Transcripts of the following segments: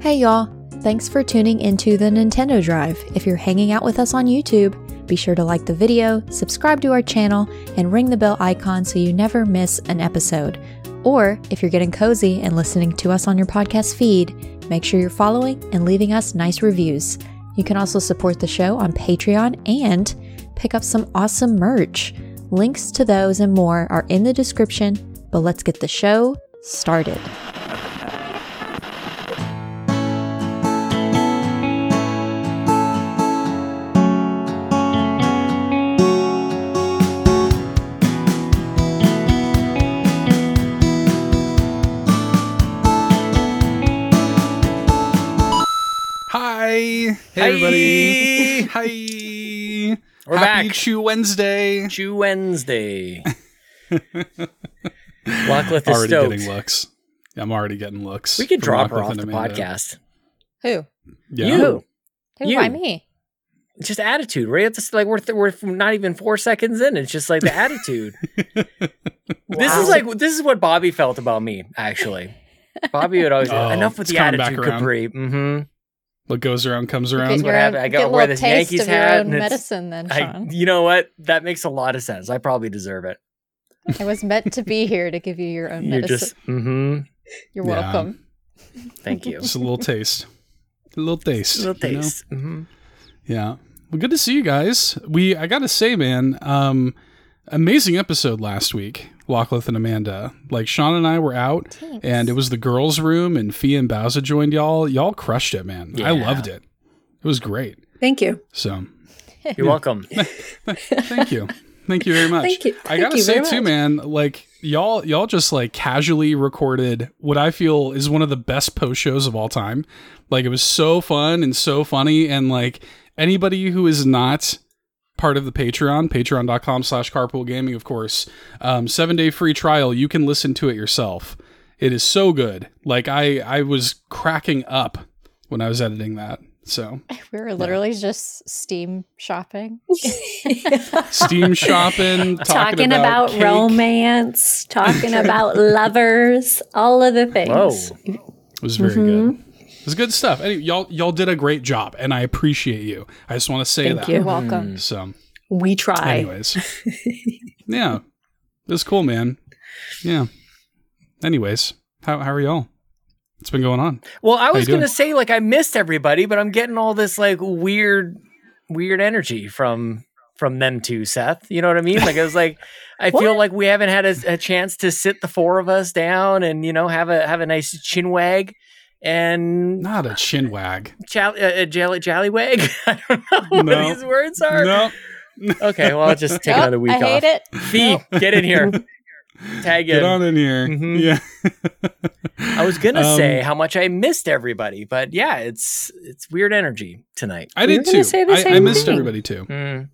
Hey y'all, thanks for tuning into the Nintendo Drive. If you're hanging out with us on YouTube, be sure to like the video, subscribe to our channel, and ring the bell icon so you never miss an episode. Or if you're getting cozy and listening to us on your podcast feed, make sure you're following and leaving us nice reviews. You can also support the show on Patreon and pick up some awesome merch. Links to those and more are in the description, but let's get the show started. Everybody. Hi. We're Happy back. Chew Wednesday. Chew Wednesday. Lachlan is Already stoked. getting looks. I'm already getting looks. We could from drop her Lachlan off the Amanda. podcast. Who? Yeah. You. Who? You. Why me? Just attitude, right? It's just like we're th- we're not even four seconds in. It's just like the attitude. This is like this is what Bobby felt about me. Actually, Bobby would always Oh, enough with it's the coming back attitude. Capri. Mm-hmm. What goes around comes Get around. what happened. I gotta a wear little this taste Yankees hat own and medicine, then, I, you know what? That makes a lot of sense. I probably deserve it. I was meant to be here to give you your own You're medicine. just. Mm-hmm. You're Yeah. welcome. Thank you. Just a little taste. A little taste. A little you know? taste. hmm Yeah. Well, good to see you guys. We I gotta say, man, um, amazing episode last week. Lachlan and Amanda. Like Sean and I were out, Thanks. and it was the girls' room, and Fia and Bowser joined y'all. Y'all crushed it, man. I loved it. It was great. Thank you. So You're welcome. thank you, thank you very much. Thank you. I gotta you say very too, much. man. Like y'all, y'all just like casually recorded what I feel is one of the best post shows of all time. Like it was so fun and so funny, and like anybody who is not part of the patreon patreon.com slash carpool gaming of course um, seven day free trial you can listen to it yourself it is so good like i i was cracking up when i was editing that so we were literally just Steam shopping. steam shopping talking, Talking about, cake. romance, talking about lovers, all of the things. Whoa. It was very Mm-hmm. good. It was good stuff. Anyway, y'all y'all did a great job, and I appreciate you. I just want to say Thank that. you. You're welcome. Mm. So, We try. anyways, yeah, it was cool, man. Yeah. Anyways, how how are y'all? What's been going on? Well, I was gonna say like I missed everybody, but I'm getting all this like weird, weird energy from from them too, Seth. You know what I mean? Like I was like, I feel What? like we haven't had a, a chance to sit the four of us down and you know have a have a nice chin wag and Not a chin wag. jall- uh, uh, jolly jallywag. I don't know what No. these words are. No. Okay, well I'll just take Oh, another week I off. hate it. Fee, get in here. Tag in. Get on in here. Mhm. Yeah. I was gonna Um, say how much I missed everybody, but yeah, it's it's weird energy tonight. I did were gonna too. say the I, I missed thing. everybody too. Mm.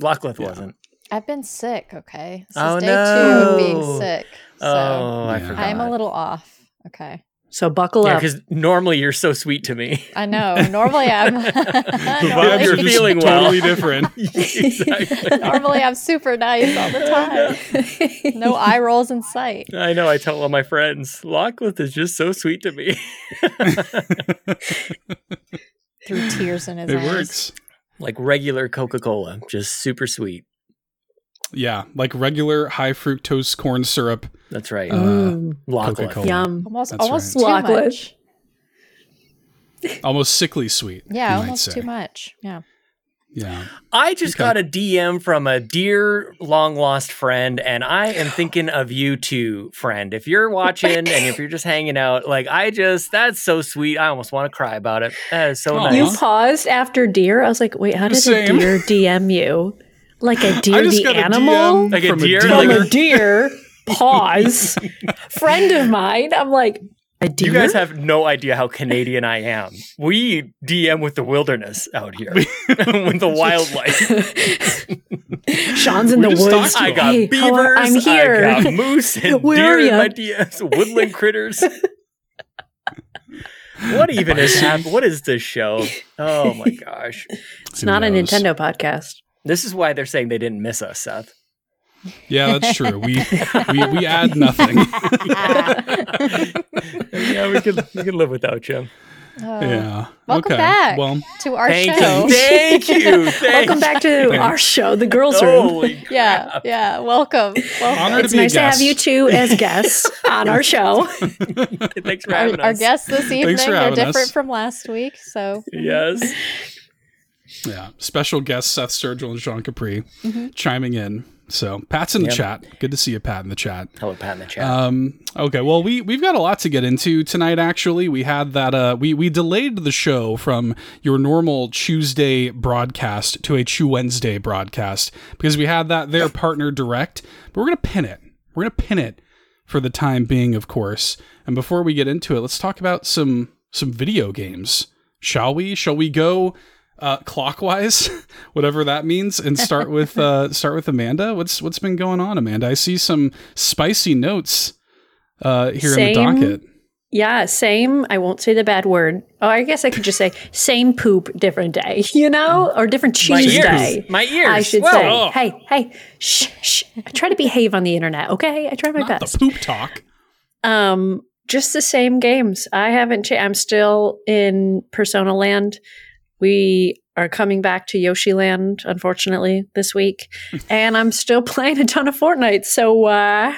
Lachlan Yeah. wasn't. I've been sick, okay? This Oh, is day two of being sick. So oh, I forgot. I'm a little off. Okay. So buckle yeah, up. because normally you're so sweet to me. I know. Normally I'm The Normally vibes you're feeling well. totally different. exactly. normally I'm super nice all the time. No eye rolls in sight. I know. I tell all my friends, Lachlan is just so sweet to me. Through tears in his It eyes. works. like regular Coca Cola, just super sweet. Yeah, like regular high fructose corn syrup. That's right. Uh, Mm, Lachlan. Coca-Cola. yum. Almost That's almost right. too much. Almost sickly sweet. Yeah, you might almost say. too much. Yeah. Yeah. I just Okay. got a DM from a dear long lost friend, and I am thinking of you too, friend. If you're watching and if you're just hanging out, like I just, that's so sweet. I almost want to cry about it. That is so Aw. nice. You paused after dear. I was like, wait, how did Same. a deer DM you? Like a deer, the got a animal? Like a from deer, From like a deer. Pause. Friend of mine. I'm like, a deer? You guys have no idea how Canadian I am. We DM with the wilderness out here, with the wildlife. Sean's in We the woods. talked I got Hey, how are- beavers. I'm here. I got moose and Where deer are in my DMs. Woodland critters. what even is happening? What is this show? Oh my gosh! it's not a Nintendo podcast. This is why they're saying they didn't miss us, Seth. Yeah, that's true. We we, we add nothing. yeah, we could we could live without you. Uh, yeah. welcome okay. back. Well, to our Thank show. you. Thank you. Thank Welcome back to Thanks. our show, The Girls Room. Holy Yeah, crap. yeah. Welcome. welcome. Honored It's to be a nice to have you two as guests on our show. Thanks for Our, having our us. Our guests this evening are different us. from last week, so Yes. Yeah. Special guests Seth Sturgill and Sean Capri Mhm. chiming in. So Pat's in the Yep. chat. Good to see you, Pat, in the chat. Hello, Pat in the chat. Um, okay, well we we've got a lot to get into tonight. Actually, we had that. Uh, we we delayed the show from your normal Tuesday broadcast to a Chew Wednesday broadcast because we had that their partner direct. But we're gonna pin it. We're gonna pin it for the time being, of course. And before we get into it, let's talk about some some video games, shall we? Shall we go? Uh, clockwise, whatever that means, and start with uh, start with Amanda. What's what's been going on, Amanda? I see some spicy notes uh, here in the Same. docket. Yeah, same. I won't say the bad word. Oh, I guess I could just say same poop, different day, you know, or different My cheese ears. day. My ears. I should Whoa. say. Oh. Hey, hey, shh, shh. I try to behave on the internet, okay? I try my Not best. the poop talk. Um, just the same games. I haven't changed. I'm still in Persona Land. We are coming back to Yoshi Land, unfortunately, this week, and I'm still playing a ton of Fortnite. So uh,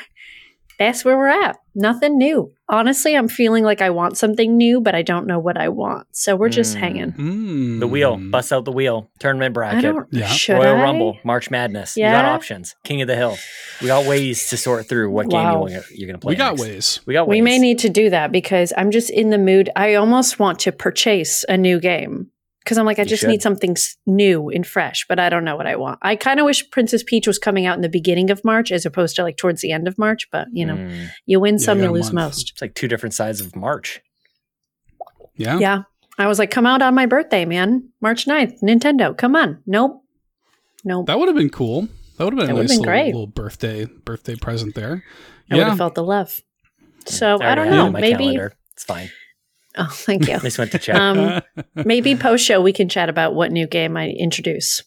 that's where we're at. Nothing new. Honestly, I'm feeling like I want something new, but I don't know what I want. So we're just Mm. hanging. Mm. The wheel. Bust out the wheel. Tournament I bracket. don't. Yeah. Should Royal I? Rumble. March Madness. You got options. King of the Hill. We got ways to sort through what game Wow. you want, you're going to play. We got next. ways. We got ways. We may need to do that because I'm just in the mood. I almost want to purchase a new game because I'm like, I You just should. need something new and fresh, but I don't know what I want. I kind of wish Princess Peach was coming out in the beginning of March as opposed to like towards the end of March, but you know, Mm. you win Yeah, some, you you lose month. most. It's like two different sides of March. Yeah. Yeah. I was like, come out on my birthday, man. March 9th, Nintendo. Come on. Nope. Nope. That would have been cool. That would have been That a nice been little, great. little birthday birthday present there. I would have felt the love. So I, already don't know. my Maybe. calendar. It's fine. Oh, thank you. I just went to check. um, maybe post show we can chat about what new game I introduce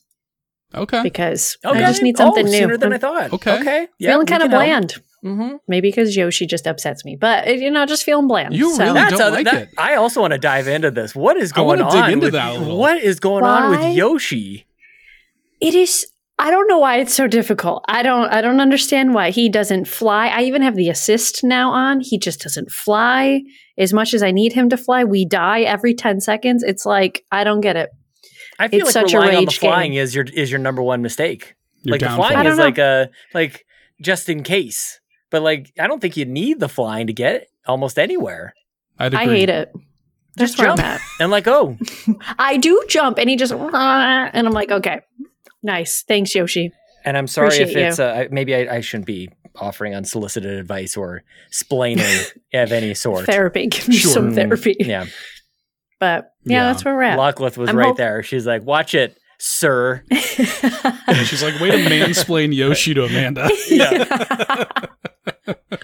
okay. because okay. I just need Oh, something new. Sooner than I'm I thought. Okay. Okay. feeling kind of bland. Mm-hmm. Maybe because Yoshi just upsets me, but uh, you know, just feeling bland. You so. really That's don't other, like that, it. I also want to dive into this. What is going wanna on? dig into with, that a. What is going on with Yoshi? It is. I don't know why it's so difficult. I don't. I don't understand why he doesn't fly. I even have the assist now on. He just doesn't fly as much as I need him to fly. We die every ten seconds. It's like I don't get it. I feel It's like such a relying on the rage game. flying is your is your number one mistake. Your like the flying is know. like a like just in case. But like I don't think you need the flying to get almost anywhere. I'd I hate it. Just That's where I'm jump and like oh I do jump, and he just and I'm like, okay, nice, thanks, Yoshi. and I'm sorry if it's uh, maybe I, I shouldn't be offering unsolicited advice or splaining of any sort. Therapy, give me Sure. some therapy. Yeah, But yeah, Yeah. that's where we're at. Lockleth was I'm right hope- there. She's like, "Watch it, sir." And she's like, way to mansplain Yoshi to Amanda.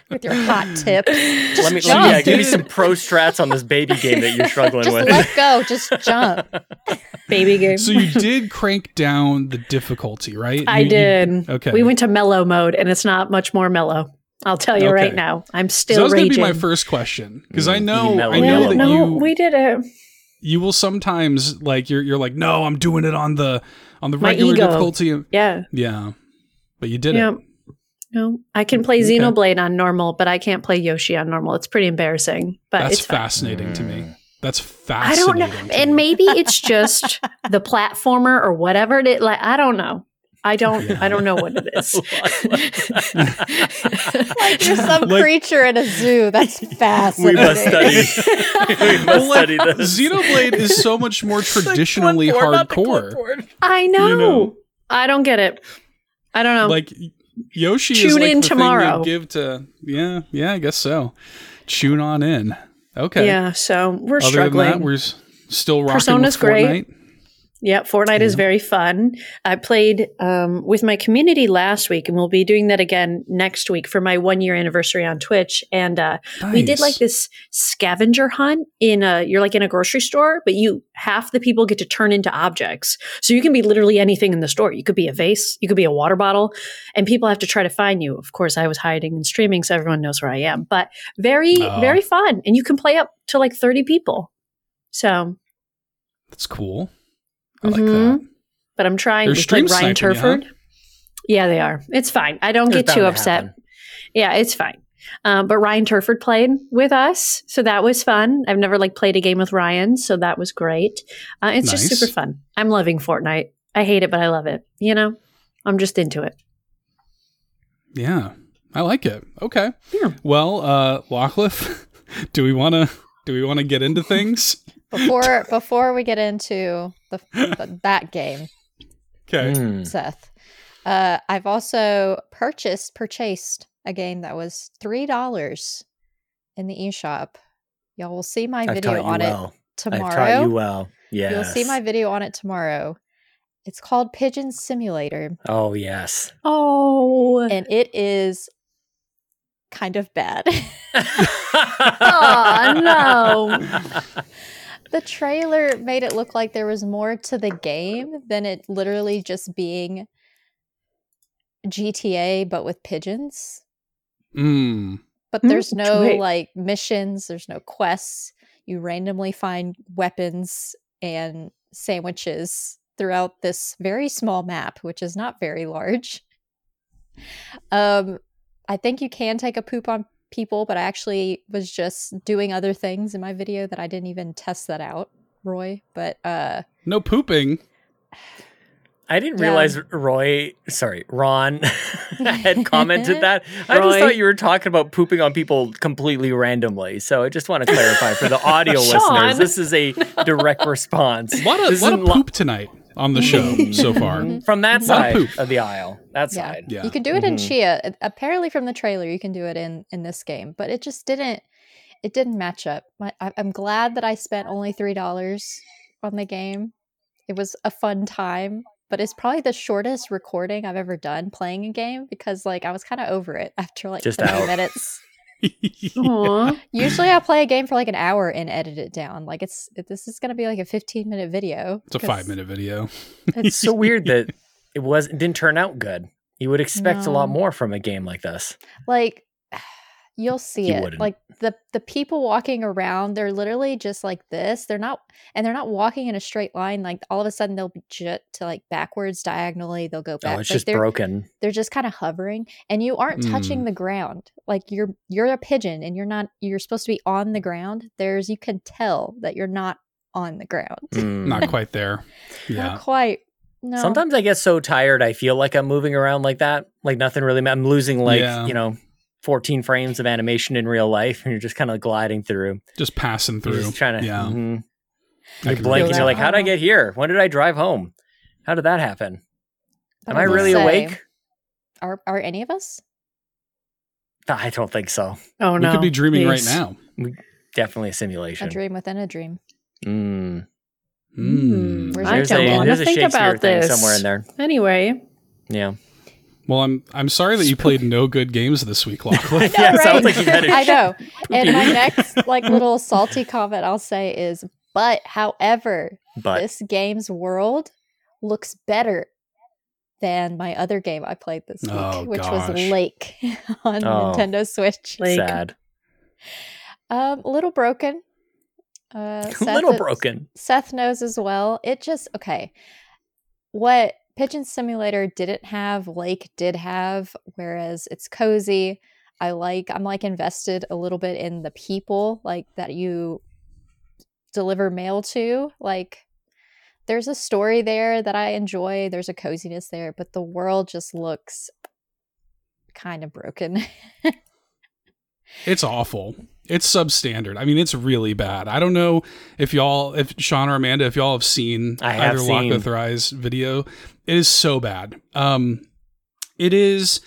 with your hot tip. Just let me, let me yeah, give me some pro strats on this baby game that you're struggling Just with. let go. Just jump. Baby game. so you did crank down the difficulty, right? I You- you- did. okay. We went to mellow mode, and it's not much more mellow. I'll tell you Okay. right now. I'm So still that was going to be my first question because I Mm, know I know mellow. that no, you we did it. You will sometimes like you're you're like no I'm doing it on the on the My regular ego. difficulty Yeah. yeah but you did Yeah. it No, I can play Okay. Xenoblade on normal, but I can't play Yoshi on normal. It's pretty embarrassing, but that's it's fine. fascinating to me that's that's I don't know, and me. maybe it's just the platformer or whatever it is. Like I don't know. I don't. Yeah. I don't know what it is. Like you're some Like- creature in a zoo. That's we fascinating. must study. we must Well, study this. Xenoblade is so much more It's like traditionally not the hardcore I know. You know. I don't get it. I don't know. like Yoshi is Tune like in the tomorrow. thing you give to yeah yeah I guess so tune on in okay Yeah, so we're other struggling. than that we're s- still rocking Persona's with great. Fortnite Yeah, Fortnite is very fun. I played um, with my community last week, and we'll be doing that again next week for my one year anniversary on Twitch. And uh, we did like this scavenger hunt in a you're like in a grocery store, but you half the people get to turn into objects. So you can be literally anything in the store. You could be a vase, you could be a water bottle, and people have to try to find you. Of course, I was hiding and streaming, so everyone knows where I am. But very, Oh. very fun, and you can play up to like thirty people. So, That's cool. I like that. but I'm trying They're with like Ryan sniping you, Turford. Yeah, they are. It's fine. I don't get too to upset. happen. Yeah, it's fine. Um, but Ryan Turford played with us, so that was fun. I've never like played a game with Ryan, so that was great. Uh, it's just super fun. I'm loving Fortnite. I hate it, but I love it. You know, I'm just into it. Yeah. I like it. Okay. Yeah. Well, uh Lockliff, do we want to do we want to get into things? Before before we get into the, the that game, Okay. Mm. Seth, uh, I've also purchased purchased a game that was three dollars in the eShop. Y'all will see my I've video taught you on well. it I've taught tomorrow. you well. Yeah. You'll see my video on it tomorrow. It's called Pigeon Simulator, Oh yes. Oh, and it is kind of bad. oh no! the trailer made it look like there was more to the game than it literally just being GTA but with pigeons. Mm. But Hmm, there's no wait. like missions, there's no quests. You randomly find weapons and sandwiches throughout this very small map, which is not very large. Um I think you can take a poop on people, but I actually was just doing other things in my video that I didn't even test that out, Roy. But uh No pooping. I didn't Yeah. realize Roy, sorry, Ron had commented that. I just thought you were talking about pooping on people completely randomly. So I just want to clarify for the audio listeners, this is a direct response. What a lot of, This lot of isn't poop tonight on the show so far. From that side poop. of the aisle. That Yeah. side. Yeah. You can do it in Mhm. Chia. Apparently, from the trailer, you can do it in in this game, but it just didn't. It didn't match up. My, I, I'm glad that I spent only three dollars on the game. It was a fun time, but it's probably the shortest recording I've ever done playing a game because, like, I was kind of over it after like Just 30 out. minutes. Usually, I play a game for like an hour and edit it down. Like, it's it, this is going to be like a 15 minute video. It's a five minute video. It's so weird that it was it didn't turn out good. You would expect a lot more from a game like this. like you'll see You it wouldn't. like the the people walking around they're literally just like this they're not and they're not walking in a straight line like all of a sudden they'll be jut to like backwards diagonally they'll go back Oh, it's like just they're, broken. they're just kind of hovering and you aren't touching Mm. the ground like you're you're a pigeon and you're not you're supposed to be on the ground there's you can tell that you're not on the ground Mm. Not quite there. not Yeah. quite no Sometimes I get so tired, I feel like I'm moving around like that. Like nothing really. I'm losing like Yeah. you know, 14 frames of animation in real life, and you're just kind of gliding through. Just passing You're through. just trying to. Yeah. mhm. I You can blink feel and that. you're like, "How did I get here? When did I drive home? How did that happen? Am I will really say, awake?" are are any of us I don't think so. Oh no we could be dreaming please. right now. Definitely a simulation a dream within a dream Mm. Mm. Where's I There's don't a, wanna think Shakespeare about thing this. somewhere in there. Anyway, Yeah. Well, I'm I'm sorry that you played no good games this week, Lachlan. know, yeah, it sounds like you've had a I know. And my next like little salty comment I'll say is, but however, But this game's world looks better than my other game I played this week, Oh, which gosh. was Lake on Oh. Nintendo Switch. Lake. sad. Um, a little broken. Uh, a little broken. Seth knows as well. It just okay. What Pigeon Simulator didn't have, Lake did have, whereas it's cozy. I like I'm like invested a little bit in the people like that you deliver mail to. Like there's a story there that I enjoy. There's a coziness there, but the world just looks kind of broken. It's awful. It's substandard. I mean, it's really bad. I don't know if y'all, if Sean or Amanda, if y'all have seen I have either seen. Lock with Rise video. It is so bad. Um, it is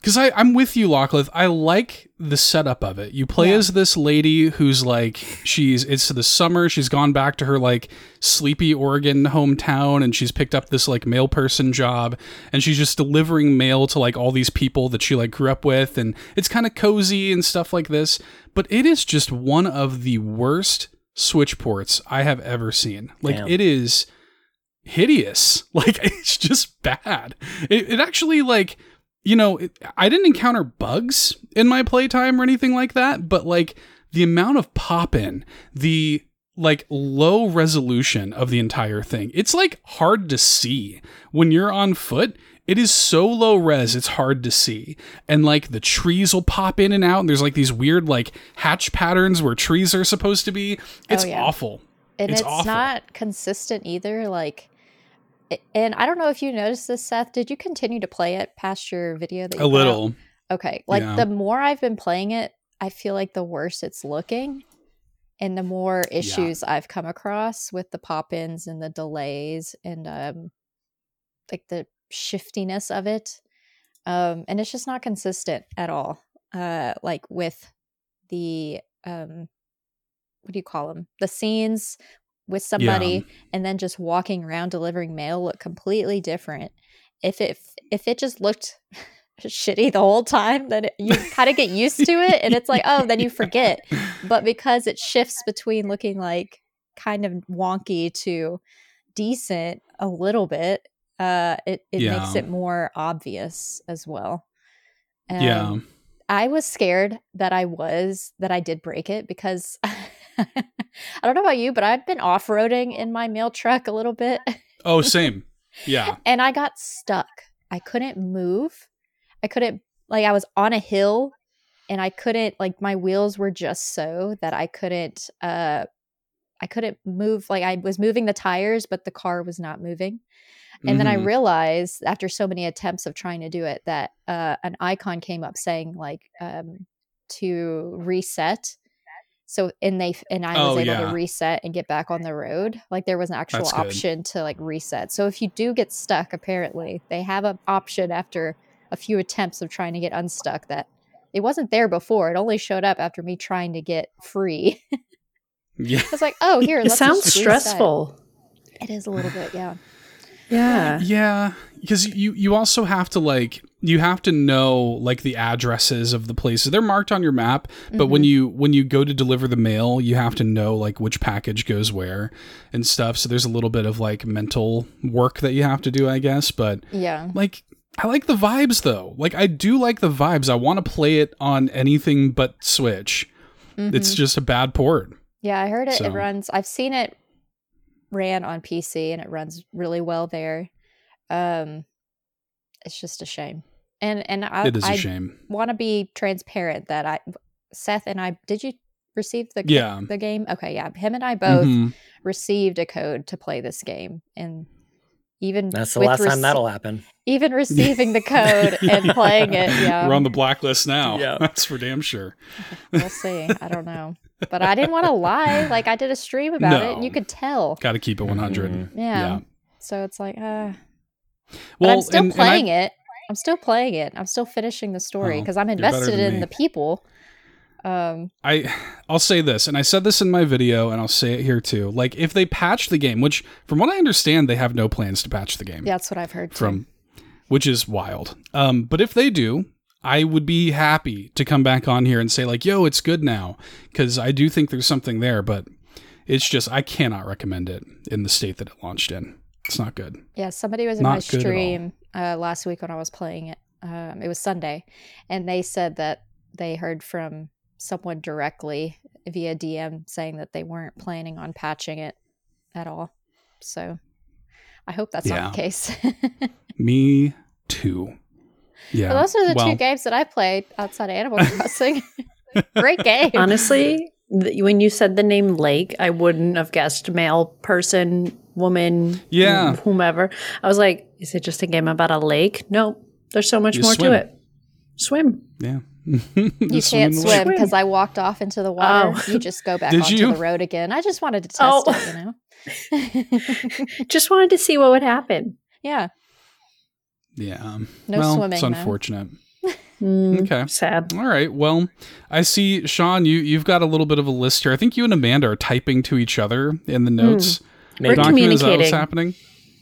because I'm with you, Locklith. I like the setup of it. You play Yeah. as this lady who's like she's it's the summer. She's gone back to her like sleepy Oregon hometown, and she's picked up this like mail person job, and she's just delivering mail to like all these people that she like grew up with, and it's kind of cozy and stuff like this. But it is just one of the worst switch ports I have ever seen. Like Damn. it is hideous. Like it's just bad. It, it actually like you know it, I didn't encounter bugs in my playtime or anything like that, but like the amount of pop in, the like low resolution of the entire thing. It's like hard to see when you're on foot. It is so low res, it's hard to see. And like the trees will pop in and out, and there's like these weird like hatch patterns where trees are supposed to be. Oh, it's Oh, yeah. awful. and It's it's, not consistent either. Like, and I don't know if you noticed this, Seth. Did you continue to play it past your video? That you A put out? little. Okay. Like Yeah. the more I've been playing it, I feel like the worse it's looking. And the more issues I've come across with the pop-ins and the delays and um like the shiftiness of it. Um and it's just not consistent at all. Uh like with the um what do you call them? The scenes with somebody and then just walking around delivering mail look completely different. If it if it just looked shitty the whole time, then it, you kind of get used to it, and it's like, oh, then you forget. But because it shifts between looking like kind of wonky to decent a little bit, uh, it it makes it more obvious as well. Yeah. Um, I was scared that I was that I did break it because I don't know about you, but I've been off roading in my mail truck a little bit, Oh, same. Yeah. and I got stuck. I couldn't move. I couldn't like I was on a hill, and I couldn't like my wheels were just so that I couldn't uh I couldn't move. Like I was moving the tires, but the car was not moving. And then I Mhm. realized after so many attempts of trying to do it that uh, an icon came up saying like um, to reset. So and they and I was Oh, able yeah. to reset and get back on the road. Like there was an actual That's good. option to like reset. So if you do get stuck, apparently they have an option after a few attempts of trying to get unstuck that it wasn't there before. It only showed up after me trying to get free. Yeah. I was like, oh, here. It let's sounds just stressful. It is a little bit, yeah. Yeah. Yeah, because you you also have to like you have to know like the addresses of the places. They're marked on your map, but when you when you go to deliver the mail, you have to know like which package goes where and stuff. So there's a little bit of like mental work that you have to do, I guess, but Yeah. like I like the vibes though. Like I do like the vibes. I want to play it on anything but Switch. It's Mhm. just a bad port. Yeah, I heard it. So- It runs. I've seen it ran on PC and it runs really well there. Um, it's just a shame. And and I, it is a I shame. want to be transparent that I, Seth and I, did you receive the Yeah. the game? Okay, yeah, him and I both Mhm. received a code to play this game, and even That's the with last time that'll happen. even receiving the code and playing it. Yeah, We're on the blacklist now. Yeah. That's for damn sure. we'll see. I don't know, but I didn't want to lie. Like I did a stream about it, and you could tell. Got to keep it 100. Mhm. Yeah. So it's like, uh, but Well, I'm still and- and I- playing it. I'm still playing it. I'm still finishing the story Oh, because I'm invested in me. the people. Um, I I'll say this, and I said this in my video, and I'll say it here too. Like, if they patch the game, which from what I understand, they have no plans to patch the game. that's what I've heard too. From, which is wild. Um, but if they do, I would be happy to come back on here and say like, "Yo, it's good now," because I do think there's something there. But it's just I cannot recommend it in the state that it launched in. It's not good. Yeah, somebody was in Not my good at all. stream uh, last week when I was playing it. Um, it was Sunday, and they said that they heard from someone directly via DM saying that they weren't planning on patching it at all. So I hope that's not the case. Me too. Yeah. But those are the well, two games that I played outside of Animal Crossing. Great game. Honestly, th- when you said the name Lake, I wouldn't have guessed male person, woman, Yeah. whomever. I was like, is it just a game about a lake? No, there's so much You more swim. to it. Swim. Yeah. You can't swim because I walked off into the water. Oh. You just go back Did onto you? the road again. I just wanted to test Oh. it, you know? Just wanted to see what would happen. yeah. Yeah. um, No well, swimming, It's though. unfortunate. Mm, Okay. Sad. All right. Well, I see, Sean. You you've got a little bit of a list here. I think you and Amanda are typing to each other in the notes. Maybe. We're document. Is that what's communicating. happening?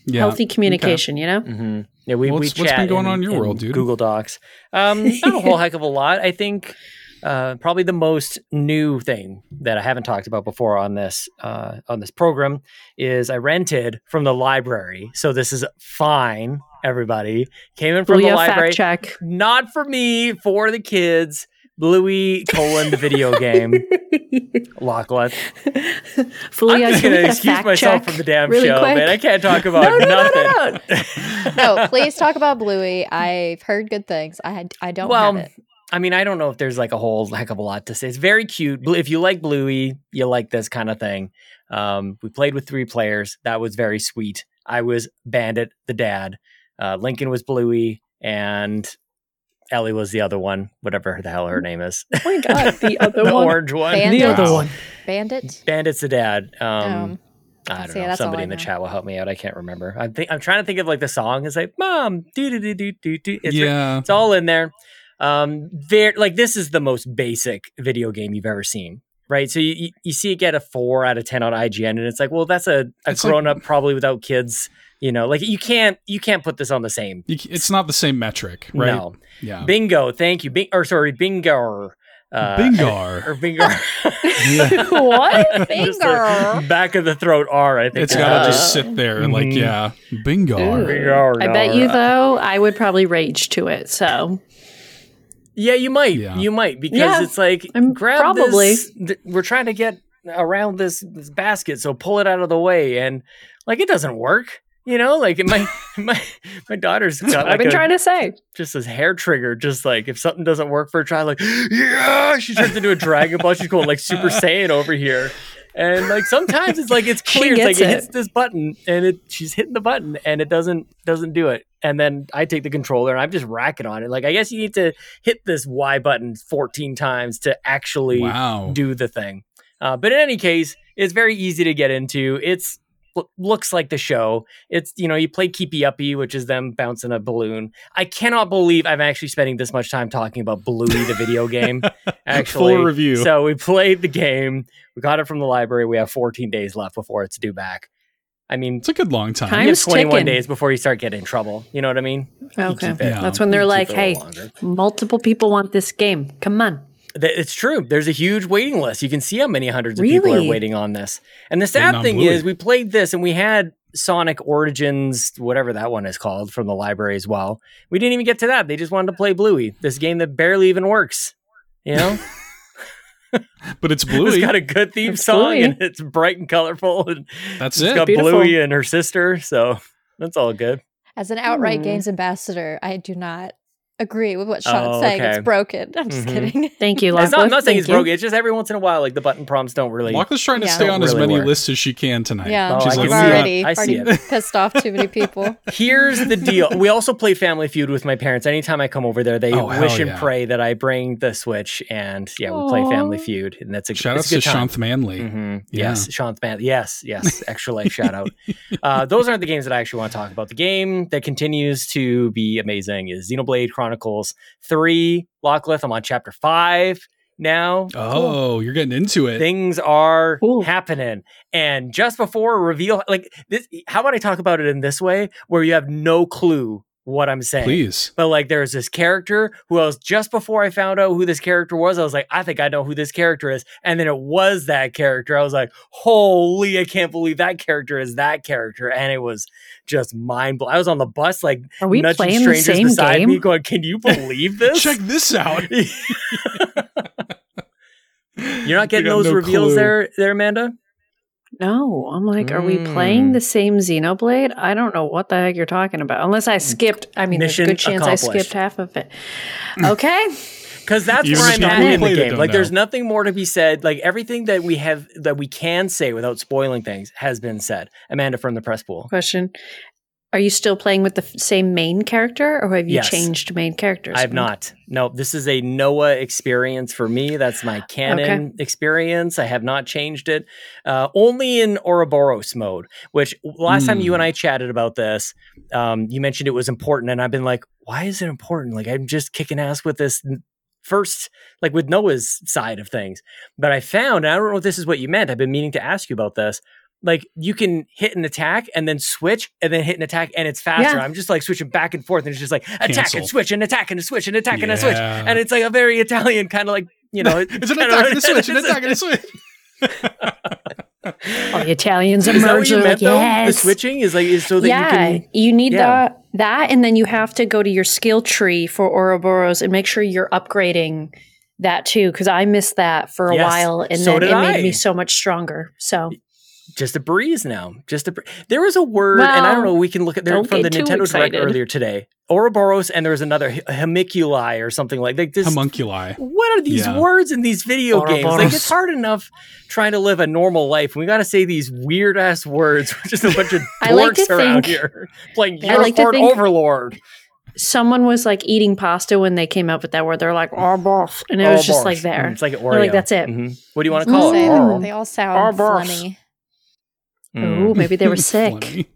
Yeah. Healthy communication, you know? hmm Yeah, we, What's- we what's chat been going in- on in your in world, dude? Google Docs. Um, not a whole heck of a lot. I think uh, probably the most new thing that I haven't talked about before on this uh, on this program is I rented from the library. So this is fine. Everybody came in from the library, fact check. not for me, for the kids. Bluey colon the video game. Lachlan. Fully, I'm just gonna excuse myself from the damn really show, quick? man. I can't talk about No, no, no, nothing. no, no. no, please talk about Bluey. I've heard good things. I had I don't Well, have it. I mean, I don't know if there's like a whole heck of a lot to say. It's very cute. If you like Bluey, you like this kind of thing. Um, we played with three players. That was very sweet. I was Bandit, the dad. Uh, Lincoln was Bluey, and Ellie was the other one, whatever the hell her name is. Oh my god, the other the one. orange one. Bandit? The other one. Bandit. Bandit's the dad. Um, Um, I don't see, know. that's Somebody in the know. chat will help me out. I can't remember. I think I'm trying to think of like the song. It's like "Mom, do do do do do do." It's yeah. it's all in there. Um, very like this is the most basic video game you've ever seen, right? So you you, you see it get a four out of ten on IGN, and it's like, well, that's a, a It's like- grown up probably without kids. You know, like you can't you can't put this on the same. You it's not the same metric, right? No, Yeah. bingo. Thank you. Bing or sorry, bingo. Uh, Bingar. or bingo. what? Just a back of the throat R. I think It's gotta what it just sit there, and, like Mhm. yeah, bingar. Ooh. Bingo. I bet you though, I would probably rage to it. So Yeah, you might. Yeah. You might because Yeah, it's like I'm grab probably. this. th- we're trying to get around this this basket, so pull it out of the way, and like it doesn't work. You know, like my my my daughter's got I've been a, trying to say. just this hair trigger. Just like if something doesn't work for a child, like yeah, she turns into a Dragon Ball. She's going like Super Saiyan over here. And like sometimes it's like it's clear, it's like it it. hits this button and it she's hitting the button and it doesn't doesn't do it. And then I take the controller and I'm just racking on it. Like I guess you need to hit this Y button 14 times to actually Wow. do the thing. Uh, but in any case, it's very easy to get into. It's lo- looks like the show. It's you know you play Keepy Uppy, which is them bouncing a balloon. I cannot believe I'm actually spending this much time talking about Bluey, the video game. Actually, Full review. So we played the game. We got it from the library. We have 14 days left before it's due back. I mean, It's a good long time. Time- you have 21 ticking. days before you start getting in trouble. You know what I mean? Okay. Yeah. That's when they're like, hey, longer. multiple people want this game. Come on. Th- It's true. There's a huge waiting list. You can see how many hundreds of people are waiting on this. And the sad thing Bluey. is, we played this and we had Sonic Origins, whatever that one is called, from the library as well. We didn't even get to that. They just wanted to play Bluey, this game that barely even works. You know, but it's Bluey. it's got a good theme It's song Bluey. and it's bright and colorful, and That's it's it's got Beautiful. Bluey and her sister. So that's all good. As an outright Hmm. games ambassador, I do not agree with what Sean's Oh, saying. okay. It's broken. I'm just Mhm. kidding. Thank you, It's not, I'm not saying it's broken. It's just every once in a while, like the button prompts don't really. Lachlan's trying to Yeah. stay on as many work. lists as she can tonight. Yeah, Oh, She's I like, can I've it. already, I see already it. pissed off too many people. Here's the deal. We also play Family Feud with my parents. Anytime I come over there, they Oh, hell wish and pray that I bring the Switch, and yeah, we play Family Feud, and that's a Shout it's outs to good time. Shanth Manley. hmm Yeah. Yes, Sean's band. Yes, yes. Extra life shout out. Uh, those aren't the games that I actually want to talk about. The game that continues to be amazing is Xenoblade Chronicles 3. Locklith, I'm on chapter 5 now. Oh, you're getting into it. Things are Cool. happening. And just before a reveal, like this, how about I talk about it in this way where you have no clue what I'm saying? Please. But like there's this character who I was just before I found out who this character was, I was like, I think I know who this character is. And then it was that character. I was like, holy, I can't believe that character is that character. And it was just mind blowing. I was on the bus, like Are we nudging playing the strangers same beside game? me, going, Can you believe this? Check this out. You're not getting those no reveals clue. there, there, Amanda? No, I'm like, are we playing Mm. the same Xenoblade? I don't know what the heck you're talking about. Unless I skipped. I mean, Mission there's a good chance I skipped half of it. Okay. Because that's Even where I'm at in the game. don't Like, there's nothing more to be said. Like everything that we have that we can say without spoiling things has been said. Amanda from the press pool. Question. Are you still playing with the f- same main character or have you Yes. changed main characters? I have not. No, this is a Noah experience for me. That's my canon experience. I have not changed it. Uh, only in Ouroboros mode, which last time you Hmm. and I chatted about this, um, you mentioned it was important. And I've been like, why is it important? Like, I'm just kicking ass with this first, like with Noah's side of things. But I found, and I don't know if this is what you meant. I've been meaning to ask you about this. Like you can hit an attack and then switch and then hit an attack and it's faster. Yeah. I'm just like switching back and forth and it's just like attack Cancel. and switch and attack and a switch and attack and a switch. And it's like a very Italian kind of like, you know, it's an kinda- attack and a switch, an attack and a switch. All the Italians Is that what you They're meant like, though? yes. The switching is like is so that yeah, you can you, need Yeah. that that, and then you have to go to your skill tree for Ouroboros and make sure you're upgrading that too because I missed that for a Yes, while, and so then it I. made me so much stronger. So just a breeze now. Just a. Br- there was a word, and I don't know. We can look at there from the get too Nintendo Direct earlier today. Ouroboros, and there was another H- Homunculi or something like like this. Homunculi. what are these Yeah. words in these video games? Like it's hard enough trying to live a normal life. We got to say these weird ass words. We're just a bunch of dorks I like to around think- here playing I like to Unicorn think- Overlord. someone was like eating pasta when they came up with that word. They're like, oh. And it was just like there. Mm, It's like Oreo. They're like, that's it. Mhm. What do you want to Mm. call it? Say. Oro. they all sound Ouroboros. phlegmy. Mm. Ooh, maybe they were sick. Flemmy.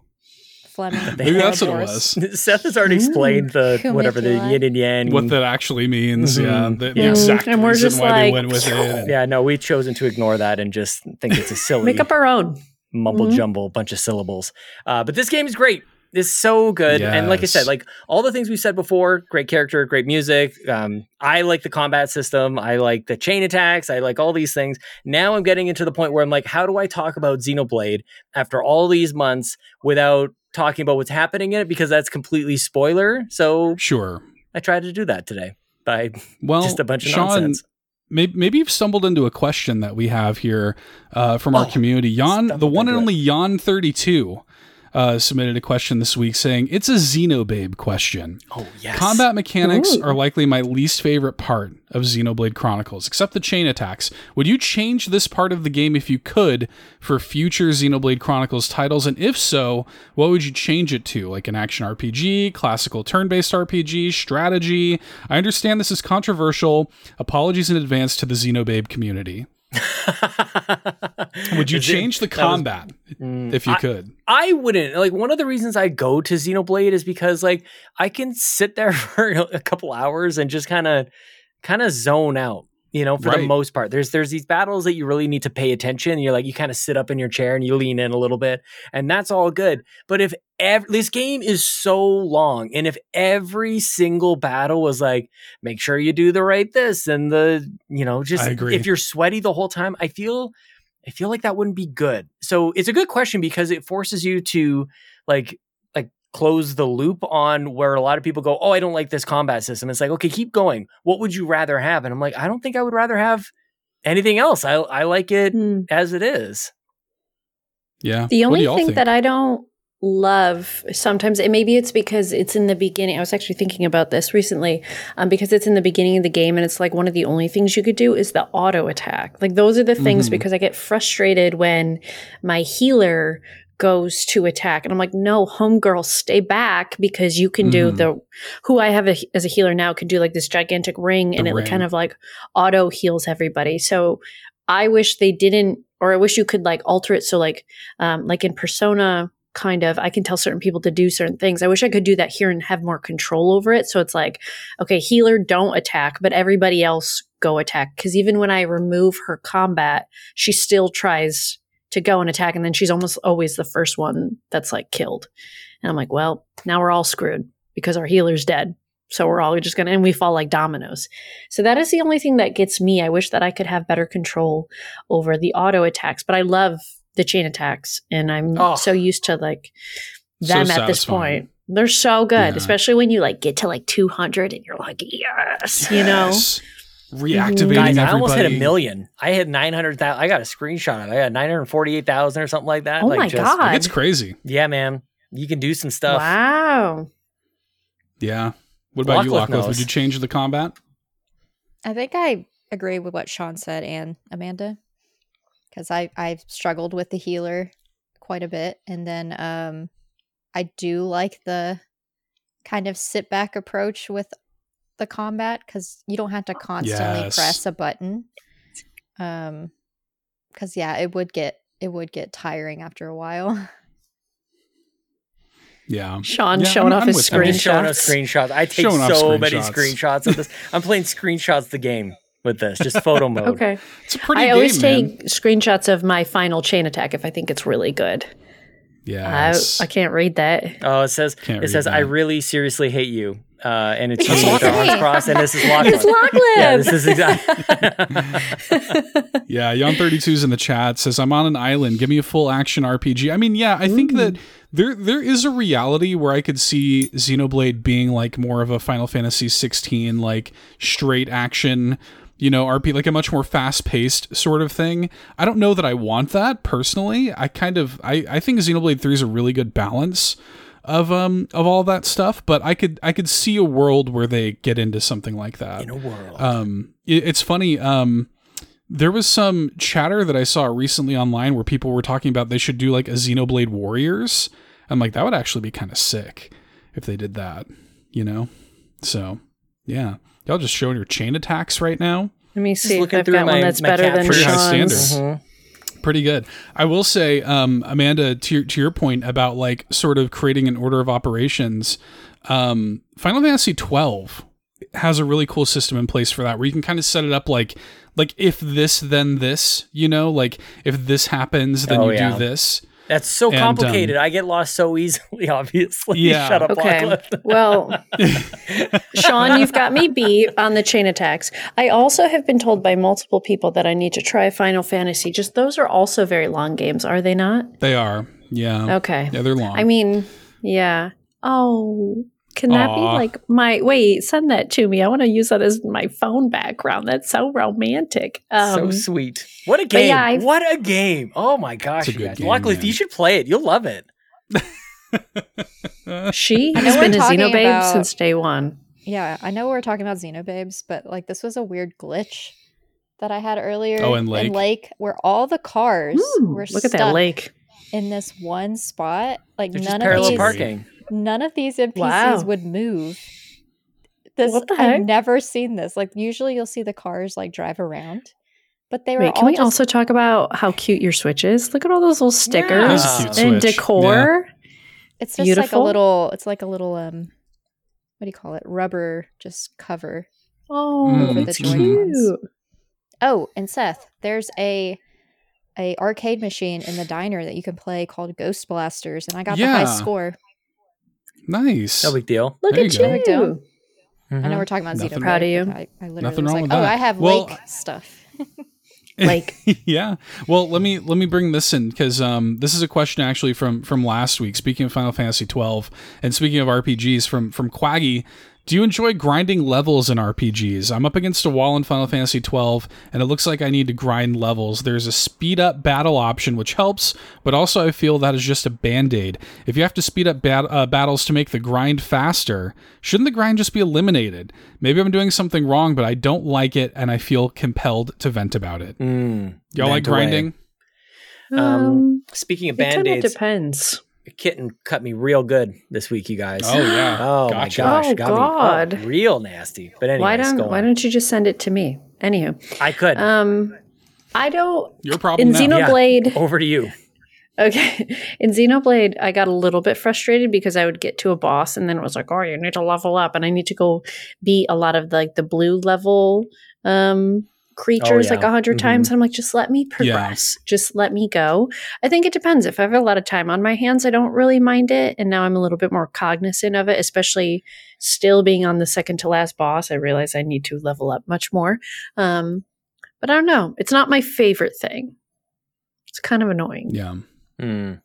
Phlegmy. Maybe that's what it was. Seth has already explained the Who whatever the yin and yang. What that actually means. Mhm. Yeah. The, the exact And we're reason just why they went with it. yeah, no, we've chosen to ignore that and just think it's a silly Make up our own. mumble Mhm. jumble bunch of syllables. Uh, but this game is great. It's so good, and like I said, like all the things we said before, great character, great music. Um, I like the combat system. I like the chain attacks. I like all these things. Now I'm getting into the point where I'm like, how do I talk about Xenoblade after all these months without talking about what's happening in it because that's completely spoiler. So Sure. I tried to do that today by Well, just a bunch of Sean, nonsense. Maybe, maybe you've stumbled into a question that we have here uh, from our Oh, community. Yon, the one and only Yon32 uh, submitted a question this week saying, It's a Xenobabe question. Oh yes, Combat mechanics Ooh. are likely my least favorite part of Xenoblade Chronicles, except the chain attacks. Would you change this part of the game if you could for future Xenoblade Chronicles titles? And if so, what would you change it to? Like an action RPG, classical turn based RPG, strategy? I understand this is controversial. Apologies in advance to the Xenobabe community. Would you Is it- change the that was- combat Mm, if you I- could? I wouldn't like one of the reasons I go to Xenoblade is because like I can sit there for a couple hours and just kind of kind of zone out. You know, for the most part, there's there's these battles that you really need to pay attention. You're like you kind of sit up in your chair and you lean in a little bit, and that's all good. But if ev- this game is so long, and if every single battle was like, make sure you do the right this and the you know just I agree. if you're sweaty the whole time, I feel I feel like that wouldn't be good. So it's a good question because it forces you to like like close the loop on where a lot of people go, "Oh, I don't like this combat system." It's like, "Okay, keep going. What would you rather have?" And I'm like, "I don't think I would rather have anything else. I I like it Hmm. as it is." Yeah. The only thing think? that I don't love sometimes, and maybe it's because it's in the beginning. I was actually thinking about this recently, um, because it's in the beginning of the game, and it's like one of the only things you could do is the auto attack. Like those are the things Mhm. because I get frustrated when my healer goes to attack and i'm like no homegirl stay back because you can do Mhm. the who i have a, as a healer now can do like this gigantic ring and The it ring. kind of like auto heals everybody so i wish they didn't or i wish you could like alter it so like um like in persona kind of i can tell certain people to do certain things. I wish i could do that here and have more control over it. So it's like okay healer don't attack but everybody else go attack. Because even when i remove her combat she still tries to go and attack and then she's almost always the first one that's like killed. And i'm like well now we're all screwed because our healer's dead. So we're all just gonna and we fall like dominoes. So that is the only thing that gets me. I wish that i could have better control over the auto attacks but i love the chain attacks and i'm Oh. so used to like So them at this point they're so good Yeah. especially when you like get to like 200 and you're like yes you know Yes. Reactivating Guys, I almost hit a million. I hit 900,000. I got a screenshot of it. I got 948,000 or something like that. Oh like my just- God. It's crazy. Yeah, man. You can do some stuff. wow Yeah. What about you, Lachlan Lachlan? Would you change the combat? I think I agree with what Sean said and Amanda because I I've struggled with the healer quite a bit, and then um, I do like the kind of sit back approach with the combat because you don't have to constantly Yes. press a button. Um, because yeah, it would get it would get tiring after a while. Yeah. sean Yeah, showing I'm- off I'm his with you. I'm showing us screenshots screenshots. I take Showing off so many screenshots. screenshots of this. I'm playing screenshots the game with this, just photo mode. okay It's a pretty I game, always man. take screenshots of my final chain attack if I think it's really good. Yeah. I, I can't read that. Oh, it says Can't it read says I really seriously hate you. Uh, and it's That's you with the arms crossed, and this is Lachlan. It's Lachlan. Yeah, this is exactly. Yeah, Yon 32's in the chat says I'm on an island. Give me a full action RPG. I mean, yeah, I think that there there is a reality where I could see Xenoblade being like more of a Final Fantasy 16 like straight action you know, RP like a much more fast-paced sort of thing. I don't know that I want that personally. I kind of I I think Xenoblade 3 is a really good balance of um of all that stuff, but I could I could see a world where they get into something like that. In a world. Um, it, it's funny. Um, there was some chatter that I saw recently online where people were talking about they should do like a Xenoblade Warriors. I'm like, that would actually be kind of sick if they did that, you know? So, yeah. Y'all just showing your chain attacks right now. Let me see if looking I've got my- one that's my better than capture Pretty high Sean's. standards. Mhm. Pretty good. I will say, um, Amanda, to your, to your point about like sort of creating an order of operations, um, Final Fantasy 12 has a really cool system in place for that where you can kind of set it up like like if this then this you know like if this happens then Oh, you yeah. do this That's so And, complicated. um, I get lost so easily, obviously. Yeah. Shut up, Okay. Well, Sean, you've got me beat on the chain attacks. I also have been told by multiple people that I need to try Final Fantasy. Just those are also very long games, are they not? they are yeah Okay. yeah they're long I mean, yeah. Oh, can that be like my wait? Send that to me. I want to use that as my phone background. That's so romantic. so Um, sweet. What a game. yeah, I've- what a game. Oh my gosh, It's a you good guys. game, Luckily, man. you should play it. You'll love it. she I know has we're been a talking Xenobabe about- since day one. Yeah, I know we're talking about Xenobabes, but like this was a weird glitch that I had earlier Oh, in Lake? Lake where all the cars Ooh, were look at that lake. in this one spot. Like They're just none of parallel these parking. None of these NPCs Wow. would move. This What the I've never seen this. Like usually you'll see the cars like drive around. But they were Wait, all can we just, also talk about how cute your Switch is? Look at all those little stickers It is a cute and Switch. decor. it's just like a little it's like a little um what do you call it? Rubber just cover. Oh, Mm, that's cute. Oh, and Seth, there's a a arcade machine in the diner that you can play called Ghost Blasters, and I got the Yeah. high score. Nice No big deal. Look There at you you. Down. I Mm-hmm. know we're talking about Nothing- Xenoblade. Proud of you. I, I literally Nothing was wrong like, with oh, that. I have Well- lake stuff. Like, yeah. Well, let me let me bring this in because um, this is a question actually from from last week. Speaking of Final Fantasy twelve, and speaking of RPGs, from from Quaggy, do you enjoy grinding levels in RPGs? I'm up against a wall in Final Fantasy twelve, and it looks like I need to grind levels. There's a speed up battle option which helps, but also I feel that is just a band aid. If you have to speed up bat- uh, battles to make the grind faster, shouldn't the grind just be eliminated? Maybe I'm doing something wrong, but I don't like it, and I feel compelled to vent about it. Mm, Y'all like grinding? Um, um, Speaking of it kind band of aids, depends. Kitten cut me real good this week, you guys. Oh yeah. Oh Gotcha. my gosh, Oh, got me God. oh, real nasty. But anyways, why don't Why don't you just send it to me? Anywho, I could. um, I don't. Your problem In now. Xenoblade, Over to you. Okay. In Xenoblade, I got a little bit frustrated because I would get to a boss and then it was like, oh, you need to level up. And I need to go beat a lot of like the blue level um, creatures yeah. like a 100 Mhm. times. And I'm like, just let me progress. Just let me go. I think it depends. If I have a lot of time on my hands, I don't really mind it. And now I'm a little bit more cognizant of it, especially still being on the second to last boss. I realize I need to level up much more. Um, but I don't know. It's not my favorite thing. It's kind of annoying. Yeah. Mm.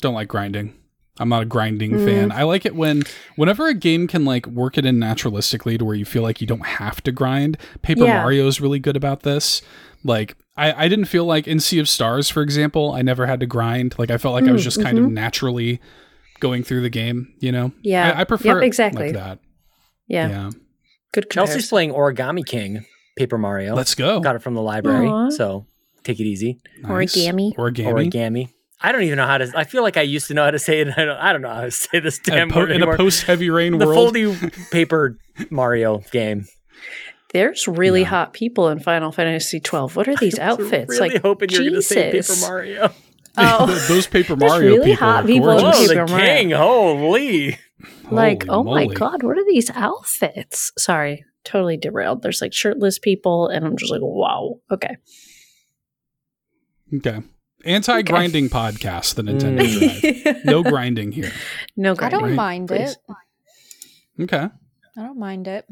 Don't like grinding. I'm not a grinding Mm. fan. I like it when whenever a game can like work it in naturalistically to where you feel like you don't have to grind. Paper Yeah. Mario is really good about this. Like I, I didn't feel like in Sea of Stars, for example, I never had to grind. Like I felt like I was Mm, just kind of mhm. naturally going through the game, you know? Yeah. I, I prefer Yep, exactly. like that. Yeah. yeah. Good Chelsea's comparison. playing Origami King, Paper Mario. Let's go. Got it from the library, Aw. so take it easy. Nice. Origami. Origami. Origami. I don't even know how to. I feel like I used to know how to say it. I don't, I don't know how to say this damn po- word in a post heavy rain the world. foldy paper Mario game. There's really Yeah. hot people in Final Fantasy twelve. What are these I was outfits? Really like hoping you were going to say Paper Jesus. Mario. Oh, Those Paper There's Mario really people hot are people in gorgeous. Whoa, oh, the Mario. king! Holy! like Holy oh my god, what are these outfits? Sorry, totally derailed. There's like shirtless people, and I'm just like, wow. Okay. Okay. Anti grinding podcast, the Nintendo Mm. Drive. No grinding here. no grinding. I don't Right. mind Please. it. Okay. I don't mind it.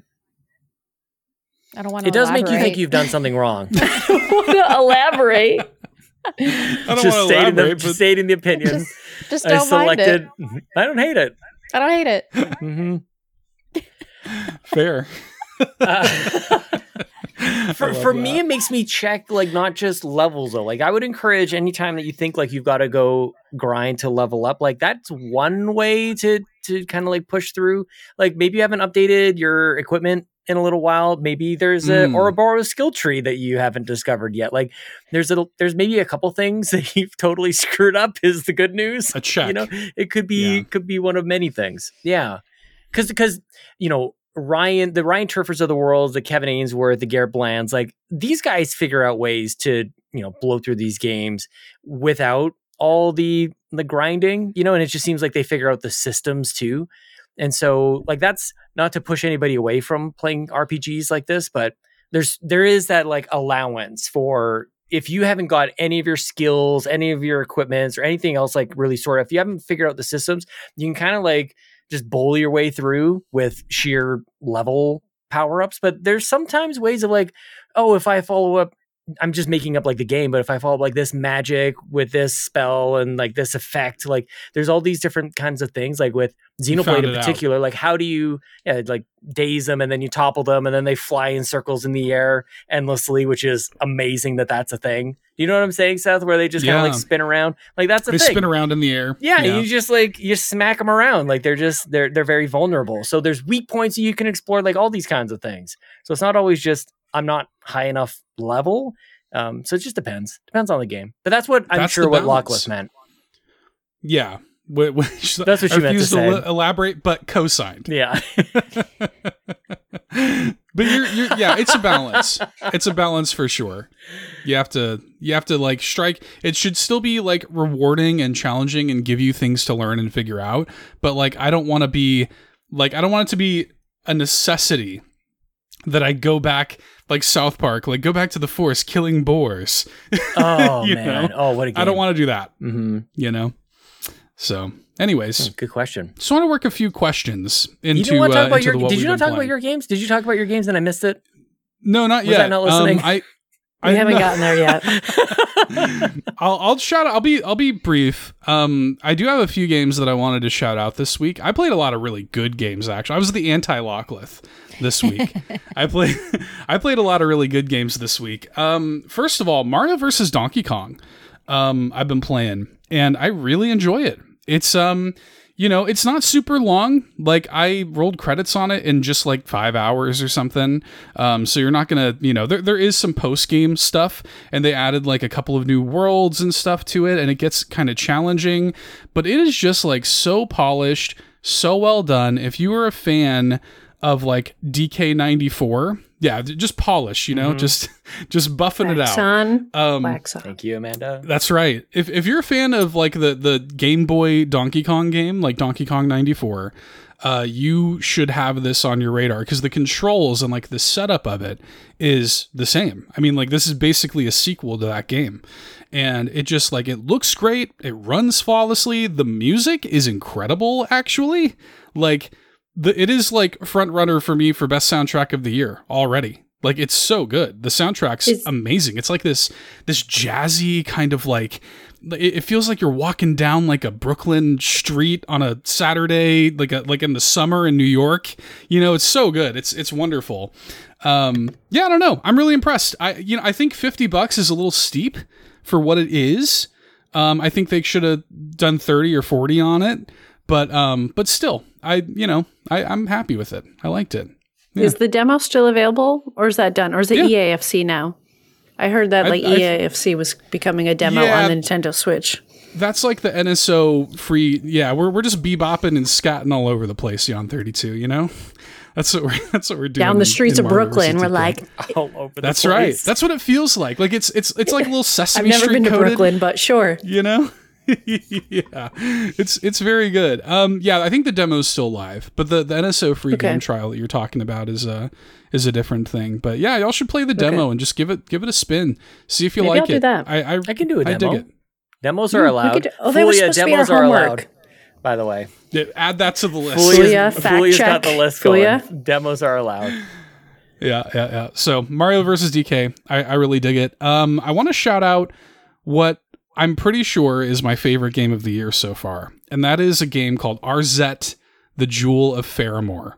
I don't want to. It does make you think you've done something wrong. I don't want to elaborate. I don't just want to stating the, elaborate, just stating the opinion. Just, just I don't mind it. I don't hate it. I don't hate it. hmm fair. Uh, for, for me it makes me check like not just levels though. Like i would encourage anytime that you think like you've got to go grind to level up like that's one way to to kind of like push through. Like maybe you haven't updated your equipment in a little while. Maybe there's a Mm. Ouroboros skill tree that you haven't discovered yet. Like there's a there's maybe a couple things that you've totally screwed up is the good news. A check. you know it could be Yeah. could be one of many things. Yeah. Because because you know ryan the ryan Turfords of the world the kevin ainsworth the garrett blands like these guys figure out ways to you know blow through these games without all the the grinding you know and it just seems like they figure out the systems too. And so like that's not to push anybody away from playing rpgs like this but there's there is that like allowance for if you haven't got any of your skills, any of your equipments, or anything else like really sort of if you haven't figured out the systems, you can kind of like just bowl your way through with sheer level power ups. But there's sometimes ways of like, oh, if I follow up, I'm just making up like the game, but if I follow like this magic with this spell and like this effect, like there's all these different kinds of things. Like with Xenoblade in it out. particular, like how do you yeah, like daze them and then you topple them and then they fly in circles in the air endlessly, which is amazing that that's a thing. You know what I'm saying, Seth? Where they just kind of like spin around, like that's a thing. they thing. spin around in the air. yeah, and you just like you smack them around, like they're just they're they're very vulnerable. So there's weak points that you can explore, like all these kinds of things. So it's not always just I'm not high enough level. Um, so it just depends, depends on the game. But that's what I'm That's sure what. Lachlan meant. yeah. That's what I you meant to el- elaborate, but co-signed. Yeah, but you're, you're yeah it's a balance it's a balance for sure you have to you have to like strike it should still be like rewarding and challenging and give you things to learn and figure out but like i don't want to be like i don't want it to be a necessity that i go back like south park like go back to the forest killing boars Oh man! know? Oh, what a game! i don't want to do that hmm you know so anyways Good question. just want to work a few questions into You want to talk uh, about your. Did you not talk about your games? Did you talk about your games and I missed it? no not Was I yet not listening? um, i We haven't no. gotten there yet. I'll I'll shout out. I'll be I'll be brief. Um, I do have a few games that I wanted to shout out this week. I played a lot of really good games. Actually, I was the anti Lachlan this week. I played I played a lot of really good games this week. Um, first of all, Mario versus Donkey Kong. Um, I've been playing and I really enjoy it. It's um. You know, it's not super long. Like I rolled credits on it in just like five hours or something. Um, so you're not gonna, you know, there there is some post game stuff, and they added like a couple of new worlds and stuff to it, and it gets kind of challenging. But it is just like so polished, so well done. If you are a fan of like DK94, yeah, just polish, you know, just just buffing it Wax out. on, Um, wax off. Thank you, Amanda. that's right. If if you're a fan of like the the Game Boy Donkey Kong game, like Donkey Kong 94, uh, you should have this on your radar because the controls and like the setup of it is the same. I mean, like this is basically a sequel to that game. And it just like it looks great, it runs flawlessly, the music is incredible actually. Like the it is like front runner for me for best soundtrack of the year already. Like it's so good. The soundtrack's Is- amazing. It's like this this jazzy kind of like it, it feels like you're walking down like a Brooklyn street on a Saturday, like a like in the summer in New York. You know, it's so good. It's it's wonderful. Um, yeah, I don't know. I'm really impressed. I you know I think 50 bucks is a little steep for what it is. Um, I think they should have done 30 or 40 on it, but um, but still, I you know I I'm happy with it. I liked it. Yeah. Is the demo still available, or is that done, or is it Yeah. EAFC now? I heard that like I- EAFC was becoming a demo Yeah. on the Nintendo Switch. That's like the NSO free. Yeah, we're we're just bebopping and scatting all over the place on 32. You know, that's what we're that's what we're doing Down the streets in of Mario Brooklyn, versus we're like, All over the That's right. That's what it feels like. Like it's it's it's like a little I've Sesame never Street been to coded, Brooklyn, but sure. You know. yeah, it's it's very good. Um, yeah, I think the demo's still live, but the, the NSO free Okay. game trial that you're talking about is a is a different thing. But yeah, y'all should play the demo and just give it give it a spin, see if you Maybe like I'll do it. that. I I, I can do a I demo. dig it. Demos are allowed. could do- oh, they were Fulia supposed to be our demos are allowed. By the way, Yeah, Add that to the list. Fulia, fact Fulia's got check. the list Fulia. going. Demos are allowed. Yeah, yeah, yeah. So Mario versus DK, I, I really dig it. Um, I want to shout out what I'm pretty sure is my favorite game of the year so far, and that is a game called Arzette, the Jewel of Faramore.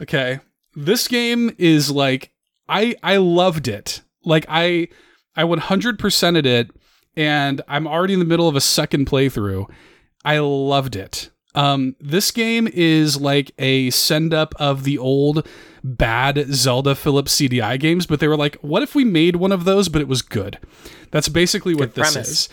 Okay, this game is like I I loved it. Like I I 100%ed it and I'm already in the middle of a second playthrough. I loved it. Um, this game is like a send up of the old bad Zelda Philips CDI games, but they were like, what if we made one of those, but it was good? That's basically what Good this premise. is.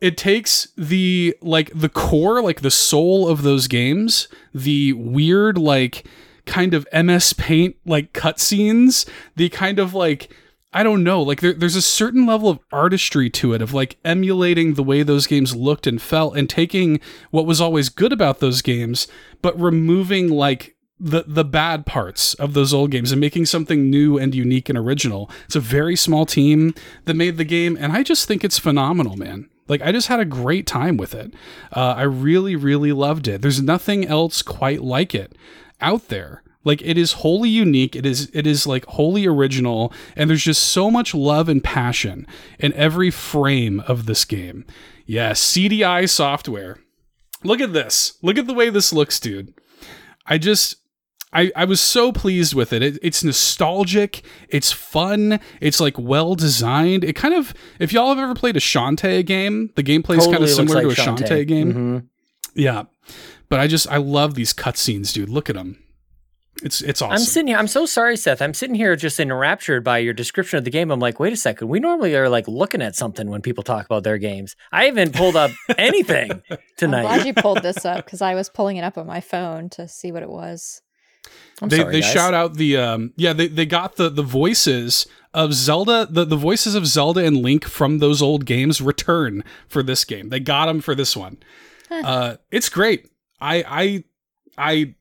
It takes the like the core, like the soul of those games, the weird like kind of MS Paint like cutscenes, the kind of like I don't know, like there, there's a certain level of artistry to it, of like emulating the way those games looked and felt, and taking what was always good about those games, but removing like the the bad parts of those old games and making something new and unique and original. It's a very small team that made the game, and I just think it's phenomenal, man. Like I just had a great time with it. Uh, I really, really loved it. There's nothing else quite like it out there. Like it is wholly unique. It is it is like wholly original, and there's just so much love and passion in every frame of this game. Yes, CDI software. Look at this. Look at the way this looks, dude. I just I, I was so pleased with it. it. It's nostalgic. It's fun. It's like well designed. It kind of, if y'all have ever played a Shantae game, the gameplay gameplay's kind of similar looks to a Shantae, Shantae. game. Mhm. Yeah, but I just I love these cutscenes, dude. Look at them. It's it's awesome. I'm sitting here. I'm so sorry, Seth. I'm sitting here just enraptured by your description of the game. I'm like, wait a second. We normally are like looking at something when people talk about their games. I haven't pulled up anything I'm glad tonight. you pulled this up because I was pulling it up on my phone to see what it was. I'm they sorry, they guys. shout out the um yeah they, they got the the voices of Zelda the the voices of Zelda and Link from those old games return for this game. They got them for this one. uh, it's great. I I I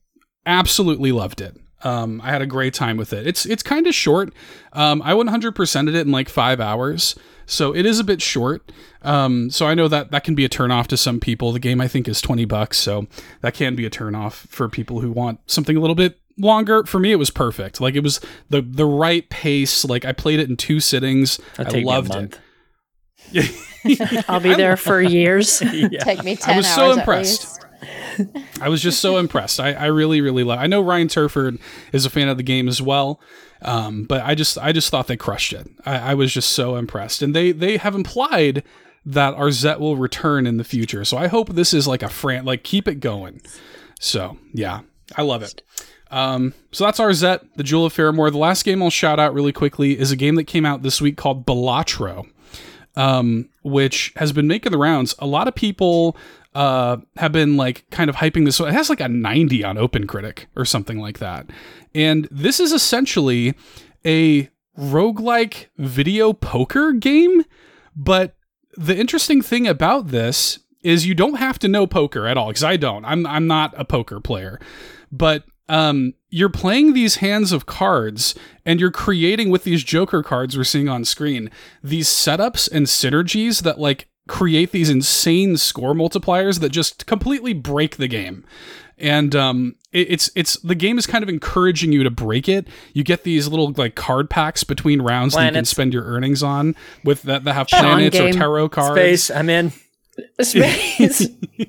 absolutely loved it. Um, I had a great time with it. It's it's kind of short. Um, I 100%ed it in like five hours, so it is a bit short. Um, so I know that that can be a turnoff to some people. The game I think is 20 bucks, so that can be a turnoff for people who want something a little bit longer. For me, it was perfect. Like it was the the right pace. Like I played it in two sittings. That'd I take me a loved month. it. I'll be there for years. Yeah. Take me 10 I was hours so at impressed. I was just so impressed. I, I really, really love. I know Ryan Turford is a fan of the game as well, um, but I just, I just thought they crushed it. I, I was just so impressed, and they, they have implied that Zet will return in the future. So I hope this is like a fran, like keep it going. So yeah, I love it. Um, so that's Zet, the Jewel of Faramore. The last game I'll shout out really quickly is a game that came out this week called Balatro um, which has been making the rounds. A lot of people uh, have been like kind of hyping this. It has like a 90 on OpenCritic or something like that. And this is essentially a roguelike video poker game. But the interesting thing about this is you don't have to know poker at all because I don't. I'm I'm not a poker player, but um, you're playing these hands of cards and you're creating with these Joker cards we're seeing on screen these setups and synergies that like create these insane score multipliers that just completely break the game. And um, it, it's it's the game is kind of encouraging you to break it. You get these little like card packs between rounds that you can spend your earnings on with that that have planets or tarot cards. Space. I'm in. Space.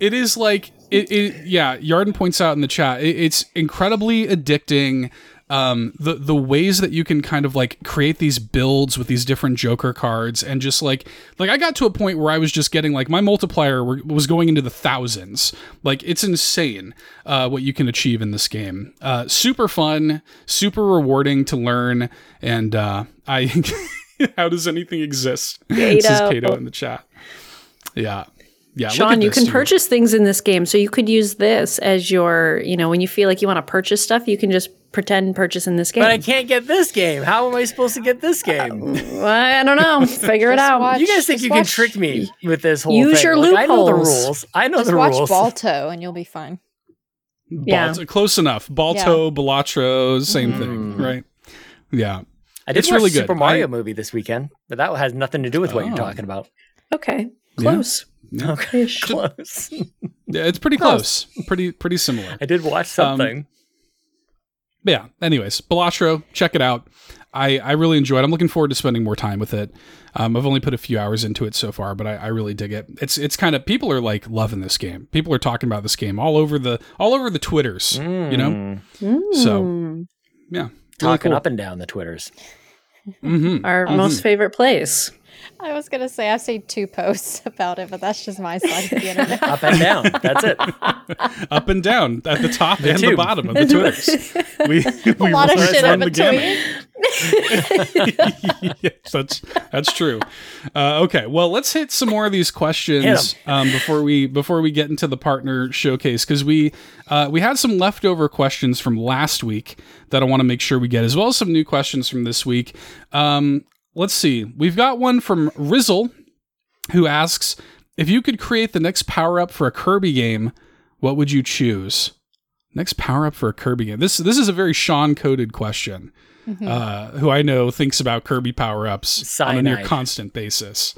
it is like it, it yeah yarden points out in the chat it, it's incredibly addicting um the the ways that you can kind of like create these builds with these different joker cards and just like like i got to a point where i was just getting like my multiplier were, was going into the thousands. Like it's insane uh what you can achieve in this game. Uh super fun super rewarding to learn and uh i how does anything exist? Says Kato. kato in the chat. Yeah yeah look Sean, at you can dude. purchase things in this game. So you could use this as your, you know, when you feel like you want to purchase stuff, you can just pretend purchase in this game. But I can't get this game. How am I supposed to get this game? Well, I don't know. Figure it out. watch- You guys think just you can trick me with this whole Use thing? your Like, I know the rules. I know Just the watch rules. Balto and you'll be fine. Yeah. Balto, close enough. Balto, Balatro, same Mm. thing, right? Yeah. I did It's watch really Super good. Mario I- movie this weekend, but that has nothing to do with what Oh. you're talking about. Okay. Close. Yeah. Okay, close. Yeah, it's pretty close. Pretty pretty similar. I did watch something. But yeah. Anyways, Balatro, check it out. I, I really enjoy it. I'm looking forward to spending more time with it. Um, I've only put a few hours into it so far, but I, I really dig it. It's it's kind of people are like loving this game. People are talking about this game all over the all over the twitters. You know, Mm. So- Mm. yeah, talking cool. up and down the Twitters. hmm Our Mhm. most favorite place. I was gonna say I've seen two posts about it, but that's just my side of the internet. Up and down. That's it. Up and down at the top The and the bottom of the Twitters. We, we a lot of shit from in the between. gamut. yes, that's that's true. Uh, okay, well, let's hit some more of these questions um, before we before we get into the partner showcase because we uh, we had some leftover questions from last week that I want to make sure we get, as well as some new questions from this week. Um, let's see, we've got one from Rizzle who asks if you could create the next power up for a Kirby game, what would you choose? Next power up for a Kirby game. This this is a very Sean coded question Mhm. uh, who I know thinks about Kirby power ups on a near constant basis.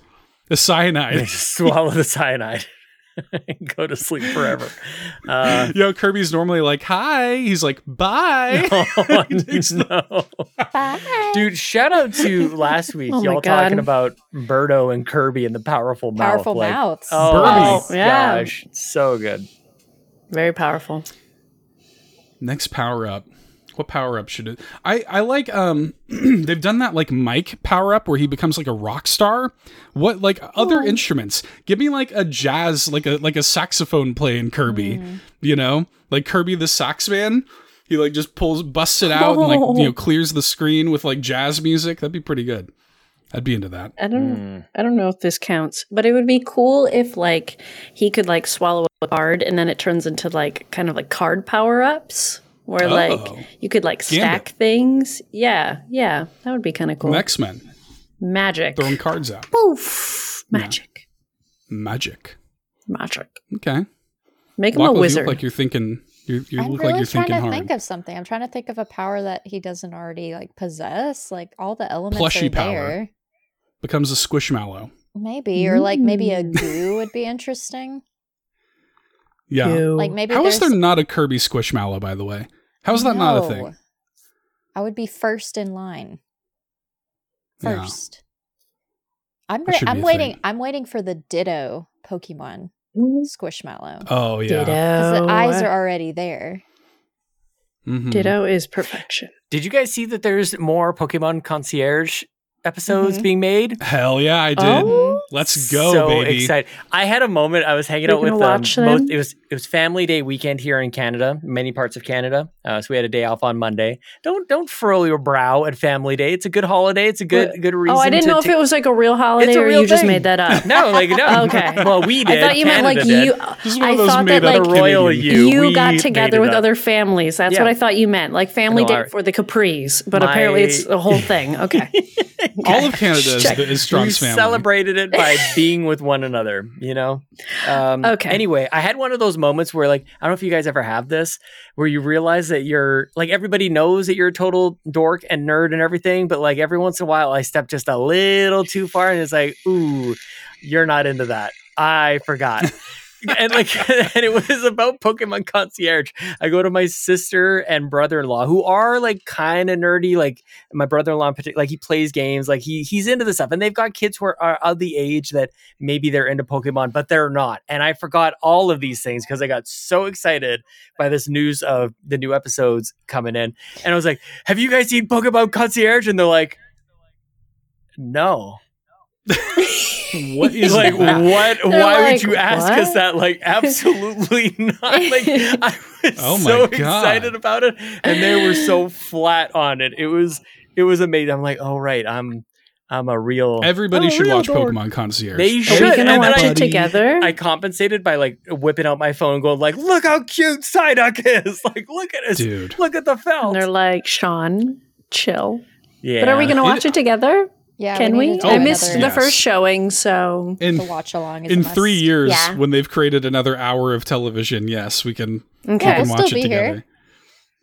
The cyanide. Swallow the cyanide go to sleep forever. Uh, Yo, Kirby's normally like, hi. He's like, bye. oh, no. Bye. Dude, shout out to last week. Oh y'all talking about Birdo and Kirby and the powerful mouth. Powerful like, mouths. Oh, Birdie. my Yeah. gosh. So good. Very powerful. Next power up. What power up should it? I I like um they've done that like Mike power up where he becomes like a rock star. What like other instruments? Give me like a jazz like a like a saxophone playing Kirby. You know, like Kirby the sax man. He like just pulls busts it out and like you know clears the screen with like jazz music. That'd be pretty good. I'd be into that. I don't Mm. I don't know if this counts, but it would be cool if like he could like swallow a card and then it turns into like kind of like card power ups where Oh. like you could like stack things. Yeah, yeah, that would be kind of cool. X Men Magic. throwing cards out. Poof. Magic. Magic. Magic. Okay. Make him a Lachlan, you wizard. like you're thinking. You, you I'm look really like you're trying thinking to hard. think of something. I'm trying to think of a power that he doesn't already like possess. Like all the elements Plushy are power. there. Becomes a squishmallow. Maybe, or like maybe a Mm. goo would be interesting. Yeah. Ew. Like maybe How is there's there not a Kirby squishmallow? By the way, how is that not a thing? I would be first in line. Yeah. First. I'm That re- I'm waiting. thing. I'm waiting for the Ditto Pokemon Ooh. Squishmallow. Oh yeah. Because Ditto. the eyes are already there. Mhm. Ditto is perfection. Did you guys see that there's more Pokemon Concierge episodes Mhm. being made? Hell yeah, I did. Oh. Let's go, so baby. excited! I had a moment. I was hanging We're out with gonna um, watch most, them? it was it was Family Day weekend here in Canada, many parts of Canada. Uh, so we had a day off on Monday. Don't don't furrow your brow at Family Day. It's a good holiday. It's a good What? good reason. Oh, I didn't to know if it was like a real holiday a or real you just made that up. No, like no. Okay. Well, we did. I thought you meant like Canada you. did. This is one I thought that like royal you. you got together with up. other families. That's Yeah. what I thought you meant. Like family No, date I- for the Capris, but apparently it's a whole thing. Okay. All of Canada is, Check. is Strong's we family. celebrated it by being with one another, you know? Um, Okay. Anyway, I had one of those moments where, like, I don't know if you guys ever have this, where you realize that you're, like, everybody knows that you're a total dork and nerd and everything, but, like, every once in a while, I step just a little too far and it's like, ooh, you're not into that. I forgot. and like and it was about Pokemon Concierge. I go to my sister and brother-in-law who are like kind of nerdy. Like my brother-in-law in particular, like he plays games, like he he's into this stuff. And they've got kids who are, are of the age that maybe they're into Pokemon, but they're not. And I forgot all of these things because I got so excited by this news of the new episodes coming in. And I was like, Have you guys seen Pokemon Concierge? And they're like, No. What is like that? what They're why like, would you ask us that like absolutely not like i was Oh my so God. excited about it and they were so flat on it it was it was amazing i'm like oh right i'm i'm a real Everybody I'm a should real watch dork. Pokemon Concierge. They should Are we gonna and watch then I- it together? I compensated by like whipping out my phone, and going like, "Look how cute Psyduck is! Like, look at his, Dude. look at the and felt." they're like, Sean, chill. Yeah, But are we going to watch it together? Yeah, Can need we? I missed another- the Yes. first showing, so In to watch along. is in a must. three years, Yeah. when they've created another hour of television, yes, we can, we okay. Yeah, can we'll watch still it be here.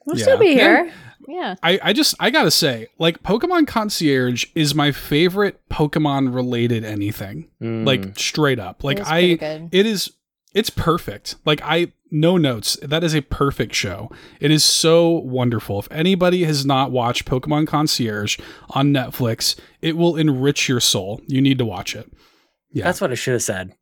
we'll Yeah. still be Yeah. here. Yeah, I, I just I gotta say, like Pokemon Concierge is my favorite Pokemon related anything. Mm. Like straight up. Like it is pretty I good. it is it's perfect. Like I no notes. That is a perfect show. It is so wonderful. If anybody has not watched Pokemon Concierge on Netflix, it will enrich your soul. You need to watch it. Yeah. that's what I should have said.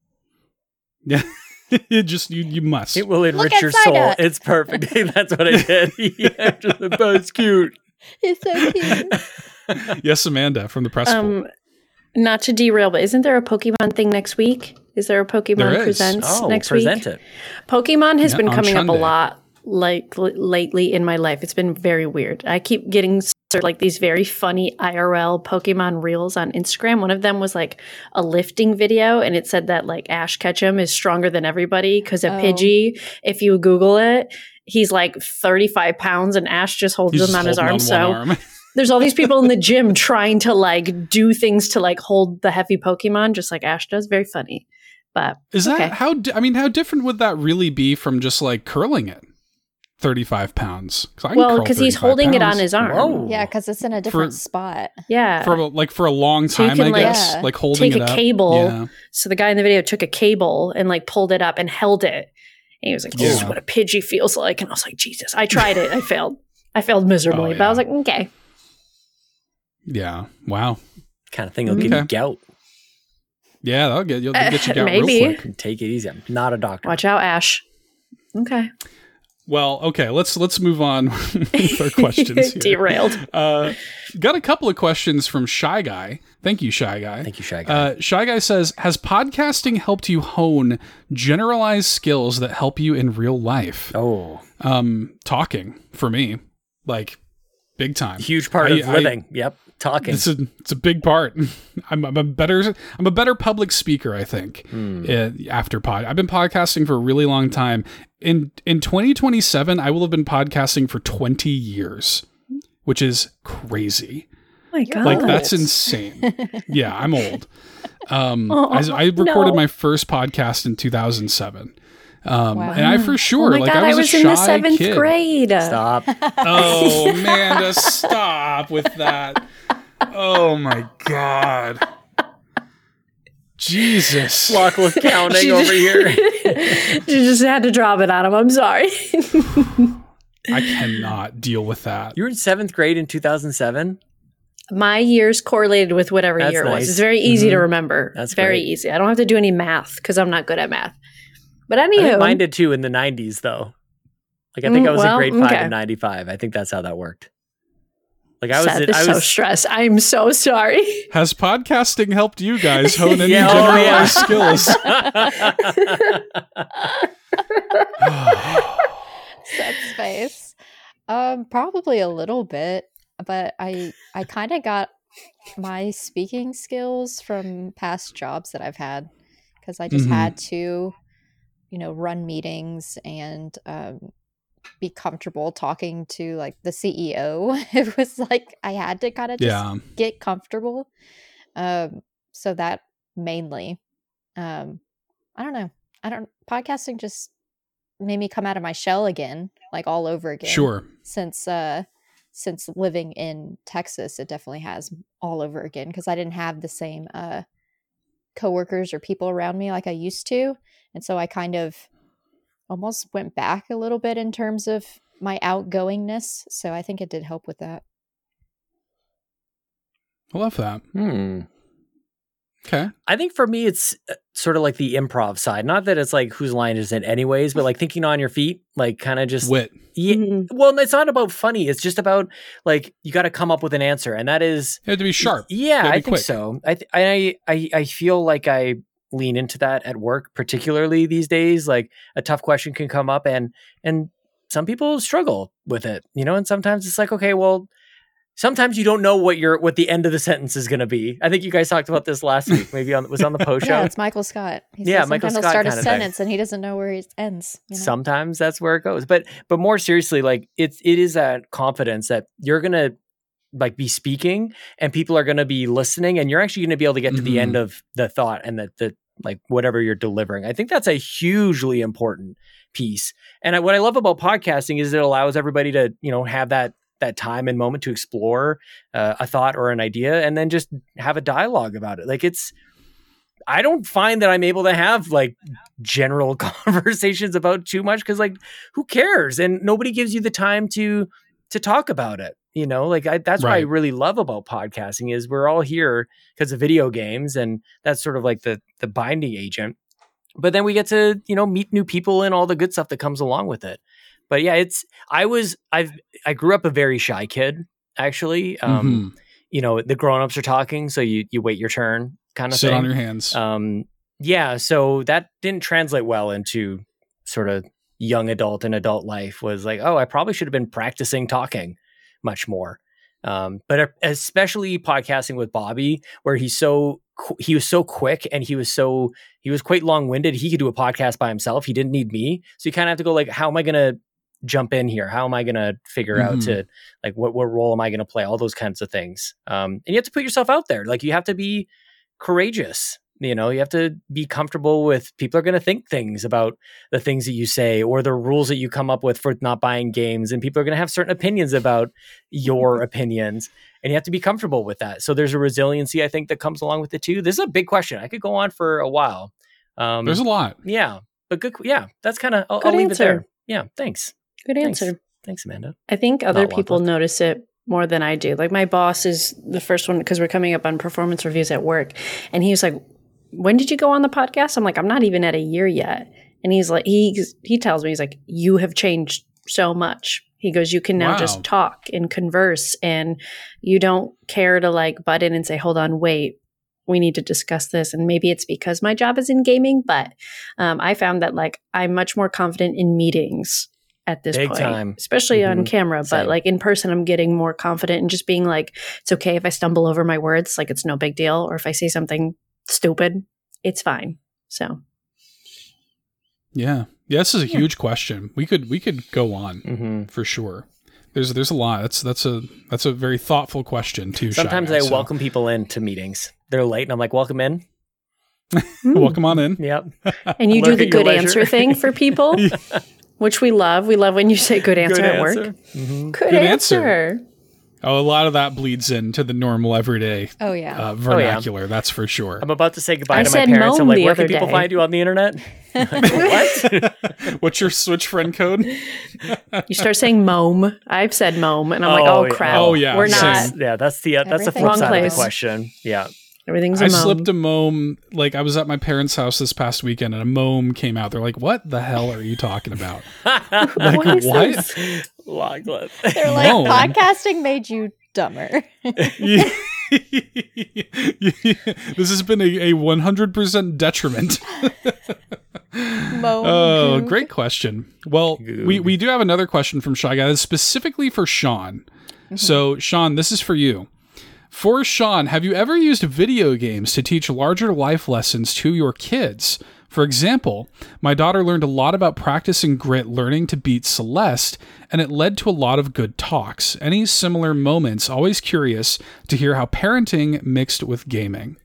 Yeah. it just you you must. It will enrich your soul. Psyduck. It's perfect. That's what I did. yeah, just, that's cute. He's so cute. yes, Amanda from the press. Um, not to derail, but isn't there a Pokemon thing next week? Is there a Pokemon There is. Presents oh, next present week? it. Pokemon has Yeah, been on coming up a lot like l- lately in my life. It's been very weird. I keep getting sort of like these very funny IRL Pokemon reels on Instagram. One of them was like a lifting video, and it said that like Ash Ketchum is stronger than everybody because a Oh. Pidgey, if you Google it, he's like 35 pounds, and Ash just holds He's him just on his arm. on so arm. there's all these people in the gym trying to like do things to like hold the heavy Pokemon, just like Ash does. Very funny. But Is that how? Di- I mean, how different would that really be from just like curling it? Thirty-five pounds. 'Cause I well, because he's 35 holding it on his arm. Whoa. yeah, because it's in a different spot. Yeah. for like for a long So time. can, I like, guess Yeah. like holding take it a up. cable. Yeah. So the guy in the video took a cable and like pulled it up and held it. And he was like, This is what a Pidgey feels like. And I was like, Jesus, I tried it. I failed. I failed miserably. Oh, But I was like, okay. Yeah. Wow. Kind of thing will give you gout. Yeah, that'll get you'll get you Uh, down maybe. real quick. Take it easy. I'm not a doctor. Watch out, Ash. Okay. Well, okay, let's let's move on with our questions. Here. Derailed. Uh, got a couple of questions from Shy Guy. Thank you, Shy Guy. Thank you, Shy Guy. Uh, Shy Guy says, "Has podcasting helped you hone generalized skills that help you in real life?" oh, Um, talking for me, like big time. huge part I- of I- living. yep, talking. It's a it's a big part. I'm, I'm a better I'm a better public speaker. I think Hmm. uh, after pod. I've been podcasting for a really long time. In in 2027, I will have been podcasting for 20 years, which is crazy. Oh my God. Like that's insane. yeah, I'm old. Um, Oh, I, I recorded no. my first podcast in 2007. Um, Wow. and I for sure, oh my like God, I was, I was a in the seventh kid. grade. Stop. Oh, Amanda, stop with that. Oh my god. Jesus. Lachlan counting She over just- here. you just had to drop it on him. I'm sorry. I cannot deal with that. You were in seventh grade in 2007. My years correlated with whatever That's year it was. It's very easy to Mhm. remember. That's very great. easy. I don't have to do any math because I'm not good at math. But I think anywho, mine did too in the 90s, though. Like I think Mm, I was well, in grade five okay. in '95. I think that's how that worked. Like I was, Seth in, is I so was stressed. I'm so sorry. Has podcasting helped you guys hone any Yeah, oh, yeah. generalized skills? Seth's face. Um, probably a little bit, but I I kind of got my speaking skills from past jobs that I've had because I just Mhm. had to, you know, run meetings and um, be comfortable talking to like the CEO. It was like I had to kind of just yeah. get comfortable. Um, so that mainly, um, I don't know. I don't podcasting just made me come out of my shell again, like all over again. Sure. Since uh, since living in Texas, it definitely has all over again because I didn't have the same uh coworkers or people around me like I used to, and so I kind of almost went back a little bit in terms of my outgoingness. So I think it did help with that. I love that. Hmm. Okay. I think for me, it's uh, sort of like the improv side. Not that it's like whose line is it, anyways, but like thinking on your feet, like kind of just Wit. Yeah, Mhm. well, it's not about funny. It's just about like you got to come up with an answer, and that is You have to be sharp. Yeah, I think quick. so. I, th- I I I feel like I lean into that at work, particularly these days. Like a tough question can come up, and and some people struggle with it, you know. And sometimes it's like, okay, well, sometimes you don't know what your what the end of the sentence is going to be. I think you guys talked about this last week. Maybe on was on the post show. Yeah, it's Michael Scott. He Yeah, says Michael sometimes Scott he'll start a kinda thing. sentence and he doesn't know where it ends. You know? sometimes that's where it goes but but more seriously like it's it is that confidence that you're gonna like be speaking and people are gonna be listening and you're actually gonna be able to get to the end mm-hmm. of the thought and the the like whatever you're delivering. I think that's a hugely important piece. And I, what i love about podcasting is it allows everybody to you know have that that time and moment to explore uh, a thought or an idea and then just have a dialogue about it. Like it's I don't find that I'm able to have like general conversations about too much because like who cares? And nobody gives you the time to to talk about it you know like I, that's what i really love about podcasting is we're all here because of video games and that's sort of like the the binding agent but then we get to you know meet new people and all the good stuff that comes along with it but yeah it's i was i've i grew up a very shy kid actually. Um, Mhm. You know, the grown-ups are talking, so you you wait your turn kind of Sit thing. on your hands. um, yeah, so that didn't translate well into sort of young adult and adult life. Was like, oh, I probably should have been practicing talking much more. Um, but especially podcasting with Bobby, where he's so he was so quick and he was so he was quite long winded. He could do a podcast by himself. He didn't need me, so you kind of have to go like, how am I going to jump in here? How am I going to figure out Mhm. to like what what role am I going to play? All those kinds of things. Um, and you have to put yourself out there. Like you have to be courageous. You know, you have to be comfortable with people are going to think things about the things that you say or the rules that you come up with for not buying games, and people are going to have certain opinions about your opinions, and you have to be comfortable with that. So there's a resiliency I think that comes along with it too. This is a big question. I could go on for a while. Um, There's a lot. yeah, but good. Yeah, that's kind of. I'll, Good I'll leave answer. it there. Yeah, thanks. Good answer. Thanks, Amanda. I think other Not people notice it more than I do. Like my boss is the first one because we're coming up on performance reviews at work, and he was like, "When did you go on the podcast?" I'm like, "I'm not even at a year yet," and he's like, he he tells me he's like, "You have changed so much." He goes, "You can now Wow. just talk and converse, and you don't care to like butt in and say, hold on, wait." We need to discuss this, and maybe it's because my job is in gaming, but um, I found that like I'm much more confident in meetings at this Big point, time. especially on Mhm. camera. Same. But like in person, I'm getting more confident and just being like, it's okay if I stumble over my words, like it's no big deal, or if I say something stupid, it's fine. So Yeah. Yeah, this is a Yeah. huge question. We could we could go on hmm for sure. There's there's a lot. That's that's a that's a very thoughtful question too. Sometimes Guy, I so welcome people into meetings. They're late, and I'm like, "Welcome in." welcome on in. Yep. and you do the good answer thing for people, which we love. We love when you say good answer Good at work. answer. Mhm. Good, Good answer. answer. Oh, a lot of that bleeds into the normal everyday Oh yeah. uh, vernacular. That's for sure. I'm about to say goodbye I to my parents. I'm like, "Where can people day." find you on the internet?" Like, what? What's your switch friend code? You start saying mom. I've said mom, and I'm like, Oh, oh yeah. crap. Oh, yeah, we're same. not. yeah, that's the uh, that's the flip Everything's side of the question. Yeah. Everything's a I mom. I slipped a mome. Like I was at my parents' house this past weekend, and a mome came out. They're like, "What the hell are you talking about?" Like What is what? this? Lachlan. They're like No. podcasting made you dumber. this has been a, a 100% detriment. Oh, great question. Well, we, we do have another question from Shy Guy that's specifically for Sean. Mm-hmm. So, Sean, this is for you. For Sean, have you ever used video games to teach larger life lessons to your kids? For example, my daughter learned a lot about practicing grit learning to beat Celeste, and it led to a lot of good talks. Any similar moments? Always curious to hear how parenting mixed with gaming.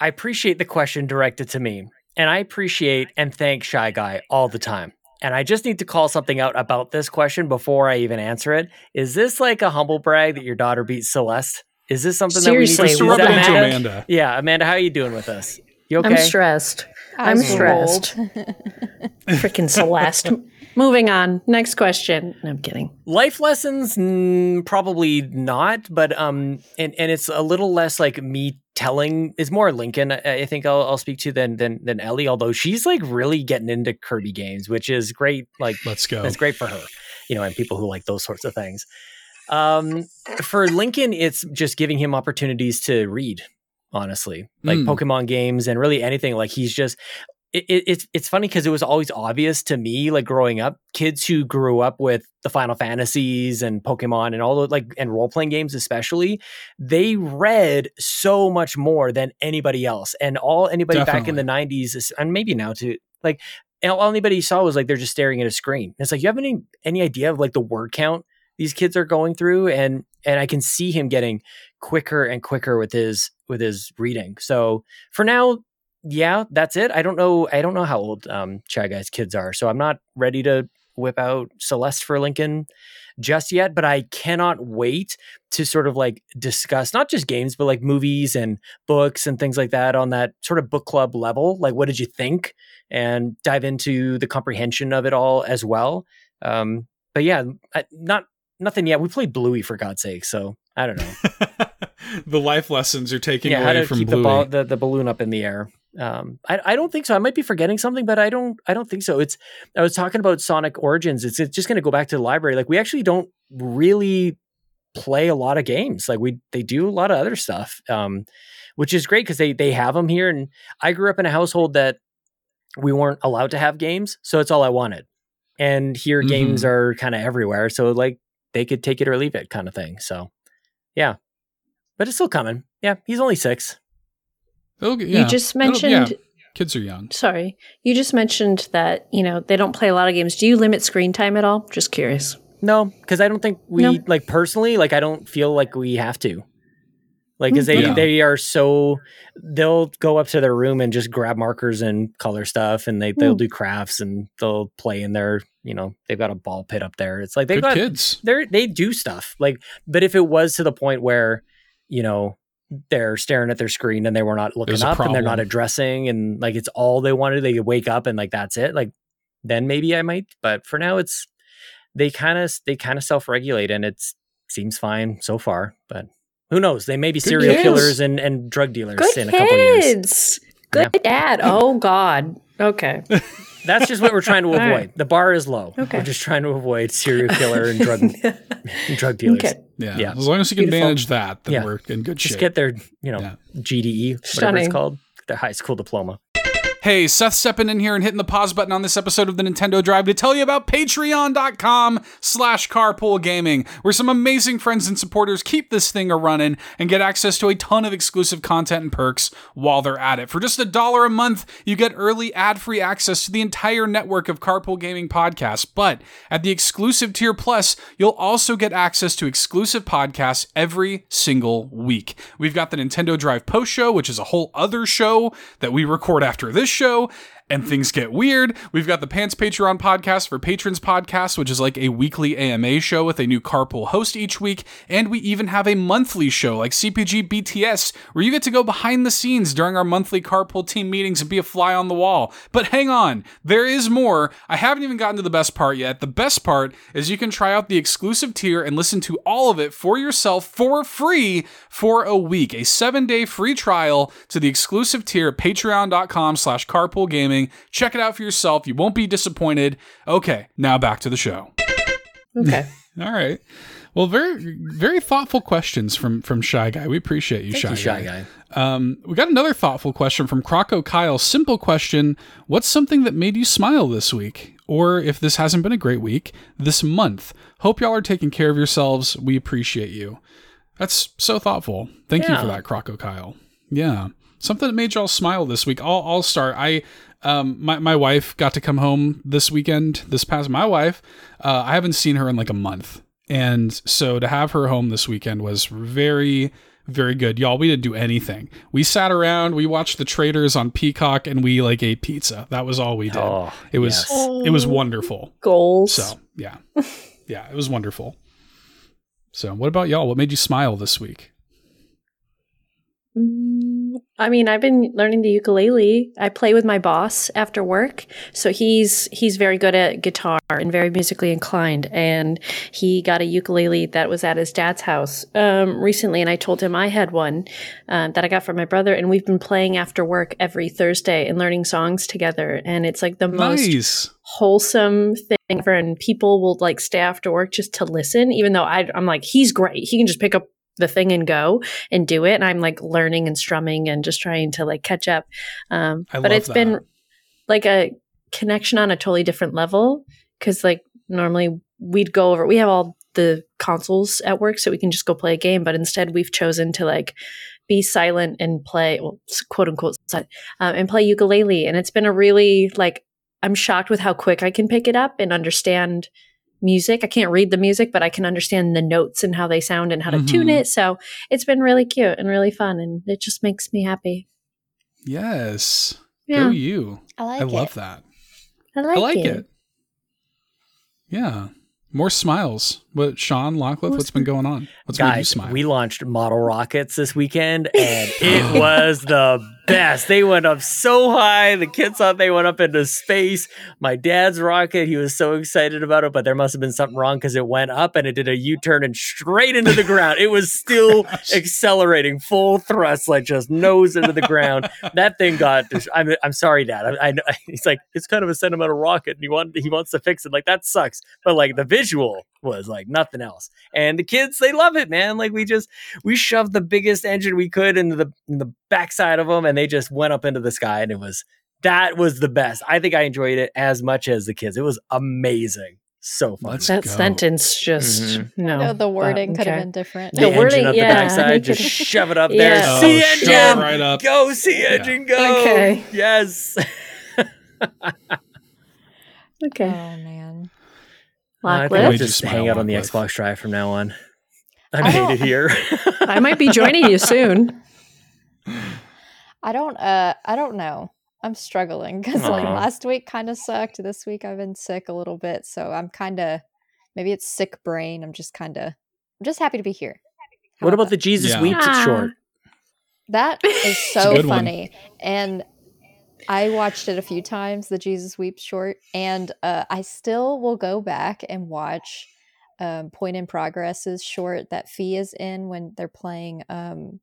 I appreciate the question directed to me, and I appreciate and thank Shy Guy all the time. And I just need to call something out about this question before I even answer it. Is this like a humble brag that your daughter beat Celeste? Is this something Seriously, that we need to to rub it into Amanda? Amanda. Yeah, Amanda, how are you doing with us? You okay? I'm stressed. I'm As stressed. Freaking Celeste. Moving on. Next question. No, I'm kidding. Life lessons, mm, probably not, but um, and and it's a little less like me telling. It's more Lincoln. I I think I'll, I'll speak to than than than Ellie. Although she's like really getting into Kirby games, which is great. Like Let's go. That's great for her, you know, and people who like those sorts of things. Um, for Lincoln, it's just giving him opportunities to read, honestly, like Mm. Pokemon games and really anything. Like he's just. It, it, it's it's funny because it was always obvious to me, like growing up, kids who grew up with the Final Fantasies and Pokemon and all the like and role playing games, especially, they read so much more than anybody else. And all anybody back in the '90s, and maybe now too, like all anybody saw was like they're just staring at a screen. It's like you have any any idea of like the word count these kids are going through, and and I can see him getting quicker and quicker with his with his reading. So for now, yeah, that's it. I don't know. I don't know how old um Shy Guy's kids are, so I'm not ready to whip out Celeste for Lincoln just yet. But I cannot wait to sort of like discuss not just games, but like movies and books and things like that on that sort of book club level. Like, what did you think? And dive into the comprehension of it all as well. Um, but yeah, not nothing yet. We played Bluey for God's sake, so I don't know. the life lessons are taking yeah, how away to from keep Bluey. the, ball, the the balloon up in the air. Um, I, I don't think so. I might be forgetting something, but I don't I don't think so. It's I was talking about Sonic Origins. It's, it's just going to go back to the library. Like we actually don't really play a lot of games. Like we they do a lot of other stuff. Um, which is great because they they have them here. And I grew up in a household that we weren't allowed to have games, so it's all I wanted. And here Mhm. games are kind of everywhere, so like they could take it or leave it, kind of thing. So yeah, but it's still coming. Yeah, he's only six. It'll get- yeah. You just It'll- yeah, mentioned kids are young. sorry. You just mentioned that, you know, they don't play a lot of games. Do you limit screen time at all? Just curious. No, because I don't think we No. like personally. Like I don't feel like we have to. Like, because they Yeah. they are so they'll go up to their room and just grab markers and color stuff, and they they'll Hmm. do crafts and they'll play in their you know they've got a ball pit up there. It's like they've Good got kids. they they do stuff like. But if it was to the point where you know they're staring at their screen and they were not looking There's up and they're not addressing and like it's all they wanted, they could wake up and like that's it. Like then maybe I might, but for now it's they kind of they kind of self regulate and it seems fine so far. But who knows? They may be serial kids. killers and, and drug dealers Good in a couple years. kids. Good dad. Oh God. Okay. That's just what we're trying to avoid. right. The bar is low. Okay. We're just trying to avoid serial killer and drug and drug dealers. okay. Yeah. Yeah. As long as you can Beautiful. manage that, then Yeah. we're in good Just shape. Just get their you know Yeah. GDE, whatever Stunning. it's called, their high school diploma. Hey, Seth stepping in here and hitting the pause button on this episode of the Nintendo Drive to tell you about patreon.com slash carpool gaming, where some amazing friends and supporters keep this thing a running and get access to a ton of exclusive content and perks while they're at it. For just a dollar a month, you get early ad-free access to the entire network of carpool gaming podcasts. But at the exclusive tier plus, you'll also get access to exclusive podcasts every single week. We've got the Nintendo Drive post show, which is a whole other show that we record after this show. And things get weird. We've got the Pants Patreon podcast for Patrons podcast, which is like a weekly AMA show with a new carpool host each week. And we even have a monthly show like CPG BTS, where you get to go behind the scenes during our monthly carpool team meetings and be a fly on the wall. But hang on, there is more. I haven't even gotten to the best part yet. The best part is you can try out the exclusive tier and listen to all of it for yourself for free for a week. A seven day free trial to the exclusive tier at patreon.com slash carpool gaming. Check it out for yourself. You won't be disappointed. Okay, now back to the show. Okay. All right. Well, very very thoughtful questions from from Shy Guy. We appreciate you, Thank Shy, you, shy guy. Um, we got another thoughtful question from CrocoKyle. Simple question: What's something that made you smile this week? Or if this hasn't been a great week, this month. Hope y'all are taking care of yourselves. We appreciate you. That's so thoughtful. Thank you for Yeah. that, CrocoKyle. Yeah, something that made y'all smile this week. I'll I'll start. I um my my wife got to come home this weekend. This past my wife, uh, I haven't seen her in like a month, and so to have her home this weekend was very very good. Y'all, we didn't do anything. We sat around, we watched the Traitors on Peacock, and we like ate pizza. That was all we did. Oh, it was yes. it was wonderful. Goals. So yeah, yeah, it was wonderful. So what about y'all? What made you smile this week? Mm, I mean, I've been learning the ukulele. I play with my boss after work, so he's he's very good at guitar and very musically inclined. And he got a ukulele that was at his dad's house um, recently, and I told him I had one um, that I got from my brother, and we've been playing after work every Thursday and learning songs together. And it's like the most wholesome thing ever and people will like stay after work just to listen even though I, i'm like he's great he can just pick up the thing and go and do it and i'm like learning and strumming and just trying to like catch up. Um, but it's been like a connection on a totally different level because like normally we'd go over we have all the consoles at work so we can just go play a game but instead we've chosen to like be silent and play well quote unquote silent, um, and play ukulele and it's been a really like i'm shocked with how quick i can pick it up and understand music i can't read the music but i can understand the notes and how they sound and how to tune Mhm. it so it's been really cute and really fun and it just makes me happy Yes. yeah Go you. I like I love that. i like, I like it. it. Yeah. More smiles. What Sean Lockwood, what's been going on? What's made you Guys, smile? we launched model rockets this weekend, and it was the best. They went up so high. The kids thought they went up into space. My dad's rocket, he was so excited about it, but there must have been something wrong because it went up and it did a U turn and straight into the ground. It was still accelerating full thrust, like just nose into the ground. That thing got. dis- I'm, I'm sorry, Dad. I, I, he's like, it's kind of a sentimental rocket, and he want he wants to fix it. Like that sucks, but like the visual was like nothing else. And the kids, they love it, man. Like we just we shoved the biggest engine we could into the in the backside of them, and they just went up into the sky, and it was that was the best. I think I enjoyed it as much as the kids. It was amazing, so fun. Let's that go. sentence just Mhm. no. No, the Uh, wording could have been different. the the engine wording, up yeah, the backside, just shove it up Yeah. there. Oh, See engine, right up. go see engine, go. Okay. Yes. Okay. Oh man. I Lock think I'll just smile, hang out on the Xbox Drive from now on. I I made it here. I might be joining you soon. I don't uh I don't know. I'm struggling because like last week kind of sucked. This week I've been sick a little bit, so I'm kind of maybe it's sick brain. I'm just kind of I'm just happy to be here. How what about the? Jesus Yeah. Weeps Ah. short? That is so good one. funny. And I watched it a few times, the Jesus Weeps short, and uh, I still will go back and watch um, Point in Progress's short that Fee is in when they're playing. Um,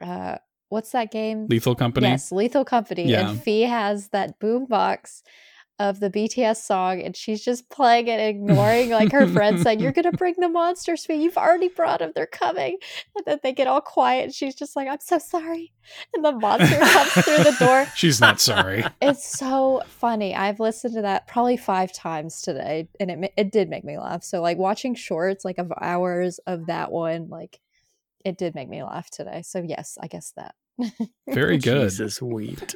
uh, what's that game? Lethal Company. Yes, Lethal Company. Yeah. And Fee has that boom box of the BTS song, and she's just playing it, ignoring like her friends saying, You're gonna bring the monsters, Fee. You've already brought them, they're coming. And then they get all quiet, and she's just like, I'm so sorry. And the monster comes through the door. She's not sorry. It's so funny. I've listened to that probably five times today, and it it did make me laugh. So like watching shorts like of hours of that one, like it did make me laugh today. So yes, I guess that. Very good. Jesus Wept.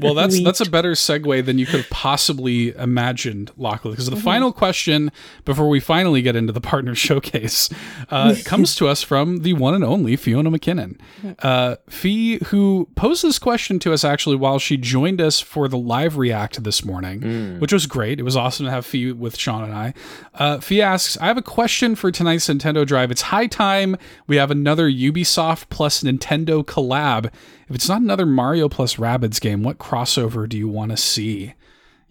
Well, that's that's a better segue than you could have possibly imagined, Lachlan. Because the Mhm. final question before we finally get into the partner showcase uh, comes to us from the one and only Fiona McKinnon. Uh, Fee, who posed this question to us actually while she joined us for the live react this morning, Mm. which was great. It was awesome to have Fee with Sean and I. Uh, Fee asks, I have a question for tonight's Nintendo Drive. It's high time we have another Ubisoft plus Nintendo collab. If it's not another Mario plus Rabbids game, what crossover do you want to see?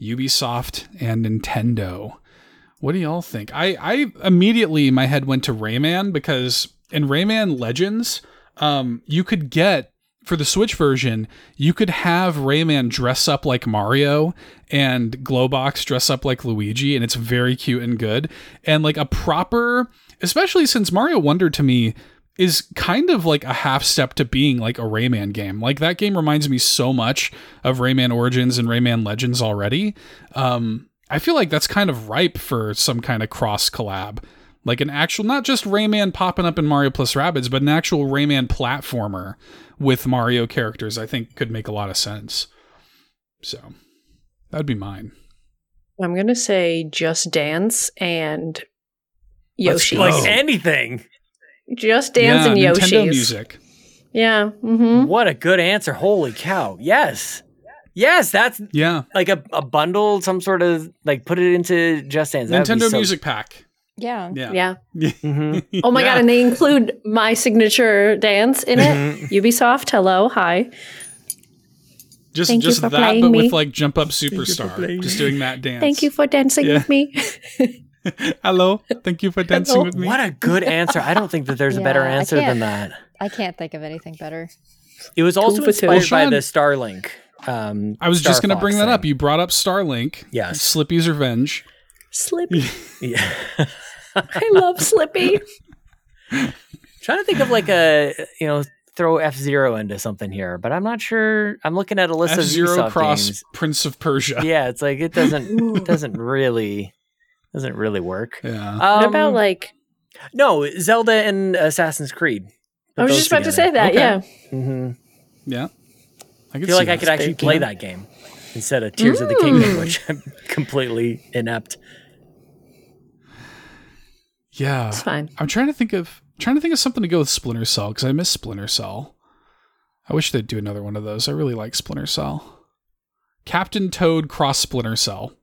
Ubisoft and Nintendo. What do y'all think? I, I immediately my head went to Rayman because in Rayman Legends, um, you could get for the Switch version, you could have Rayman dress up like Mario and Globox dress up like Luigi, and it's very cute and good. And like a proper, especially since Mario Wonder to me is kind of like a half step to being like a Rayman game. Like that game reminds me so much of Rayman Origins and Rayman Legends already. Um, I feel like that's kind of ripe for some kind of cross collab. Like an actual, not just Rayman popping up in Mario plus Rabbids, but an actual Rayman platformer with Mario characters, I think could make a lot of sense. So that'd be mine. I'm gonna say Just Dance and Let's Yoshi. Like anything. Just Dance yeah, and Nintendo Yoshi's. music. Yeah. Mm-hmm. What a good answer. Holy cow. Yes. Yes, that's Yeah, like a, a bundle, some sort of like put it into Just Dance. That Nintendo so- Music Pack. Yeah. Yeah. Yeah. Mhm. Oh my Yeah. god, and they include my signature dance in it. Mhm. Ubisoft, hello, hi. Just Thank you just for that, but me. with like Jump Up Superstar. Just doing that dance. Thank you for dancing Yeah. with me. Hello. Thank you for dancing Hello. with me. What a good answer. I don't think that there's a better answer than that. I can't think of anything better. It was also for two. inspired Well, by the Starlink. Um, I was just going to bring Fox that up. You brought up Starlink. Yes. Slippy's Revenge. Slippy. Yeah. I love Slippy. Trying to think of like a you know throw F Zero into something here, but I'm not sure. I'm looking at a list F of Zero Cross games. Prince of Persia. Yeah, it's like it doesn't it doesn't really doesn't really work. Yeah. Um, what about like no Zelda and Assassin's Creed? I was just about to say that, Okay. yeah. hmm Yeah. I I feel like I could actually Thank play that game instead of Tears of the Kingdom, Mm. which I'm completely inept. Yeah. It's fine. I'm trying to think of trying to think of something to go with Splinter Cell because I miss Splinter Cell. I wish they'd do another one of those. I really like Splinter Cell. Captain Toad cross Splinter Cell.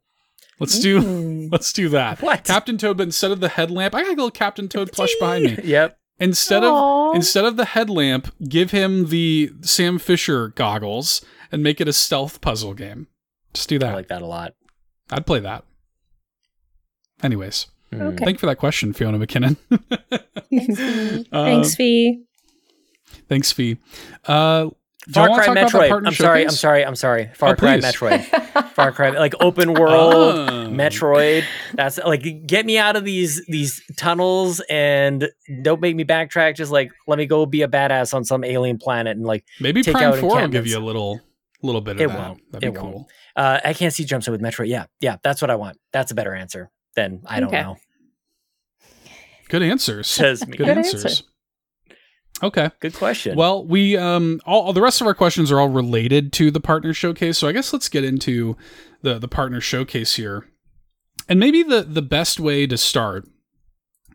Let's do Mm. let's do that. What? Captain Toad, but instead of the headlamp, I got a little Captain Toad plush behind me. Yep. instead Aw. of instead of the headlamp, give him the Sam Fisher goggles and make it a stealth puzzle game. Just do that. I like that a lot. I'd play that. Anyways, Mm. Okay. thank you for that question, Fiona McKinnon. Thanks, Fee. Uh, Thanks, Fee. Thanks, Fee. Uh, do you Far Cry talk about that Metroid. I'm sorry. I'm sorry. I'm sorry. Far Oh, Cry please. Metroid. Far Cry like open world Oh. Metroid. That's like get me out of these these tunnels and don't make me backtrack. Just like let me go be a badass on some alien planet and like Maybe take Prime out Four will give you a little little bit of It that. won't. That'd be It cool. won't. uh I can't see jumps in with Metroid. Yeah, yeah, that's what I want. That's a better answer than I don't Okay. know. Good answers. Says me. Good, Good answers. answer. Okay. Good question. Well, we um all, all the rest of our questions are all related to the partner showcase. So I guess let's get into the the partner showcase here. And maybe the the best way to start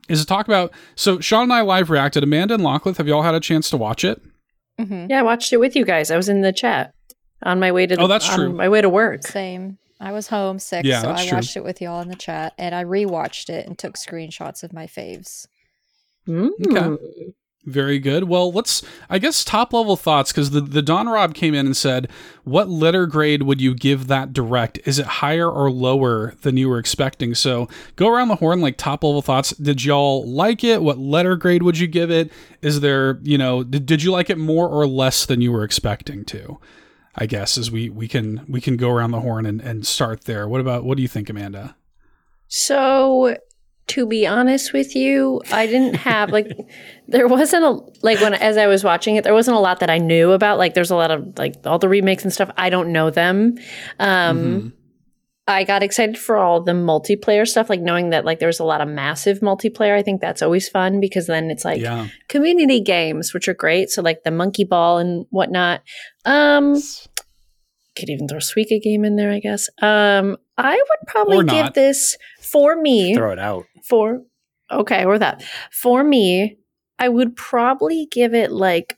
is to talk about so Sean and I live reacted. Amanda and Lachlan, have y'all had a chance to watch it? Mhm. Yeah, I watched it with you guys. I was in the chat on my way to. The, Oh, that's on true. My way to work. Same. I was homesick, Yeah, so that's I true. watched it with y'all in the chat, and I rewatched it and took screenshots of my faves. Mm. Okay. Very good. Well, let's I guess top level thoughts because the the Don Rob came in and said, "What letter grade would you give that direct? Is it higher or lower than you were expecting?" So go around the horn like top level thoughts. Did y'all like it? What letter grade would you give it? Is there you know did, did you like it more or less than you were expecting to? I guess as we we can we can go around the horn and, and start there. What about what do you think, Amanda? So, to be honest with you, I didn't have like there wasn't a like when as I was watching it, there wasn't a lot that I knew about. Like, there's a lot of like all the remakes and stuff. I don't know them. Um, Mhm. I got excited for all the multiplayer stuff, like knowing that like there was a lot of massive multiplayer. I think that's always fun because then it's like yeah. community games, which are great. So like the monkey ball and whatnot. Um, could even throw Suika game in there, I guess. Um, I would probably give this for me Throw it out. for okay, or that for me, I would probably give it like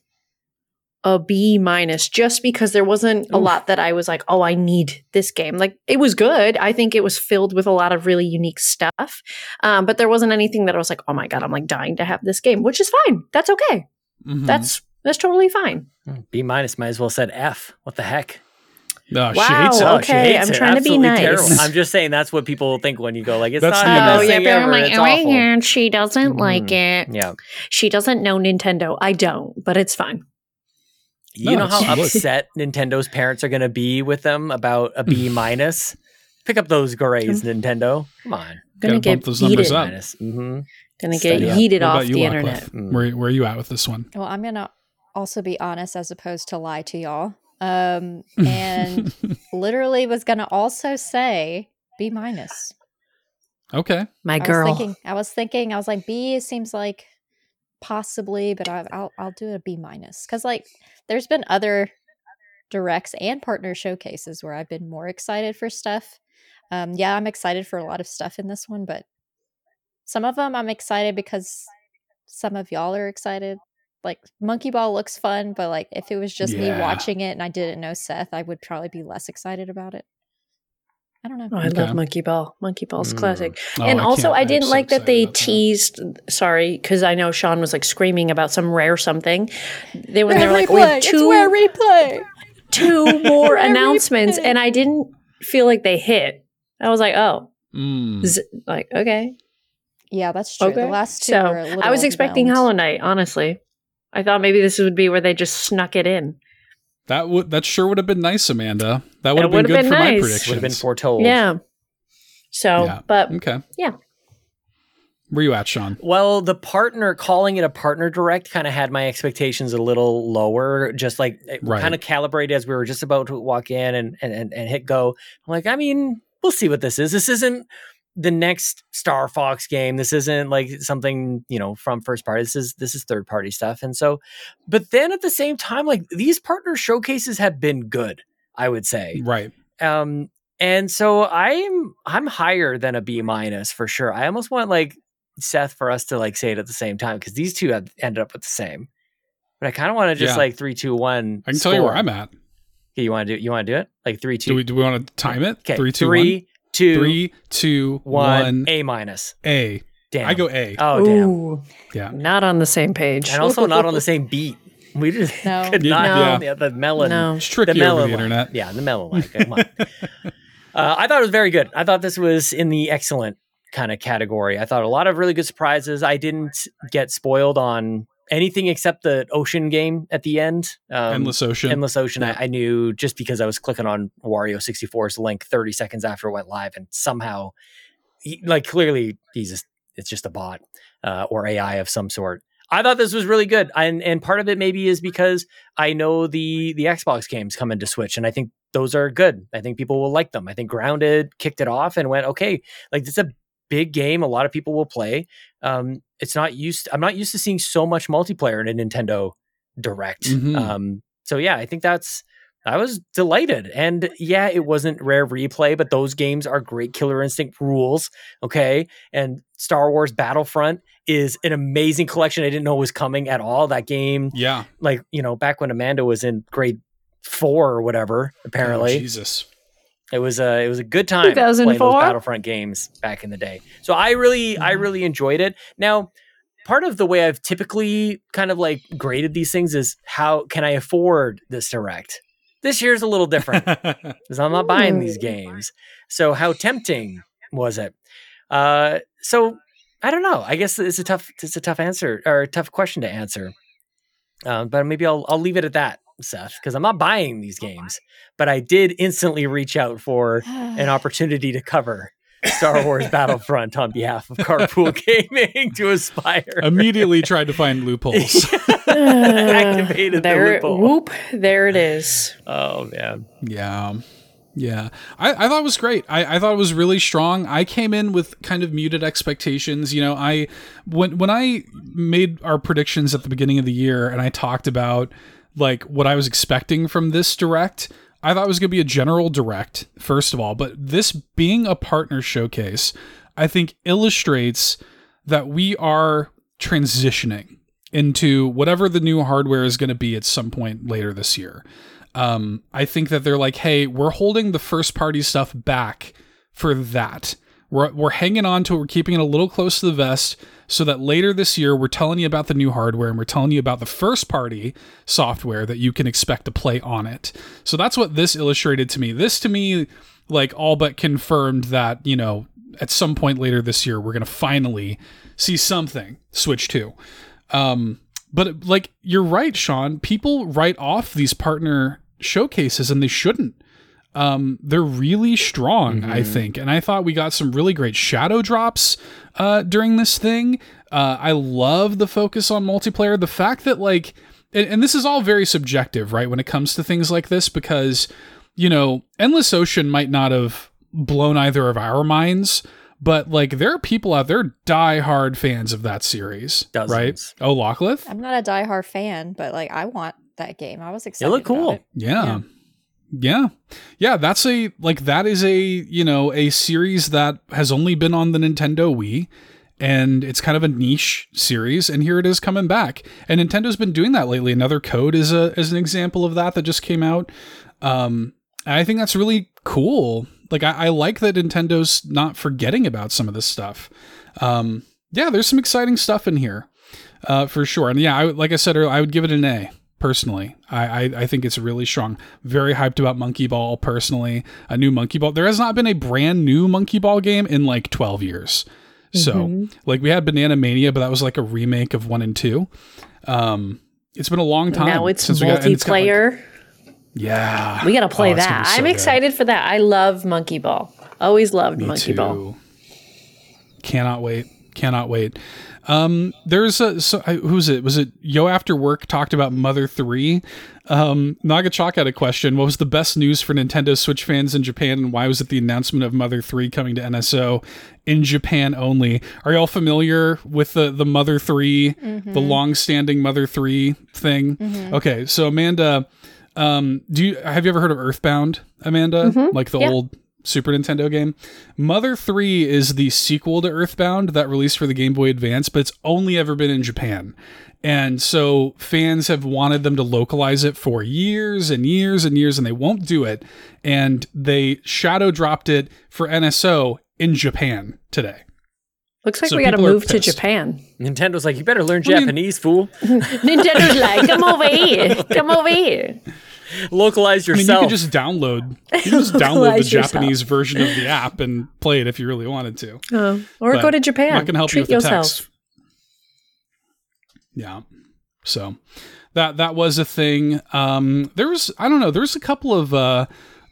a B minus just because there wasn't a lot that I was like, oh, I need this game. Like it was good. I think it was filled with a lot of really unique stuff. Um, but there wasn't anything that I was like, oh my God, I'm like dying to have this game, which is fine. That's okay. Mhm. That's that's totally fine. B minus might as well said F. What the heck? No, she Wow. hates it. Oh, she okay, hates I'm it. trying to be nice. terrible. I'm just saying that's what people think when you go like it's That's not the the enough. best thing ever. it's awful. and she doesn't like Mhm. it. Yeah. She doesn't know Nintendo. I don't, but it's fine. You No, know how it's- upset Nintendo's parents are going to be with them about a B minus? Pick up those grades, Nintendo. Come on. Gonna get bump those numbers heated. up. Minus. Mm-hmm. Gonna Steady get up. heated What off you, the Lachlan? internet. Mm. Where where are you at with this one? Well, I'm gonna also be honest as opposed to lie to y'all. Um, and literally was gonna also say B minus. okay. My I girl. was thinking. I was thinking. I was like B seems like possibly, but I, I'll I'll do a B minus because like there's been other directs and partner showcases where I've been more excited for stuff. Um, yeah, I'm excited for a lot of stuff in this one, but some of them I'm excited because some of y'all are excited. Like Monkey Ball looks fun, but like if it was just me watching it and I didn't know Seth, I would probably be less excited about it. I don't know. Oh, I Okay. love Monkey Ball. Monkey Ball's Mm. classic. Oh, and I also, can't- I I'm didn't so like that they excited about that. teased. Sorry, because I know Sean was like screaming about some rare something. They when they were Rare like, "We have replay. It's two rare replay. two more announcements," replay. and I didn't feel like they hit. I was like, "Oh, Mm. z- like okay." Yeah, that's true. The last two So were a little I was expecting overwhelmed. Hollow Knight. Honestly, I thought maybe this would be where they just snuck it in. That would that sure would have been nice, Amanda. That would have been good been for my prediction. Would have been foretold. Yeah. So, Yeah. but Okay. Yeah. Where you at, Sean? Well, the partner calling it a partner direct kind of had my expectations a little lower, just like eh, Right. kind of calibrated as we were just about to walk in and, and, and, and hit go. I'm like, I mean, we'll see what this is. This isn't the next Star Fox game. This isn't like something, you know, from first party. This is this is third party stuff. And so but then at the same time, like these partner showcases have been good, I would say. Right. Um, and so I'm I'm higher than a B minus for sure. I almost want like Seth for us to like say it at the same time because these two have ended up with the same. But I kind of want to just Yeah. like three, two, one. I can tell you where I'm at. Okay, you want to do you want to do it like three, two. Do we do we want to time it? okay, Three, two, one? Three, two, Three, two, one, one. A minus. A. Damn. I go A. Oh damn. Ooh, yeah. not on the same page. And also not on the same beat. We just No. could Yeah. not. No. Yeah, the melon. No. It's tricky the over melon the line. internet. Yeah, the melon line. Come on. uh, I thought it was very good. I thought this was in the excellent kind of category. I thought a lot of really good surprises. I didn't get spoiled on anything except the ocean game at the end. Um, Endless Ocean. Endless Ocean, Yeah. I, I knew just because I was clicking on Wario 64's link 30 seconds after it went live, and somehow, he, like, clearly, he's just, it's just a bot uh, or AI of some sort. I thought this was really good, and and part of it maybe is because I know the the Xbox games come into Switch, and I think those are good. I think people will like them. I think Grounded kicked it off and went okay, like it's a big game. A lot of people will play. Um, it's not used. I'm not used to seeing so much multiplayer in a Nintendo Direct. Mhm. Um, so yeah, I think that's. I was delighted, and yeah, it wasn't rare replay, but those games are great Killer Instinct rules. Okay, and Star Wars Battlefront is an amazing collection. I didn't know was coming at all. That game, yeah. like you know, back when Amanda was in grade four or whatever, apparently Oh, Jesus. It was a it was a good time playing those Battlefront games back in the day. So I really I really enjoyed it. Now, part of the way I've typically kind of like graded these things is how can I afford this direct? This year's a little different because I'm not buying these games. So how tempting was it? Uh, so I don't know. I guess it's a tough it's a tough answer or a tough question to answer. Um, but maybe I'll I'll leave it at that, Seth, because I'm not buying these games. But I did instantly reach out for an opportunity to cover Star Wars Battlefront on behalf of Carpool Gaming to Aspyr. Immediately tried to find loopholes. Activated the there, loophole. Whoop! There it is. Oh man. Yeah. Yeah. I, I thought it was great. I, I thought it was really strong. I came in with kind of muted expectations. You know, I when when I made our predictions at the beginning of the year and I talked about like what I was expecting from this direct, I thought it was gonna be a general direct, first of all. But this being a partner showcase, I think illustrates that we are transitioning into whatever the new hardware is going to be at some point later this year. Um, I think that they're like, hey, we're holding the first party stuff back for that. We're, we're hanging on to it. We're keeping it a little close to the vest so that later this year, we're telling you about the new hardware and we're telling you about the first party software that you can expect to play on it. So that's what this illustrated to me. This to me, like, all but confirmed that, you know, at some point later this year, we're going to finally see something Switch 2. Um, but like you're right, Sean. People write off these partner showcases, and they shouldn't. Um, they're really strong, I think, and I thought we got some really great shadow drops uh, during this thing. Uh, I love the focus on multiplayer. The fact that like, and, and this is all very subjective, right? When it comes to things like this, because you know, Endless Ocean might not have blown either of our minds, but like there are people out there die hard fans of that series, Dozens. right? Oh, Lachlan, I'm not a diehard fan, but like I want that game. I was excited. look about cool. it. yeah. yeah, yeah. Yeah, that's a like that is a you know a series that has only been on the Nintendo Wii. And it's kind of a niche series, and here it is coming back. And Nintendo's been doing that lately. Another Code is a is an example of that that just came out. Um, I think that's really cool. Like I, I like that Nintendo's not forgetting about some of this stuff. Um, yeah, there's some exciting stuff in here, uh, for sure. And yeah, I, like I said earlier, I would give it an A. Personally, I, I I think it's really strong. Very hyped about Monkey Ball. Personally, a new Monkey Ball. There has not been a brand new Monkey Ball game in like 12 years. So, like we had Banana Mania, but that was like a remake of one and two. Um, it's been a long time. now it's since we got- it's got, like- multiplayer. yeah, we gotta play Oh, that. so I'm good. excited for that. I love Monkey Ball. Always loved Me Monkey Ball. Cannot wait. Cannot wait. Um, there's a so, I- who's it? Was it Yo After Work talked about Mother Three? Um, Nagachak had a question. What was the best news for Nintendo Switch fans in Japan, and why was it the announcement of Mother Three coming to NSO in Japan only? Are y'all familiar with the the Mother 3 the long-standing Mother Three thing? Okay, so Amanda, um, do you have you ever heard of Earthbound, Amanda? Like the Yeah. old Super Nintendo game. Mother 3 is the sequel to Earthbound that released for the Game Boy Advance, but it's only ever been in Japan. And so fans have wanted them to localize it for years and years and years, and they won't do it. And they shadow dropped it for NSO in Japan today. Looks like So we got to move to. Japan. Nintendo's like, you better learn I mean- Japanese, fool. Nintendo's like, come over here, come over here. Localize I mean, you could just download. You could just download the Localize yourself. Japanese version of the app and play it if you really wanted to. Oh, or But go to Japan. not gonna help Treat you with yourself. the text. Yeah. So that that was a thing. Um, there was I don't know. There's a couple of uh,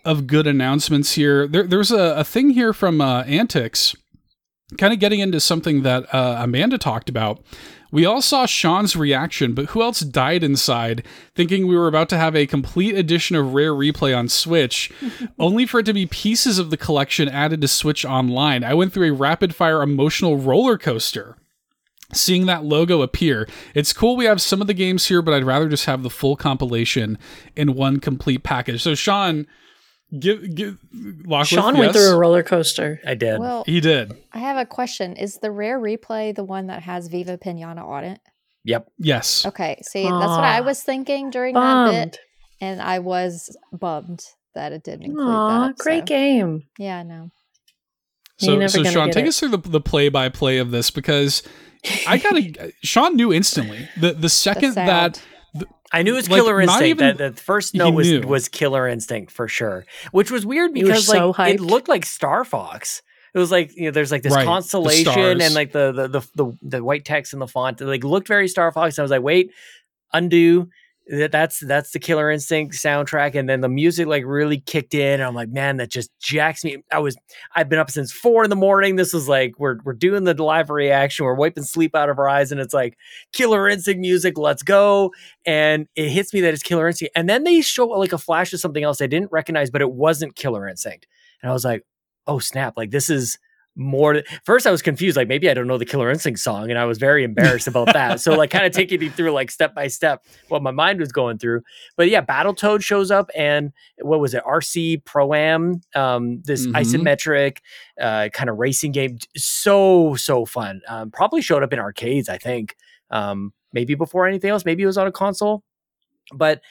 of good announcements here. There there's a, a thing here from uh, Antics, kind of getting into something that uh, Amanda talked about. We all saw Sean's reaction, but who else died inside thinking we were about to have a complete edition of Rare Replay on Switch, only for it to be pieces of the collection added to Switch Online? I went through a rapid fire emotional roller coaster seeing that logo appear. It's cool we have some of the games here, but I'd rather just have the full compilation in one complete package. So Sean, give give Lockwood, Sean went yes? through a roller coaster. I did. Well, He did. I have a question. Is the rare replay the one that has Viva Pinata on it? yep. Yes. Okay, see, that's what I was thinking during that bit, and I was bummed that it didn't include Aw, that. great game. Yeah, no. So, so Sean, take it. us through the, the play by play of this because I gotta. Sean knew instantly the the The second sound. that I knew it was Like, Killer Instinct. even- that the first he note was knew. was Killer Instinct for sure, which was weird You were because so like it looked like Star Fox. It was like you know, there's like this Right, constellation and like the the, the the the white text in the font. It like looked very Star Fox. I was like, wait, undo. That that's that's the Killer Instinct soundtrack, and then the music like really kicked in. I'm like, man, that just jacks me. I was I've been up since four in the morning. This was like we're we're doing the live reaction. We're wiping sleep out of our eyes, and it's like Killer Instinct music. Let's go and it hits me that it's Killer Instinct. And then they show like a flash of something else I didn't recognize, but it wasn't Killer Instinct. And I was like, oh snap! Like this is more. First, I was confused. Like maybe I don't know the Killer Instinct song, and I was very embarrassed about that. So like kind of taking me through like step by step what my mind was going through. But yeah, Battletoad shows up, and what was it? RC Pro Am. Um, this Mhm. isometric uh, kind of racing game. So so fun. Um, probably showed up in arcades. I think um, maybe before anything else. Maybe it was on a console, but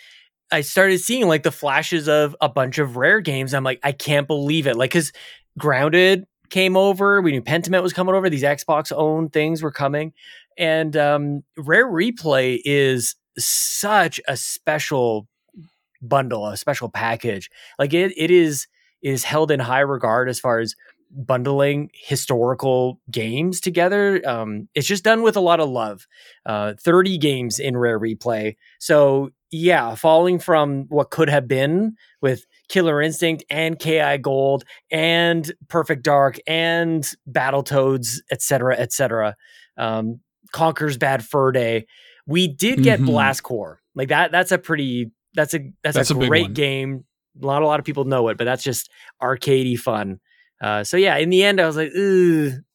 I started seeing like the flashes of a bunch of rare games. I'm like, I can't believe it. Like, because Grounded came over, we knew Pentiment was coming over. These Xbox owned things were coming, and um, Rare Replay is such a special bundle, a special package. Like it, it is is held in high regard as far as bundling historical games together. Um, it's just done with a lot of love. Uh, 30 games in Rare Replay. So yeah, falling from what could have been with Killer Instinct and KI Gold and Perfect Dark and Battletoads, etc., etc. Um, Conker's Bad Fur Day. We did get Mhm. Blast Corps. Like that. That's a pretty. That's a that's, That's a a great game. Not a lot of people know it, but that's just arcadey fun. Uh, so yeah, in the end, I was like,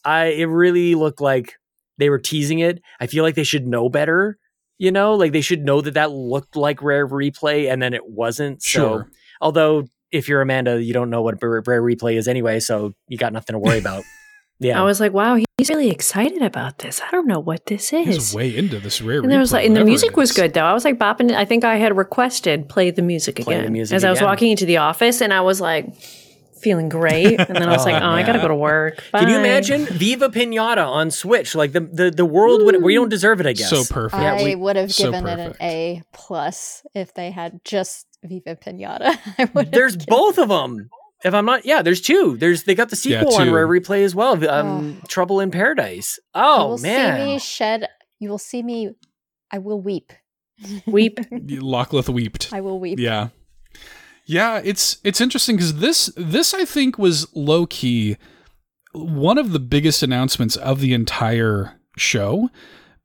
I it really looked like they were teasing it. I feel like they should know better. You know, like they should know that that looked like Rare Replay, and then it wasn't. Sure. So, although if you're Amanda, you don't know what Rare Rare Replay is anyway, so you got nothing to worry about. Yeah, I was like, wow, he's really excited about this. I don't know what this is. He's is. way into this rare. And there was replay, like, and the music was good though. I was like bopping. I think I had requested play the music Play the again music as I was walking into the office, and I was like feeling great. And then I was Oh, like, oh, I gotta go to work. Can you imagine Viva Pinata on Switch? Like the the, the world would we don't deserve it. I guess. So perfect. Yeah, I we- would have so given it an. A plus if they had just Viva Pinata. I would. have There's given- both of them. If I'm not, yeah, there's two. There's they got the Yeah, sequel on. Rare Replay as well. Um, Trouble in Paradise. Oh you Oh will man, see me shed. You will see me. I will weep. Weep. Lachlan weeped. I will weep. Yeah. Yeah, it's it's interesting because this this I think was low key one of the biggest announcements of the entire show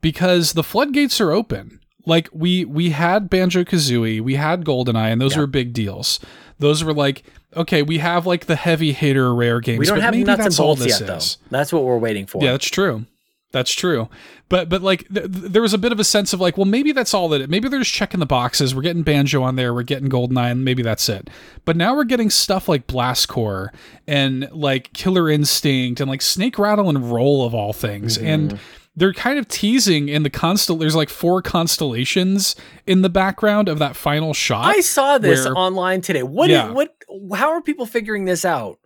because the floodgates are open. Like we we had Banjo Kazooie, we had GoldenEye, and those Yeah. were big deals. Those were like okay, we have like the heavy hitter rare games. we don't have nuts and bolts yet, though. is. That's what we're waiting for. Yeah, that's true. That's true. But but like th- th- there was a bit of a sense of like, well, maybe that's all that. It, maybe they're just checking the boxes. We're getting banjo on there. We're getting Goldeneye, and maybe that's it. But now we're getting stuff like Blast Corps and like Killer Instinct and like Snake Rattle and Roll of all things. Mm-hmm. And they're kind of teasing in the constel. There's like four constellations in the background of that final shot. I saw this where- online today. What? Yeah. what? How are people figuring this out?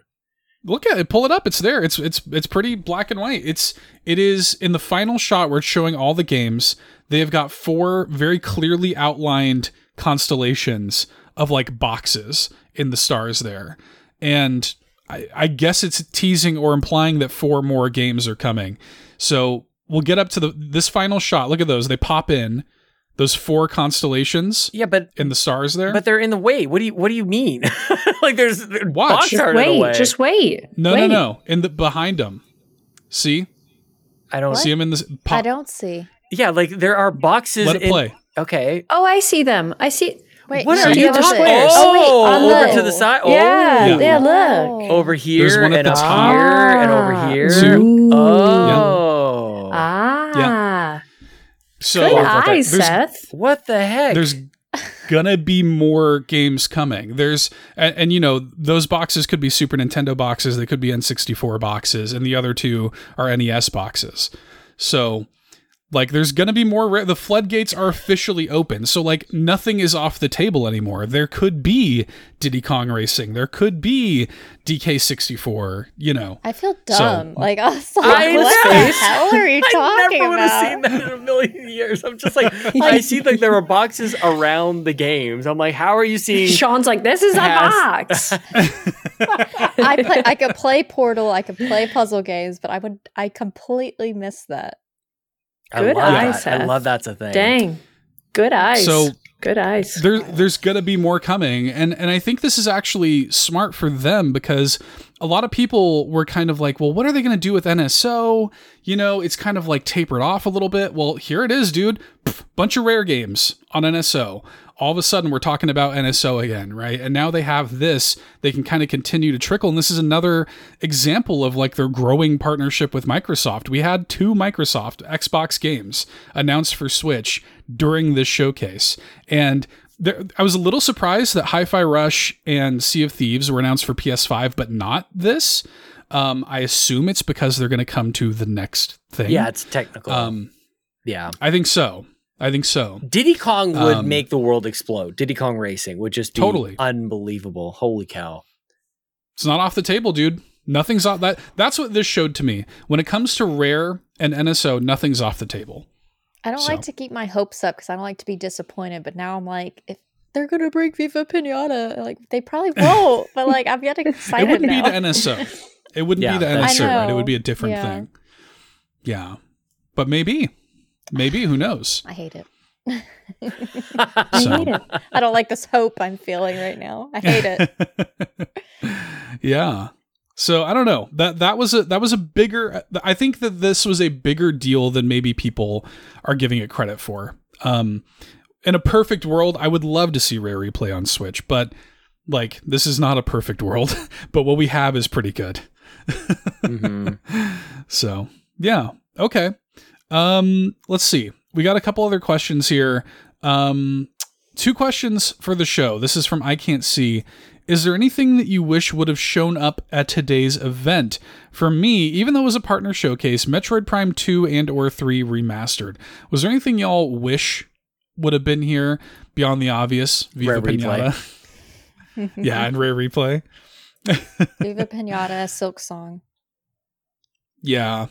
look at it pull it up it's there it's it's it's pretty black and white it's it is in the final shot where it's showing all the games they have got four very clearly outlined constellations of like boxes in the stars there and I, I guess it's teasing or implying that four more games are coming so we'll get up to the this final shot look at those they pop in those four constellations Yeah, but in the stars there but they're in the way. What do you What do you mean? like there's Watch. Just art the way. wait. Just wait. no wait. no no in the behind them see I don't see them in this pop, I don't see. Yeah, like there are boxes. let it in- play Okay. Oh, I see them. I see. Wait, What are you the other talking- squares. Oh, Oh, wait, oh, on over the- to the side. Oh, Yeah, Yeah. yeah. Look. over here There's one at and the top. here and over here. Two. Oh, Ah, so good Sorry eye, about. There's- Seth. what the heck? there's gonna be more games coming there's and, and you know those boxes could be super nintendo boxes they could be n64 boxes and the other two are nes boxes so like there's gonna be more ra- the floodgates are officially open so like nothing is off the table anymore there could be diddy kong racing there could be dk64 you know I feel So- dumb. like I was like, I what know. the hell are you I talking never would have about? seen that in a million years. I'm just like, I see like there are boxes around the games. I'm like, how are you seeing? Sean's like, this is a box. I play, I could play Portal, I could play puzzle games, but I would I completely miss that. I Good love eye, that. I love that's a thing. Dang, good eyes. So- good eyes. there there's gonna be more coming and and i think this is actually smart for them because a lot of people were kind of like well what are they gonna do with nso you know it's kind of like tapered off a little bit well here it is dude Pff, bunch of rare games on nso all of a sudden we're talking about nso again right and now they have this they can kind of continue to trickle and this is another example of like their growing partnership with microsoft we had two microsoft xbox games announced for switch during this showcase and there, I was a little surprised that Hi-Fi Rush and Sea of Thieves were announced for PS5, but not this. Um, I assume it's because they're going to come to the next thing. Yeah, it's technical. Um, yeah. I think so. I think so. Diddy Kong would Um, make the world explode. Diddy Kong Racing would just be Totally. unbelievable. Holy cow. It's not off the table, dude. Nothing's off that. That's what this showed to me. When it comes to Rare and NSO, nothing's off the table. I don't So- like to keep my hopes up because I don't like to be disappointed. But now I'm like, if they're gonna bring Viva Pinata, like they probably won't. but like I'm getting excited it wouldn't now. be the NSO. It wouldn't Yeah, be the NSO, right? It would be a different Yeah. thing. Yeah. But maybe. Maybe. Who knows? I hate it. So- I hate it. I don't like this hope I'm feeling right now. I hate it. yeah. So I don't know. That that was a that was a bigger I think that this was a bigger deal than maybe people are giving it credit for. Um in a perfect world, I would love to see Rare Replay on Switch, but like this is not a perfect world, but what we have is pretty good. Mhm. So, yeah. Okay. Um let's see. We got a couple other questions here. Um two questions for the show. This is from I Can't See. Is there anything that you wish would have shown up at today's event? For me, even though it was a partner showcase, Metroid Prime 2 and or 3 remastered. Was there anything y'all wish would have been here beyond the obvious? Viva Rare Replay. Pinata. yeah, and Rare Replay. Viva Pinata, Silk Song. Yeah.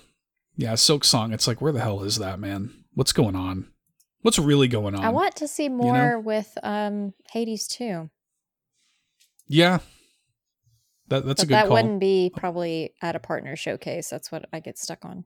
Yeah, Silk Song. It's like, where the hell is that, man? What's going on? What's really going on? I want to see more with um Hades too. Yeah. That that's but a good that call. wouldn't be probably at a partner showcase. That's what I get stuck on.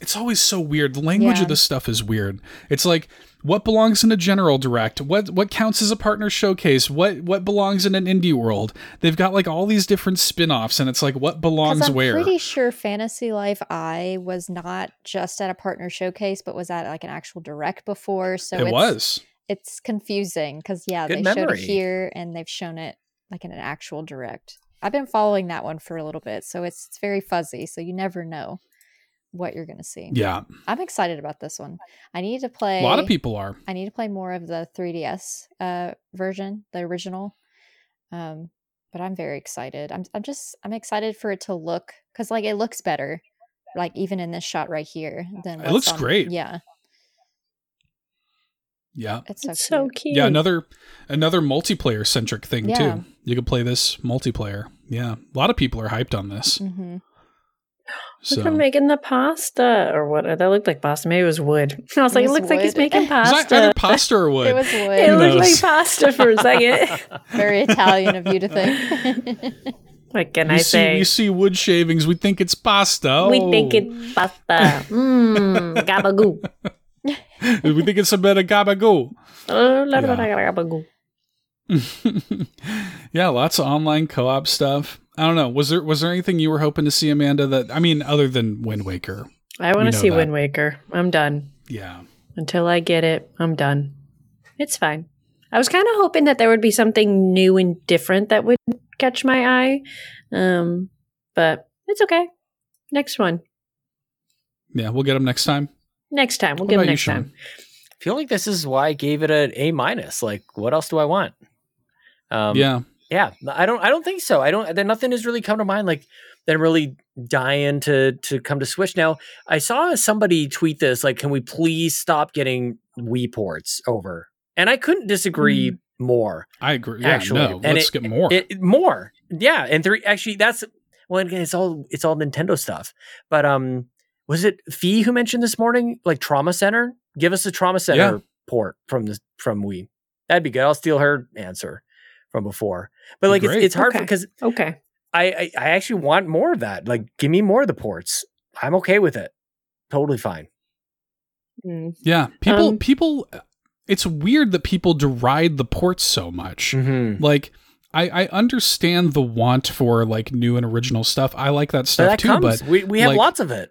It's always so weird. The language Yeah. of this stuff is weird. It's like what belongs in a general direct? What what counts as a partner showcase? What what belongs in an indie world? They've got like all these different spin-offs and it's like what belongs where. I'm pretty sure Fantasy Life I was not just at a partner showcase, but was at like an actual direct before. So it it's, was. it's confusing because yeah, Good they showed it here and they've shown it like in an actual direct. I've been following that one for a little bit, so it's it's very fuzzy. So you never know what you're gonna see. Yeah. I'm excited about this one. I need to play. A lot of people are. I need to play more of the 3DS uh, version, the original. Um, but I'm very excited. I'm I'm just I'm excited for it to look because like it looks better, like even in this shot right here than It looks on- great. Yeah, Yeah. It's so, It's so cute. cute. Yeah, another another multiplayer centric thing Yeah. too. You could play this multiplayer. Yeah. A lot of people are hyped on this. Mhm. So at him making the pasta or what? That looked like pasta. Maybe it was wood. I was It like, it was looks like he's wood. making Is that pasta. pasta or wood? It was it wood. Who looked like pasta for a second. Very Italian of you to think. what can we I see say? we see wood shavings, we think it's pasta. We Oh. think it's pasta. Mmm, gabagoo. we think it's a bit of gabagoo. Oh, la- la- Yeah. la- gabagoo. yeah, lots of online co-op stuff. I don't know. Was there was there anything you were hoping to see, Amanda? That I mean, other than Wind Waker. I want to see that. Wind Waker. I'm done. Yeah. Until I get it, I'm done. It's fine. I was kind of hoping that there would be something new and different that would catch my eye. Um, but it's okay. Next one. Yeah, we'll get them next time. Next time. We'll What give about it you, next time. I feel like this is why I gave it an A minus. Like, what else do I want? Um, yeah. yeah. I don't. I don't think so. I don't. Then nothing has really come to mind. Like that I'm really dying to to come to Switch. Now I saw somebody tweet this. Like, can we please stop getting Wii ports over? And I couldn't disagree more. I agree. Yeah, Actually, no. and Let's it- get more. It- more, yeah. And three actually, that's well, again, it's all it's all Nintendo stuff. But um, was it Fee who mentioned this morning, like Trauma Center? Give us a Trauma Center Yeah. port from the from Wii. That'd be good. I'll steal her answer from before. But like, it's, Great. it's hard Okay. because Okay. I, I I actually want more of that. Like, give me more of the ports. I'm okay with it. Totally fine. Mm. yeah. People Um, people it's weird that people deride the ports so much. Mm-hmm. Like I, I understand the want for like new and original stuff. I like that stuff that too. comes. But we we have like- lots of it.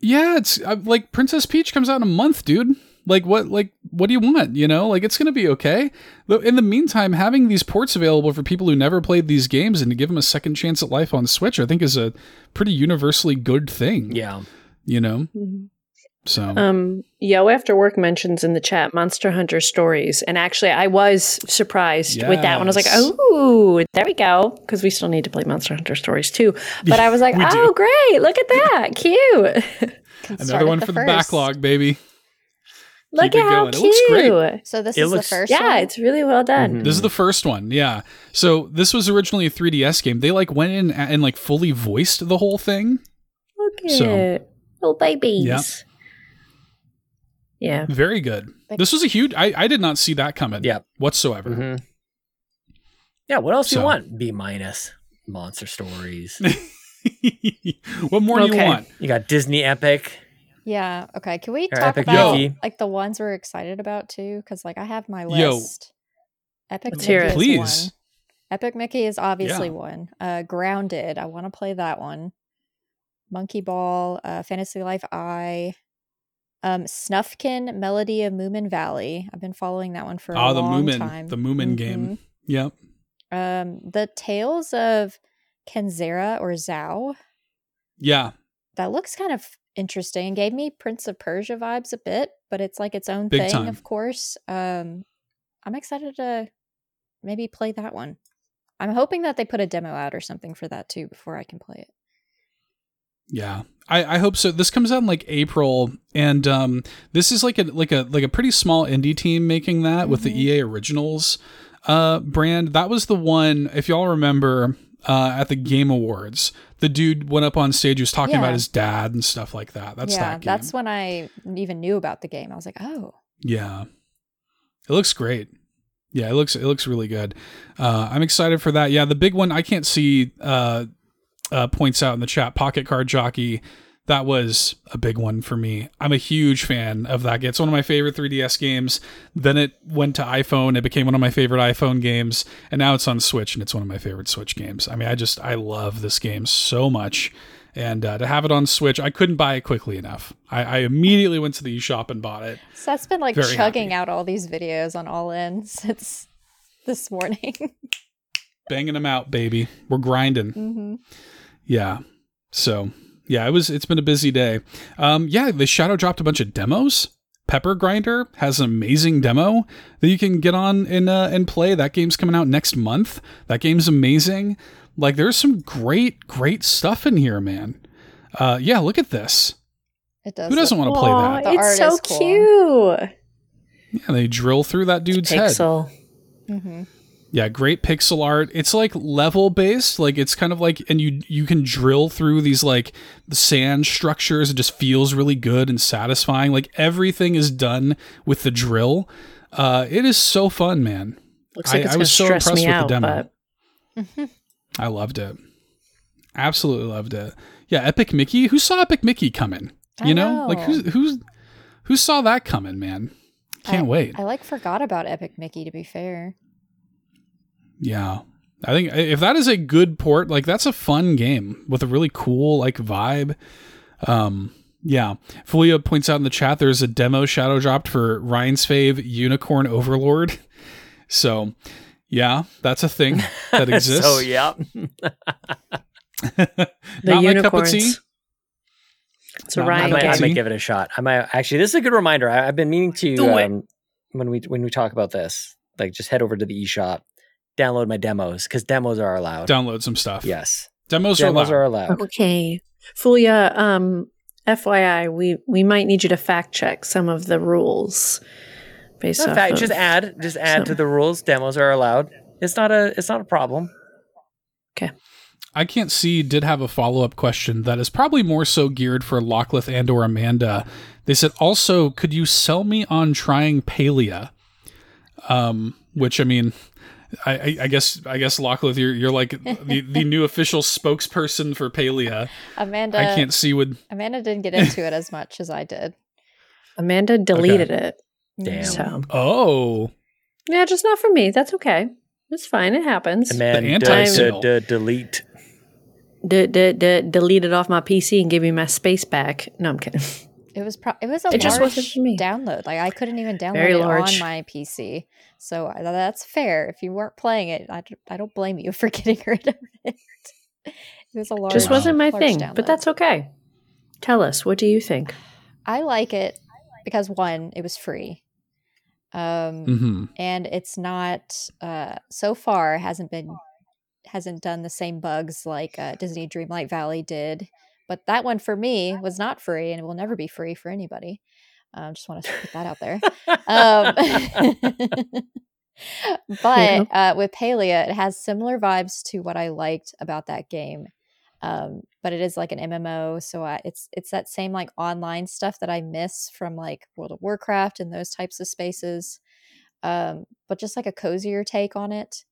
yeah, it's uh, like Princess Peach comes out in a month, dude. Like what? Like what do you want? You know, like it's gonna be okay. But in the meantime, having these ports available for people who never played these games and to give them a second chance at life on Switch, I think is a pretty universally good thing. Yeah. You know, Mhm. so Um, Yo After Work mentions in the chat Monster Hunter Stories. And actually, I was surprised with that one. I was like, oh, there we go. Because we still need to play Monster Hunter Stories too. But I was like, We do. oh, great. Look at that. Cute. Another one the for the backlog, baby. Look at how going. It looks great. cute. So this It is looks- the first Yeah, one? it's really well done. Mhm. This is the first one, yeah. So this was originally a 3DS game. They like went in and like fully voiced the whole thing. Look at So- it. Little babies. Yep. Yeah. Very good. This was a huge. I, I did not see that coming. Yep. whatsoever. Mhm. Yeah. What else do So- you want? B minus. Monster stories. what more do you want? You got Disney Epic. Yeah. Okay. Can we Or talk Epic about Mickey. like the ones we're excited about too? Because like I have my Yo. list. Epic Let's Mickey hear it. is Please. one. Epic Mickey is obviously Yeah. one. Uh, Grounded. I want to play that one. Monkey Ball. Uh, Fantasy Life I. Um, Snufkin Melody of Moomin Valley. I've been following that one for Ah, a the long Moomin, time. the Moomin game. Yep. Mhm. Um, the Tales of Kenzera or Zau. Yeah. that looks kind of interesting. Gave me Prince of Persia vibes a bit, but it's like its own Big thing, time. of course. Um, I'm excited to maybe play that one. I'm hoping that they put a demo out or something for that too before I can play it. Yeah. I, I hope so. This comes out in like April, and um, this is like a like a like a pretty small indie team making that with the Mhm. EA Originals uh, brand. That was the one, if y'all remember, uh, at the Game Awards, the dude went up on stage, he was talking Yeah. about his dad and stuff like that. That's yeah, that game. that's when I even knew about the game. I was like, oh, Yeah. It looks great. Yeah, it looks it looks really good. Uh, I'm excited for that. Yeah, the big one I can't see uh, uh, points out in the chat. Pocket Card Jockey. That was a big one for me. I'm a huge fan of that. It's one of my favorite 3DS games. Then it went to iPhone. It became one of my favorite iPhone games, and now it's on Switch, and it's one of my favorite Switch games. I mean, I just I love this game so much, and uh, to have it on Switch, I couldn't buy it quickly enough. I, I immediately went to the eShop and bought it. Seth's been like Very chugging happy. out all these videos on All In since this morning. banging them out, baby. We're grinding. hmm Yeah. So yeah, it was. It's been a busy day. Um, yeah, the Shadow dropped a bunch of demos. Pepper Grinder has an amazing demo that you can get on and uh, and play. That game's coming out next month. That game's amazing. Like there's some great great stuff in here, man. Uh, yeah, look at this. It does. Who doesn't want to play that? The it's so cool. cute. Yeah, they drill through that dude's head. Pixel. Mm-hmm. Yeah, great pixel art. It's like level based, like it's kind of like, and you you can drill through these like the sand structures. It just feels really good and satisfying. Like everything is done with the drill. Uh, it is so fun, man. Looks like I- it's I was so impressed with the out, demo. but I loved it. Absolutely loved it. Yeah, Epic Mickey. Who saw Epic Mickey coming? You know, like who's who's who saw that coming, man? Can't I- wait. I like forgot about Epic Mickey to be fair. Yeah. I think if that is a good port, like that's a fun game with a really cool like vibe. Um yeah. Fulia points out in the chat there's a demo shadow dropped for Ryan's fave Unicorn Overlord. So yeah, that's a thing that exists. so yeah, the Not my cup of tea. unicorns. It's a Not I Ryan might, I might give it a shot. I might actually. This is a good reminder. I, I've been meaning to um, when we when we talk about this, like just head over to the eShop, download my demos because demos are allowed. Download some stuff. yes, Demos, are demos allowed. are allowed. Okay. Fulia, um, FYI, we, we might need you to fact check some of the rules based In off fact, of- just add just add some- to the rules. Demos are allowed. It's not a it's not a problem. Okay. I can't see did have a follow up question that is probably more so geared for Lachlan and or Amanda. They said also, could you sell me on trying Palia? Um, which I mean, I, I, I guess I guess Lachlan, you're you're like the, the new official spokesperson for Palia. Amanda I can't see what Amanda didn't get into it as much as I did. Amanda deleted it. Mm. Damn. So, oh yeah, just not for me. That's okay. It's fine. It happens. And then The d- d- d- delete. D- d- d- delete it off my PC and give me my space back. No, I'm kidding. It was pro- it was a It just large wasn't for me. download. Like I couldn't even download Very it large. on my PC. So I- that's fair. If you weren't playing it, I, I don't blame you for getting rid of it. It was a large just wasn't my thing, download. but that's okay. Tell us, what do you think? I like it because one, it was free. Um hmm and it's not uh so far hasn't been hasn't done the same bugs like uh, Disney Dreamlight Valley did. But that one for me was not free and it will never be free for anybody. Um, just want to put that out there. Um, but uh, with Palia, it has similar vibes to what I liked about that game. Um, but it is like an MMO, so I, it's it's that same like online stuff that I miss from like World of Warcraft and those types of spaces. Um, but just like a cozier take on it.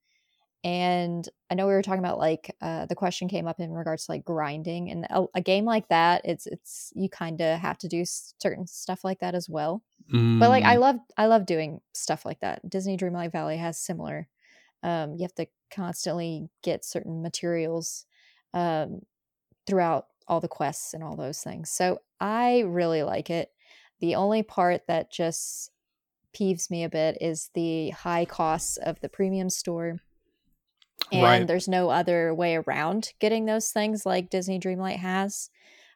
And I know we were talking about like uh, the question came up in regards to like grinding, and a, a game like that, it's it's you kind of have to do certain stuff like that as well. But like Mm. i love i love doing stuff like that. Disney dreamlight valley has similar um you have to constantly get certain materials um throughout all the quests and all those things. So i really like it. The only part that just peeves me a bit is the high costs of the premium store and Right. there's no other way around getting those things like disney dreamlight has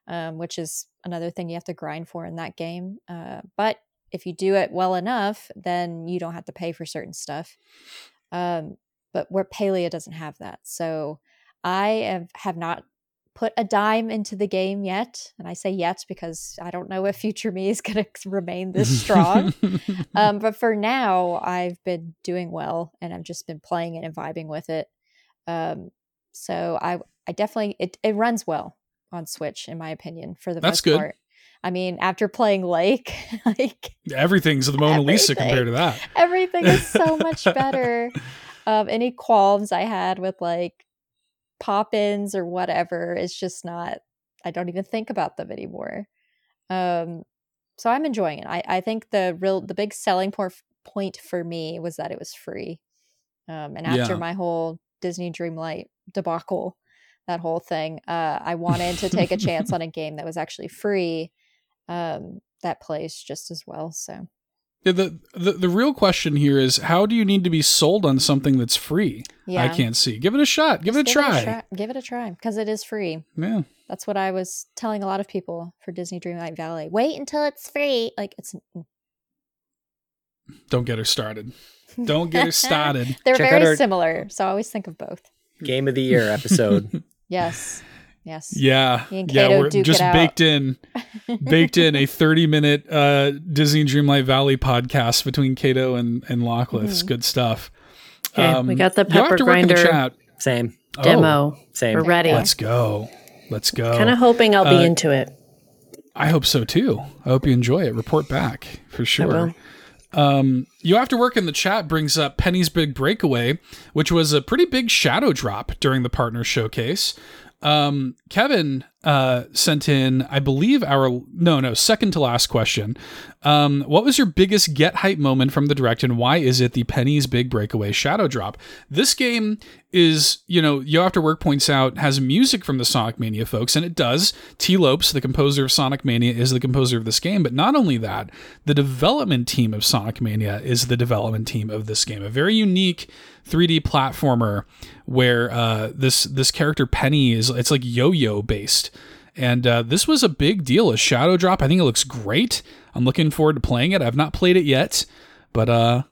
um, which is another thing you have to grind for in that game uh, but if you do it well enough, then you don't have to pay for certain stuff. Um, but where Palia doesn't have that. So I have, have not put a dime into the game yet. And I say yet because I don't know if future me is going to remain this strong. um, but for now, I've been doing well and I've just been playing it and vibing with it. Um, so I, I definitely, it, it runs well on Switch, in my opinion, for the That's most good. part. I mean, after playing Lake, like Everything's the Mona Lisa compared to that. everything is so much better. Um, any qualms I had with like pop ins or whatever, it's just not, I don't even think about them anymore. Um, so I'm enjoying it. I, I think the real, the big selling por- point for me was that it was free. Um, and after Yeah. my whole Disney Dreamlight debacle, that whole thing, uh, I wanted to take a chance on a game that was actually free um, that plays just as well. So Yeah, the, the the real question here is how do you need to be sold on something that's free? yeah, I can't see. Give it a shot. Give Just it a try. try- Give it a try because it is free. Yeah. That's what I was telling a lot of people for Disney Dreamlight Valley. Wait until it's free. Like it's Don't get her started. Don't get her started. They're Check out very our- similar, so I always think of both. Game of the year episode. Yes. Yes. Yeah, yeah, we're just it out. baked in, baked in a thirty-minute uh, Disney Dreamlight Valley podcast between Cato and and Lachlan. Mm-hmm. Good stuff. Okay, we got the you'll have pepper to work in the grinder chat. Same. Oh, demo. Same. We're ready. let's go. Let's go. Kind of hoping I'll Uh, be into it. I hope so too. I hope you enjoy it. Report back for sure. Um, you have to work in the chat brings up Penny's Big Breakaway, which was a pretty big shadow drop during the partner showcase. Um, Kevin uh, sent in, I believe, our no, no, second to last question. Um, what was your biggest get hype moment from the direct, and why is it the Penny's Big Breakaway shadow drop? This game is, you know, Yo After Work points out, has music from the Sonic Mania folks, and it does. Tee Lopes, the composer of Sonic Mania, is the composer of this game, but not only that, the development team of Sonic Mania is the development team of this game. A very unique 3D platformer where uh, this this character Penny is it's like yo-yo based. And uh, this was a big deal, a shadow drop. I think it looks great. I'm looking forward to playing it. I've not played it yet, but uh,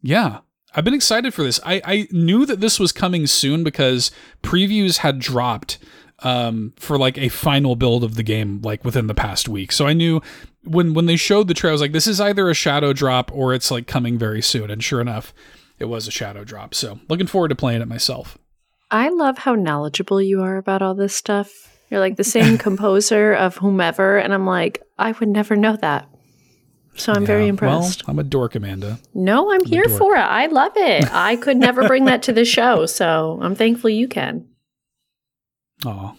yeah, I've been excited for this. I, I knew that this was coming soon because previews had dropped um, for like a final build of the game like within the past week. So I knew when when they showed the trailer, I was like, this is either a shadow drop or it's like coming very soon. And sure enough, it was a shadow drop. So looking forward to playing it myself. I love how knowledgeable you are about all this stuff. You're like the same composer of whomever, and I'm like, I would never know that. So I'm very impressed. Well, I'm a dork, Amanda. no, I'm here for it. I love it. I could never bring that to the show, so I'm thankful you can. Oh,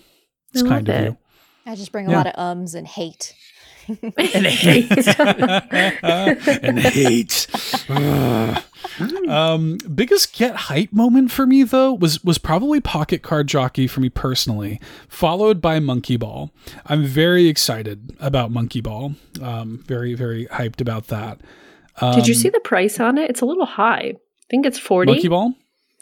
it's kind love of it. you. I just bring a Yeah. lot of ums and hate. And hate. and hate. Ugh. Um, biggest get hype moment for me though was was probably Pocket Card Jockey for me personally, followed by Monkey Ball. I'm very excited about Monkey Ball. Um, very very hyped about that. Um, Did you see the price on it? It's a little high. I think it's 40. Monkey Ball?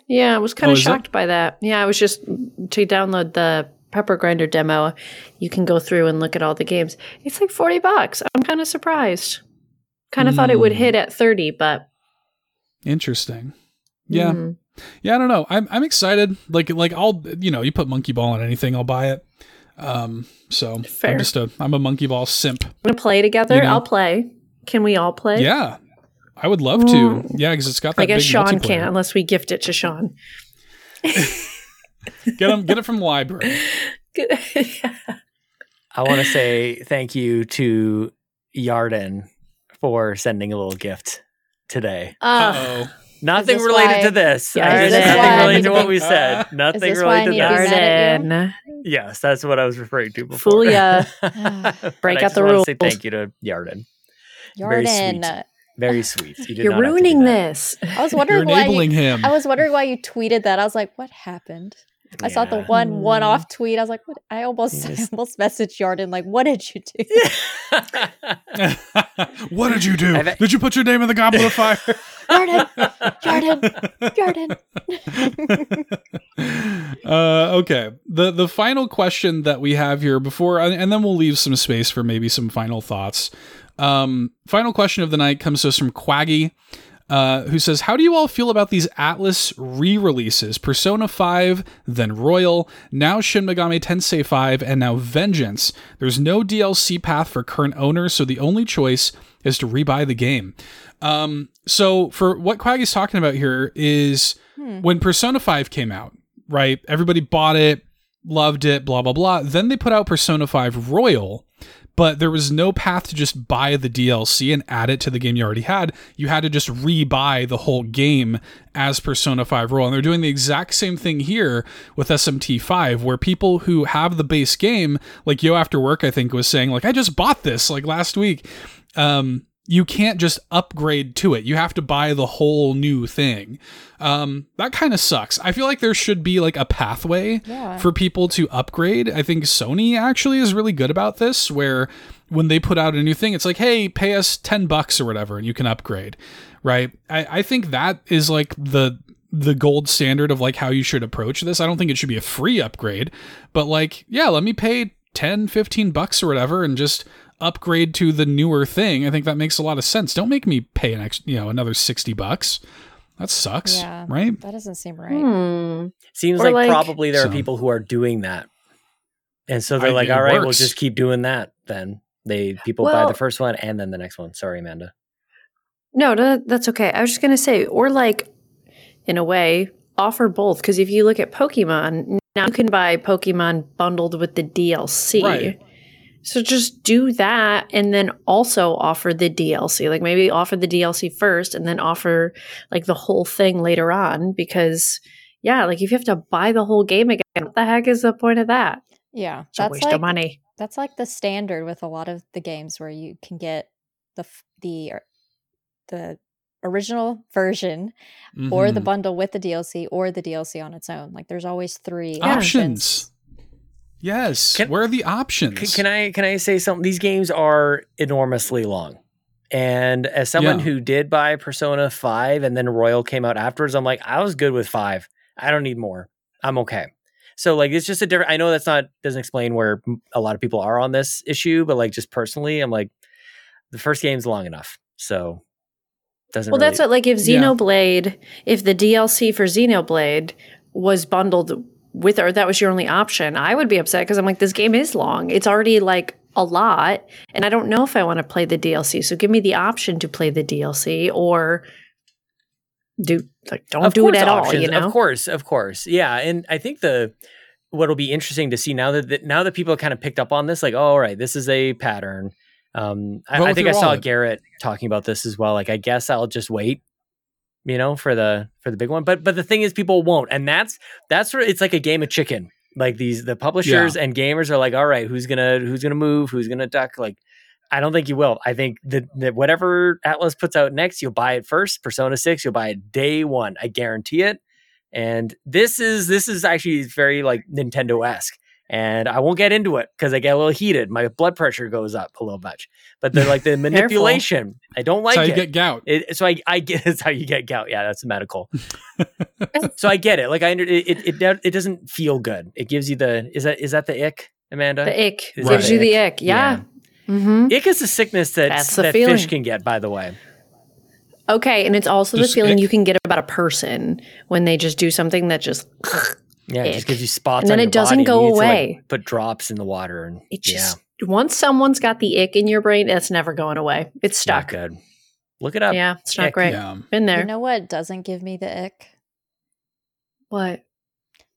Yeah, I was kind Oh, of it? shocked by that. Yeah, I was just to download the Pepper Grinder demo. You can go through and look at all the games. It's like 40 bucks. I'm kind of surprised. Kind of thought it would Hmm. hit at 30, but Interesting. Yeah. mm, Yeah, I don't know. I'm I'm excited. Like like I'll you know, you put Monkey Ball on anything, I'll buy it. Um so Fair. I'm just a I'm a Monkey Ball simp. I'm going to play together. You know? I'll play. Can we all play? Yeah. I would love to. Mm. Yeah, because it's got that I guess big Sean multiplayer. can't unless we gift it to Sean. Get them get it from the library. I want to say thank you to Yarden for sending a little gift today. Uh, oh. Nothing related why- to this. Yeah, I- is this why nothing related to to what we said. Nothing this why I related to to be this. mad at you? Yarden. Yes, that's what I was referring to before. Fool ya. Break out the rules. Say thank you to Yarden. Very sweet. Very sweet. You did You're not have to do ruining this. I was You're wondering why enabling you, him. I was wondering why you tweeted that. I was like, what happened? I saw the one one off tweet. I was like, what? I almost I almost messaged Jordan like, what did you do? what did you do? I've- Did you put your name in the goblet of fire? Jordan, Jordan, Jordan. uh, okay. The the final question that we have here before, and then we'll leave some space for maybe some final thoughts. Um, final question of the night comes to us from Quaggy, uh, who says, "How do you all feel about these Atlus re-releases? Persona Five, then Royal, now Shin Megami Tensei Five, and now Vengeance. There's no DLC path for current owners, so the only choice is to rebuy the game." Um, so for what Quaggy's talking about here is when Persona 5 came out, right? Everybody bought it, loved it, blah blah blah. Then they put out Persona 5 Royal, but there was no path to just buy the DLC and add it to the game you already had. You had to just re-buy the whole game as Persona 5 Royal. And they're doing the exact same thing here with SMT5, where people who have the base game, like Yo After Work, I think was saying, like, I just bought this like last week. Um, you can't just upgrade to it. You have to buy the whole new thing. Um, that kind of sucks. I feel like there should be like a pathway Yeah. for people to upgrade. I think Sony actually is really good about this, where when they put out a new thing, it's like, hey, pay us 10 bucks or whatever, and you can upgrade. Right. I, I think that is like the the gold standard of like how you should approach this. I don't think it should be a free upgrade, but like, yeah, let me pay 10, 15 bucks or whatever and just upgrade to the newer thing. I think that makes a lot of sense. Don't make me pay an extra, you know, another 60 bucks. That sucks, Yeah. right? That doesn't seem right. Hmm. Seems like, like- probably there So- are people who are doing that And so they're I- like, it all right, we'll just keep doing that. Then they people buy the first one and then the next one. Sorry, Amanda. No, no, that's okay. I was just gonna say, or like, in a way, offer both because if you look at Pokemon, now you can buy Pokemon bundled with the DLC. Right. So just do that, and then also offer the DLC. Like maybe offer the DLC first, and then offer like the whole thing later on. Because yeah, like if you have to buy the whole game again, what the heck is the point of that? Yeah, It's a that's waste like of money. that's like the standard with a lot of the games where you can get the the uh, the original version or the Mhm. bundle with the DLC or the DLC on its own. Like there's always three options. Yes. Can- Where are the options? Can I can I say something? These games are enormously long. And as someone Yeah. who did buy Persona 5 and then Royal came out afterwards, I'm like, I was good with 5. I don't need more. I'm okay. So like it's just a different I know that's not doesn't explain where a lot of people are on this issue, but like just personally, I'm like the first game's long enough. So doesn't Well, really, that's what, like if Yeah. Xenoblade, if the DLC for Xenoblade was bundled with, or that was your only option, I would be upset because I'm like, this game is long. It's already like a lot, and I don't know if I want to play the DLC. So give me the option to play the DLC or do like don't Of do it course at all. You know, Of course, of course. Yeah. And I think the what'll be interesting to see now that that- now that people kind of picked up on this, like, oh, all right, this is a pattern. Um, I, I think I saw wallet. Garrett talking about this as well. Like, I guess I'll just wait, you know, for the for the big one. But but the thing is, people won't, and that's that's where it's like a game of chicken. Like these the publishers and gamers are like, all right, who's gonna who's gonna move, who's gonna duck, like. I don't think you will. I think that, that whatever Atlus puts out next, you'll buy it first. Persona 6, you'll buy it day one. I guarantee it. And this is this is actually very like Nintendo esque. And I won't get into it because I get a little heated. My blood pressure goes up a little much. But they're like the manipulation. I don't like That's how it. you get gout. It, so I, I get it's how you get gout. Yeah, that's medical. so I get it. Like I under it, it it it doesn't feel good. It gives you the is that is that the ick, Amanda? the ick Is gives you the the ick. Yeah. hmm Ick is a sickness that That's the that feeling. fish can get. By the way, Okay, and it's also Just the feeling ick? you can get about a person when they just do something that just yeah, it Ick. just gives you spots, And then on it your doesn't body. go You need to, like, away. put drops in the water, and it yeah, just once someone's got the ick in your brain, it's never going away. It's not stuck. good. Look it up. Yeah, it's not Ick. great. Yeah. Been there. You know what doesn't give me the ick? what?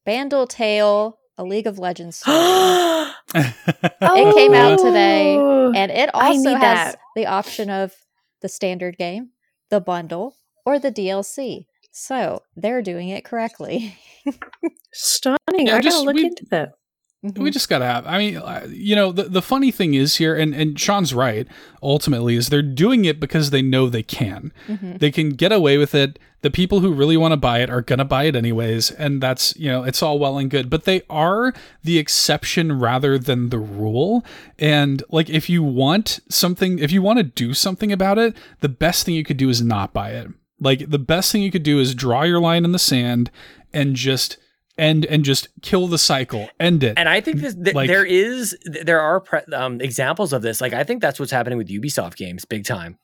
Bandle Tale, a League of Legends story. it came out today, Oh. and it also has that. the option of the standard game, the bundle, or the DLC. So they're doing it correctly. Stunning. Yeah, I just- gotta look we- into that. we just gotta have i mean uh, you know the, the funny thing is here and, and sean's right ultimately is they're doing it because they know they can Mhm. they can get away with it the people who really want to buy it are gonna buy it anyways and that's you know it's all well and good but they are the exception rather than the rule and like if you want something if you want to do something about it the best thing you could do is not buy it like the best thing you could do is draw your line in the sand and just end and just kill the cycle end it And I think this, th- Like- there is there are pre- um, examples of this. Like I think that's what's happening with Ubisoft games, big time.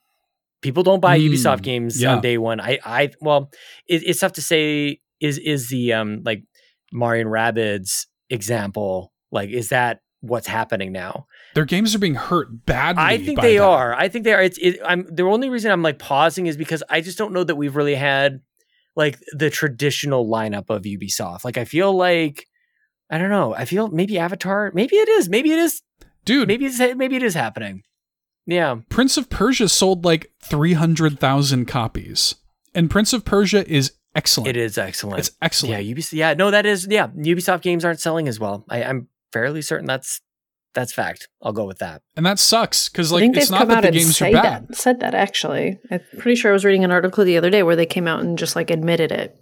People don't buy Mm, Ubisoft games yeah. on day one. I I well, it, it's tough to say. Is is the um like Mario and Rabbids example like is that what's happening now? Their games are being hurt badly. I think they that. are. I think they are. It's. It, I'm the only reason I'm like pausing is because I just don't know that we've really had like the traditional lineup of Ubisoft. Like I feel like I don't know. I feel maybe Avatar. Maybe it is. Maybe it is. Dude, Maybe it's maybe it is happening. Yeah. Prince of Persia sold like 300,000 copies. And Prince of Persia is excellent. It is excellent. It's excellent. Yeah, Ubisoft. Yeah, no, that is. Yeah, Ubisoft games aren't selling as well. I, I'm fairly certain that's that's fact. I'll go with that. And that sucks because I like think it's not come that out the and games are bad. that, said that actually. I'm pretty sure I was reading an article the other day where they came out and just like admitted it.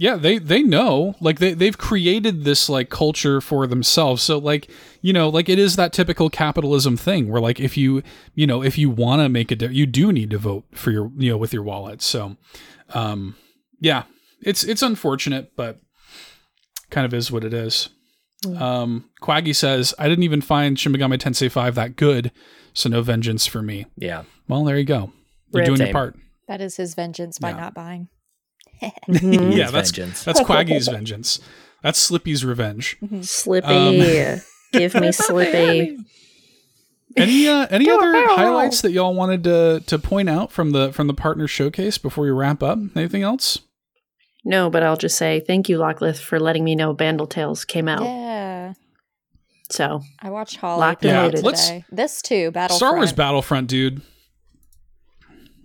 Yeah, they they know. Like they they've created this like culture for themselves. So like, you know, like it is that typical capitalism thing where like if you, you know, if you want to make a di- you do need to vote for your, you know, with your wallet. So um yeah, it's it's unfortunate, but kind of is what it is. Um Quaggy says, "I didn't even find Shin Megami Tensei 5 that good, so no vengeance for me." Yeah. Well, there you go. You're Rip. doing your part. That is his vengeance by Yeah. not buying. Yeah, that's vengeance. that's Quaggy's vengeance. That's Slippy's revenge. Slippy. Give me Slippy. Any uh, any Do other barrel highlights that y'all wanted to to point out from the from the partner showcase before we wrap up? Anything else? No, but I'll just say thank you, Lachlan, for letting me know Bandle Tales came out. Yeah. So I watched Holly Locked and loaded. today. Let's- this too, Battlefront. Star Wars Battlefront, dude.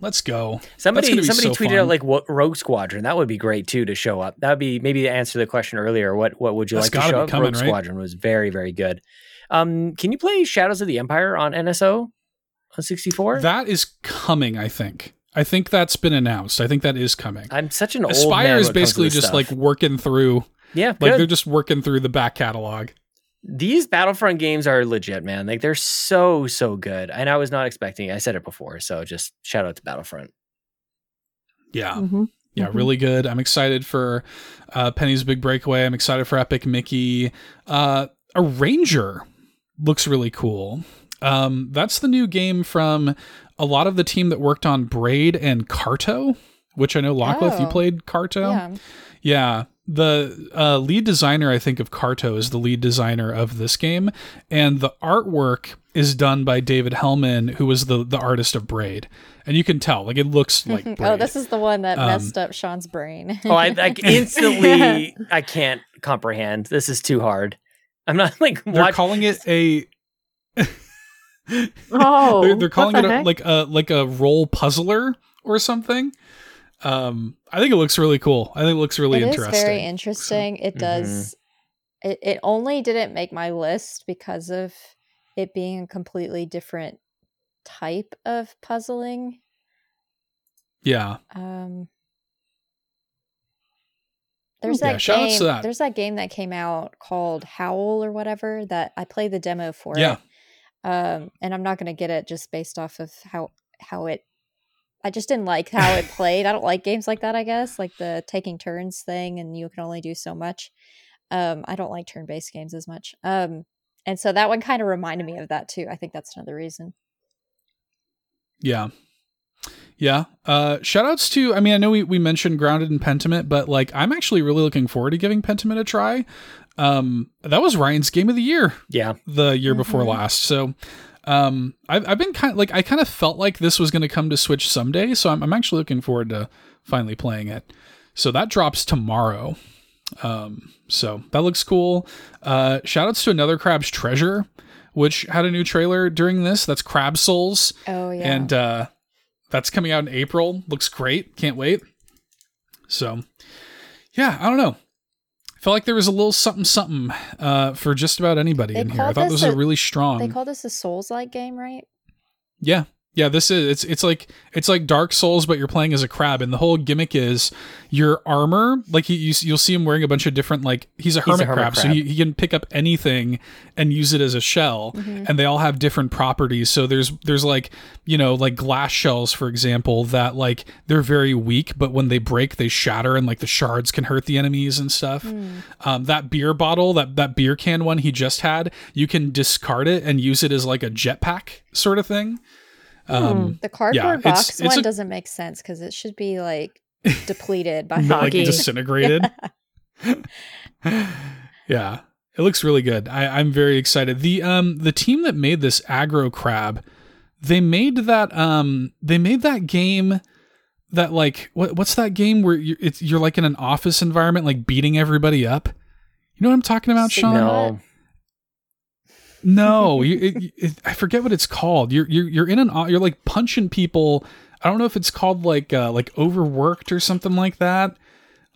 Let's go. Somebody somebody so tweeted fun. out like what Rogue Squadron. That would be great too to show up. That would be maybe to answer the question earlier. What what would you That's like to show up? coming, Rogue right? Squadron was very very good. Um, can you play Shadows of the Empire on NSO on 64? That is coming, I think. I think that's been announced. I think that is coming. I'm such an old Aspyr is when it comes to basically just stuff. like working through yeah, like good. they're just working through the back catalog. these Battlefront games are legit, man. Like they're so so good, and I was not expecting. it. I said it before, so just shout out to Battlefront. Yeah. mhm. Yeah, Mhm. really good. I'm excited for uh, Penny's Big Breakaway. I'm excited for Epic Mickey. Uh, Arranger looks really cool. Um, that's the new game from a lot of the team that worked on Braid and Carto, which I know Lachlan, you Oh. played Carto. Yeah. Yeah. The uh, lead designer, I think, of Carto is the lead designer of this game. And the artwork is done by David Hellman, who was the, the artist of Braid. And you can tell, like, it looks like Braid. oh, this is the one that Um, messed up Sean's brain. Oh, I, I instantly I can't comprehend. This is too hard. I'm not like They're watch- calling it a. Oh, they're, they're calling what it the a, heck? like a like a role puzzler or something. Um, I think it looks really cool. I think it looks really It is interesting. very interesting. It Mhm. does. It, it only didn't make my list because of it being a completely different type of puzzling. yeah, Um, there's Yeah, that shout game. that. There's that game that came out called Howl or whatever that I played the demo for. Yeah. It. Um, and I'm not gonna get it just based off of how how it. I just didn't like how it played. I don't like games like that. I guess like the taking turns thing, and you can only do so much. Um, I don't like turn-based games as much. Um, and so that one kind of reminded me of that too. I think that's another reason. yeah, yeah. Uh, shout outs to. I mean, I know we we mentioned Grounded and Pentiment, but like, I'm actually really looking forward to giving Pentiment a try. Um, that was Ryan's game of the year yeah. the year before Mhm. last. So um I've, I've been kind of like I kind of felt like this was going to come to Switch someday. So I'm, I'm actually looking forward to finally playing it. So that drops tomorrow. Um so that looks cool. Uh shout outs to another Crab's Treasure, which had a new trailer during this. That's Crab Souls. Oh yeah. And uh that's coming out in April. Looks great. Can't wait. So yeah, I don't know. Felt like there was a little something something uh, for just about anybody They in here. I thought this was a- really strong. they call this a Souls-like game, right? Yeah. Yeah, this is it's it's like it's like Dark Souls, but you're playing as a crab, and the whole gimmick is your armor. Like he, you, you'll see him wearing a bunch of different like he's a He's a hermit, hermit crab, so crab. he, he can pick up anything and use it as a shell, Mhm. and they all have different properties. So there's there's like you know like glass shells, for example, that like they're very weak, but when they break, they shatter, and like the shards can hurt the enemies and stuff. Hmm. Um, that beer bottle, that that beer can one he just had, you can discard it and use it as like a jetpack sort of thing. Um, The cardboard it's- box it's one a- doesn't make sense because it should be like depleted by not, like disintegrated. yeah, it looks really good. I, I'm very excited. The um the team that made this aggro crab, they made that um they made that game that like what what's that game where you're it's you're like in an office environment like beating everybody up. You know what I'm talking about, Sigma Sean? No. No, you, it, it, I forget what it's called. You're you're you're in an you're like punching people. I don't know if it's called like uh, like overworked or something like that.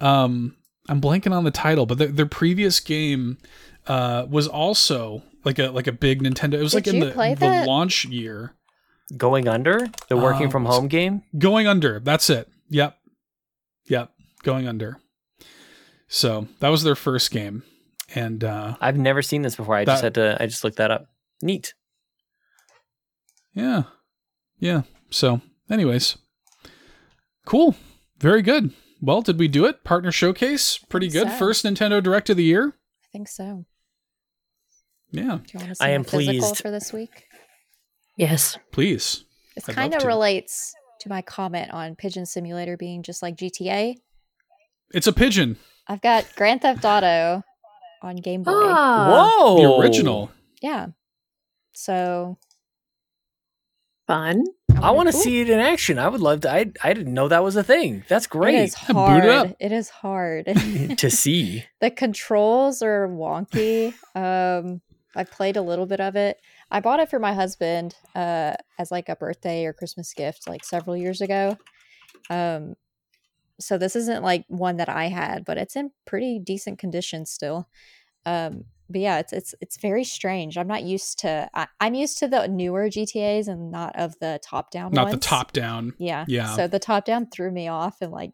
Um, I'm blanking on the title, but their, their previous game uh, was also like a like a big Nintendo. It was Did like in the, the launch year. Going under the working Oh, from home game. Going under. That's it. Yep. Yep. Going under. So that was their first game, and uh, I've never seen this before. I just had to. I just looked that up. Neat. Yeah. Yeah. So, anyways, cool. Very good. Well, did we do it? Partner showcase? Pretty good. so. First Nintendo Direct of the year? I think so. Yeah, Do you want to see I am my pleased. for this week? Yes. please. This I'd kind of relates to my comment on Pigeon Simulator being just like GTA. It's a pigeon. I've got Grand Theft Auto on Game Boy. Ah. Whoa. The original. yeah. So Fun. I want to Ooh, see it in action. I would love to. I I didn't know that was a thing. That's great is Yeah, boot hard. it up. It is hard. to see. the controls are wonky. Um, I played a little bit of it. I bought it for my husband uh, as like a birthday or Christmas gift like several years ago. Um, so this isn't like one that I had, but it's in pretty decent condition still. Um, but yeah, it's it's it's very strange. I'm not used to. I, I'm used to the newer GTA's and not of the top down. Not the top down. Yeah. Yeah. So the top down threw me off, and like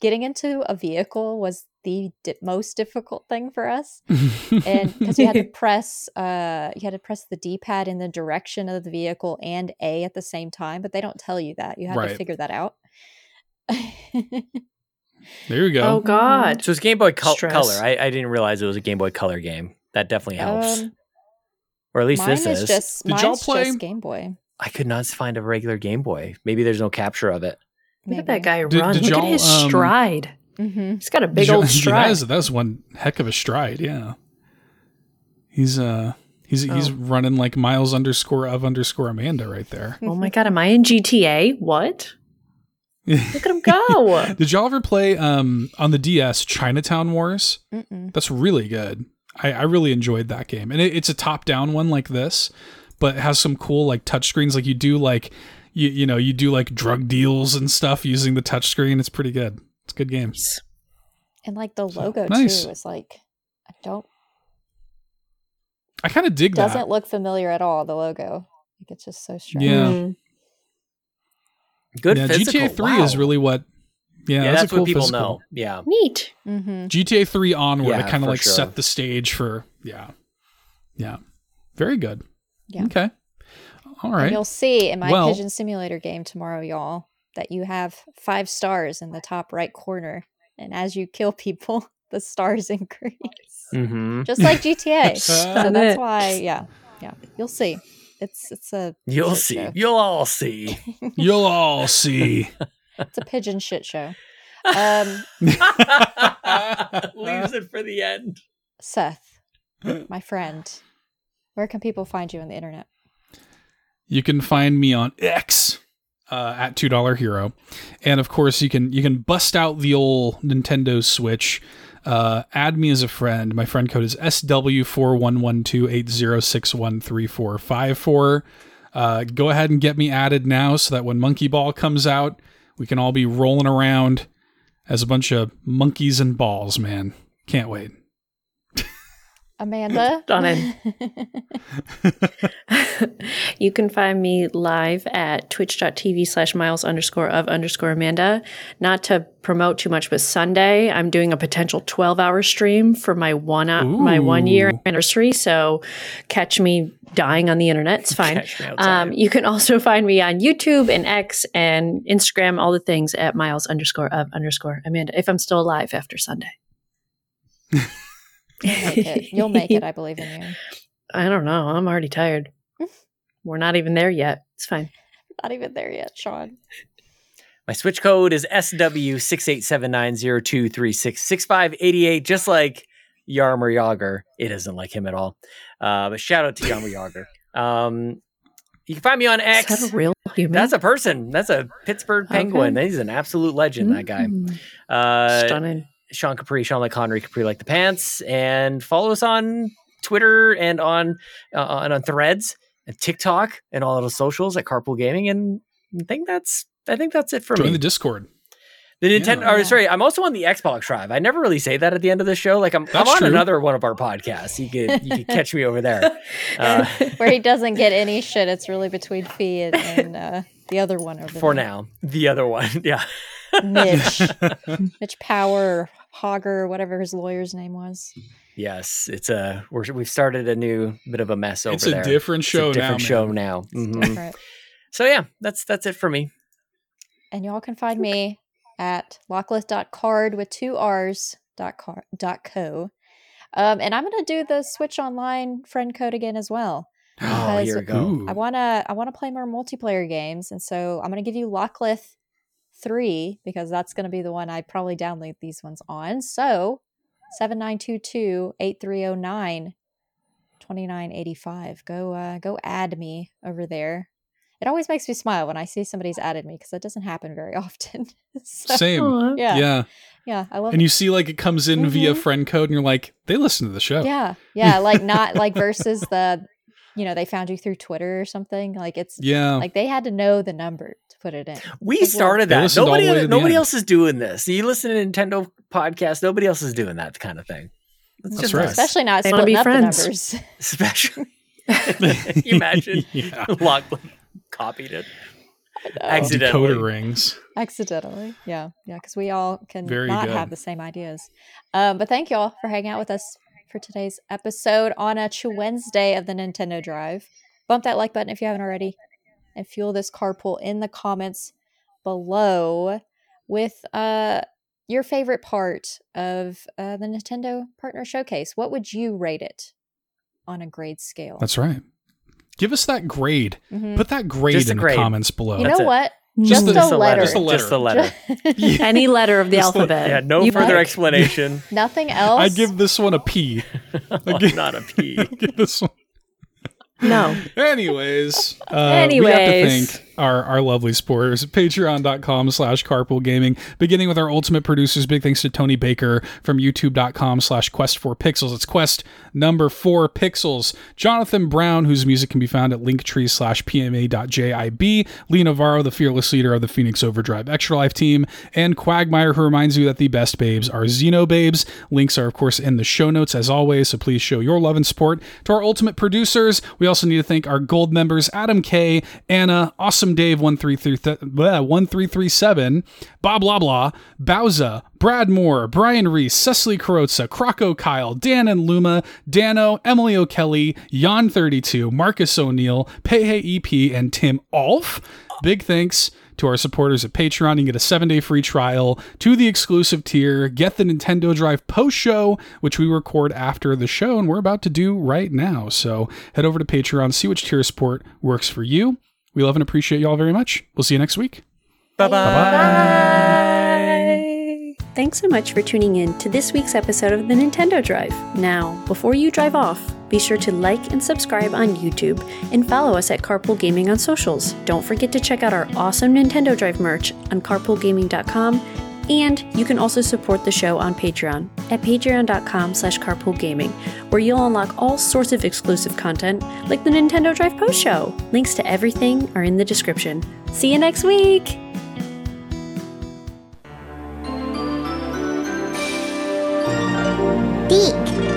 getting into a vehicle was the di- most difficult thing for us. And because you had to press, uh, you had to press the D pad in the direction of the vehicle and A at the same time, but they don't tell you that. You have to figure that out. there you go. Oh God. So it's Game Boy Col- Color. I, I didn't realize it was a Game Boy Color game. That definitely helps. Um, or at least mine this is is. just Did mine's y'all play- just Game Boy. I could not find a regular Game Boy. Maybe there's no capture of it. Look at that guy Did- run. did Look at y'all, his um, stride. hmm He's got a big old yeah, stride. that, is, that was one heck of a stride. Yeah. He's uh he's he's Oh. running like miles underscore of underscore Amanda right there. oh my god, am I in GTA? What? Look at him go. Did y'all ever play um on the DS Chinatown Wars? Mm-mm. That's really good. I, I really enjoyed that game, and it, it's a top-down one like this, but it has some cool like touchscreens. Like you do like you you know you do like drug deals and stuff using the touchscreen. It's pretty good. It's a good game. And like the So, logo nice. too is like I don't I kind of dig It doesn't that. look familiar at all. The logo, like it's just so strange. Yeah. Mm. Good yeah, physical. GTA Three is really what. Yeah, Yeah, that's, that's, a cool what people physical. know. Yeah. Neat. Mm-hmm. GTA 3 onward, Yeah, it kind of like sure. set the stage for yeah. Yeah. Very good. Yeah. Okay. All right. And you'll see in my Well- Pigeon Simulator game tomorrow, y'all, that you have five stars in the top right corner. And as you kill people, the stars increase. Mm-hmm. Just like GTA. so that's why, yeah. Yeah. You'll see. It's it's a You'll see. show. You'll all see. You'll all see. It's a pigeon shit show. Um Leaves it for the end. Seth, my friend, where can people find you on the internet? you can find me on X uh, at two dollar hero, and of course you can you can bust out the old Nintendo Switch. Uh, add me as a friend. My friend code is SW four one one two eight zero six one three four five four. Uh, go ahead and get me added now, so that when Monkey Ball comes out, we can all be rolling around as a bunch of monkeys and balls. Man, can't wait. Amanda. Done you can find me live at twitch.tv slash miles underscore of underscore Amanda. Not to promote too much, but Sunday I'm doing a potential 12 hour stream for my one uh, my one year anniversary. So catch me dying on the internet. It's fine. Catch me outside. Um, you can also find me on YouTube and X and Instagram, all the things at miles underscore of underscore Amanda, if I'm still alive after Sunday. You'll make it. You'll make it. I believe in you. I don't know. I'm already tired. We're not even there yet. It's fine. Not even there yet, Sean. My switch code is SW687902366588, just like Jaromir Jagr. It isn't like him at all. Uh, but shout out to Jaromir Jagr. Um, you can find me on Is X. that a real human? That's a person. That's a Pittsburgh Penguin. He's an absolute legend, that guy. Mm. Uh, Stunning. Sean Capri, Sean like Connery, Capri like the pants, and follow us on Twitter and on uh, and on Threads and TikTok and all of the socials at Carpool Gaming. And I think that's I think that's it for Join me. the Discord. The Nintendo, Yeah. or sorry, I'm also on the Xbox Drive. I never really say that at the end of the show. Like I'm, I'm on true. another one of our podcasts. You could you could catch me over there. Uh, Where he doesn't get any shit. It's really between Fee and, and uh, the other one over there. for there. now, the other one, yeah. Mitch. Mitch Power, Hogger, whatever his lawyer's name was. Yes, it's a we're, we've started a new bit of a mess over It's a there. different It's show a different now. show man. now. Mhm. Different. So yeah, that's that's it for me. And y'all can find me at locklith.card with two R's dot, car, dot co. Um, and I'm gonna do the Switch Online friend code again as well. Oh, here we go. I wanna I wanna play more multiplayer games, and so I'm gonna give you Locklith three because that's gonna be the one I probably download these ones on. So seven nine two two eight three zero nine 2985. Go uh go add me over there. It always makes me smile when I see somebody's added me because that doesn't happen very often. so, Same. Yeah. Yeah. Yeah, I love And you see like it comes in via Mhm. friend code and you're like, they listen to the show. Yeah. Yeah, like not like versus the you know, they found you through Twitter or something. Like it's Yeah. like they had to know the number to put it in. We Because, well, started They that. listened Nobody, the way to the nobody else is doing this. You listen to Nintendo podcast. Nobody else is doing that kind of thing. It's That's just right. Especially not They wanna splitting be up friends. the numbers. Especially. Can you imagine? yeah. Lachlan copied it. Accidentally. Decoder rings. Accidentally. Yeah. Yeah. Because we all can Very not good. have the same ideas. Um, but thank y'all for hanging out with us for today's episode on a Ch- Wednesday of the Nintendo Drive. Bump that like button if you haven't already and fuel this carpool in the comments below with uh your favorite part of uh, the Nintendo Partner Showcase. What would you rate it on a grade scale? That's right. Give us that grade. Mhm. Put that grade Just in grade. the comments below. you That's know it. what? Just Just, the- a, Just a letter. letter. Just a letter. Just a letter. Any letter of the Just the- alphabet. Yeah, no You further pick. explanation. Nothing else. I give this one a P. Oh, give- not a P. give this one. No. Anyways, uh, we have to Anyways. Our, our lovely supporters. Patreon.com slash carpool gaming. Beginning with our ultimate producers, big thanks to Tony Baker from youtube.com slash quest four pixels. It's quest number four pixels. Johnathan Brown, whose music can be found at linktree slash pme.jib. Lee Navarro, the fearless leader of the Phoenix Overdrive Extra Life team. And Cwagmire, who reminds you that the best babes are Xeno babes. Links are, of course, in the show notes as always, so please show your love and support to our ultimate producers. We also need to thank our gold members Adam K, Anna, Awesome Dave 1337, Bob Blah Blah, Bowsah, Brad Moore, Brian Reese, Cecily Carrozza, Croco Kyle, Dan and Luma, Dannohh, Emily O'Kelley, Jon32, Marcus O'Neill, Peje EP, and Tim Aulph. Big thanks to our supporters at Patreon. You get a seven day free trial to the exclusive tier. Get the Nintendo Drive post show, which we record after the show, and we're about to do right now. So head over to Patreon, see which tier support works for you. We love and appreciate y'all very much. We'll see you next week. Bye bye. Thanks so much for tuning in to this week's episode of the Nintendo Drive. Now, before you drive off, be sure to like and subscribe on YouTube and follow us at Carpool Gaming on socials. Don't forget to check out our awesome Nintendo Drive merch on carpoolgaming.com and you can also support the show on Patreon at patreon.com slash carpoolgaming, where you'll unlock all sorts of exclusive content like the Nintendo Drive Post Show. Links to everything are in the description. See you next week! Beak.